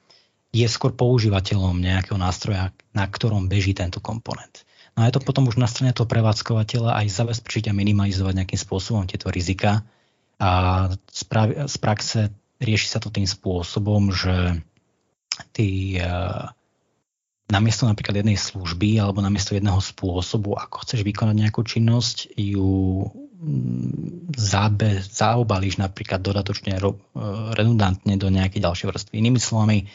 je skôr používateľom nejakého nástroja, na ktorom beží tento komponent. No a je to potom už na strane toho prevádzkovateľa aj zabezpečiť a minimalizovať nejakým spôsobom tieto rizika. A z praxe rieši sa to tým spôsobom, že ty e, namiesto napríklad jednej služby alebo namiesto jedného spôsobu, ako chceš vykonať nejakú činnosť, ju mm, zábe, zaobalíš napríklad dodatočne e, redundantne do nejakej ďalšej vrstvy. Inými slovami,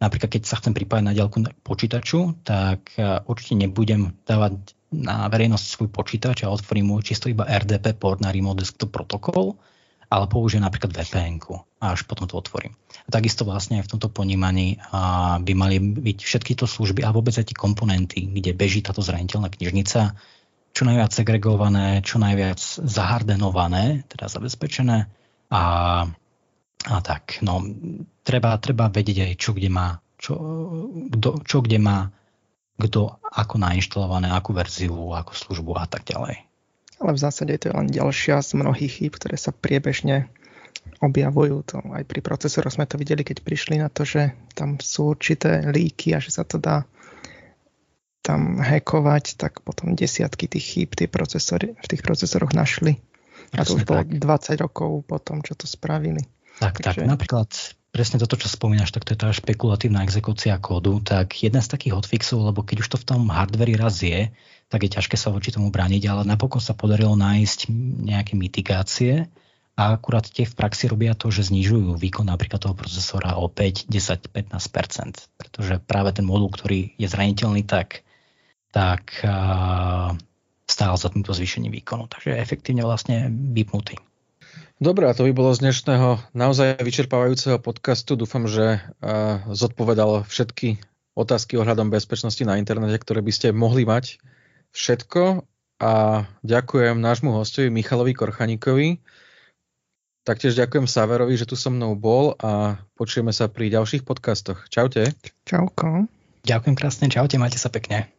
napríklad keď sa chcem pripájať na diaľku počítaču, tak e, určite nebudem dávať na verejnosť svoj počítač a otvorím mu čisto iba RDP port na Remote Desktop Protocol, ale použijem napríklad vpn a až potom to otvorím. A takisto vlastne aj v tomto ponímaní a by mali byť všetky to služby a vôbec aj tie komponenty, kde beží táto zraniteľná knižnica, čo najviac segregované, čo najviac zahardenované, teda zabezpečené a, a tak. No, treba, treba vedieť aj čo kde má, čo, kdo, čo kde má, kto ako nainštalované, akú verziu, akú službu a tak ďalej ale v zásade to je len ďalšia z mnohých chýb, ktoré sa priebežne objavujú. To aj pri procesoroch sme to videli, keď prišli na to, že tam sú určité líky a že sa to dá tam hackovať, tak potom desiatky tých chýb tie procesory, v tých procesoroch našli. A to už bolo 20 rokov po tom, čo to spravili. Tak, Takže... tak. Napríklad presne toto, čo spomínaš, tak to je tá špekulatívna exekúcia kódu, tak jeden z takých hotfixov, lebo keď už to v tom hardveri raz je, tak je ťažké sa voči tomu brániť, ale napokon sa podarilo nájsť nejaké mitigácie a akurát tie v praxi robia to, že znižujú výkon napríklad toho procesora o 5, 10, 15%, pretože práve ten modul, ktorý je zraniteľný, tak, tak stál za týmto zvýšením výkonu. Takže je efektívne vlastne vypnutý. Dobre, a to by bolo z dnešného naozaj vyčerpávajúceho podcastu. Dúfam, že uh, zodpovedal všetky otázky ohľadom bezpečnosti na internete, ktoré by ste mohli mať všetko a ďakujem nášmu hostovi Michalovi Korchaníkovi. Taktiež ďakujem Saverovi, že tu so mnou bol a počujeme sa pri ďalších podcastoch. Čaute. Čauko. Ďakujem krásne, čaute, majte sa pekne.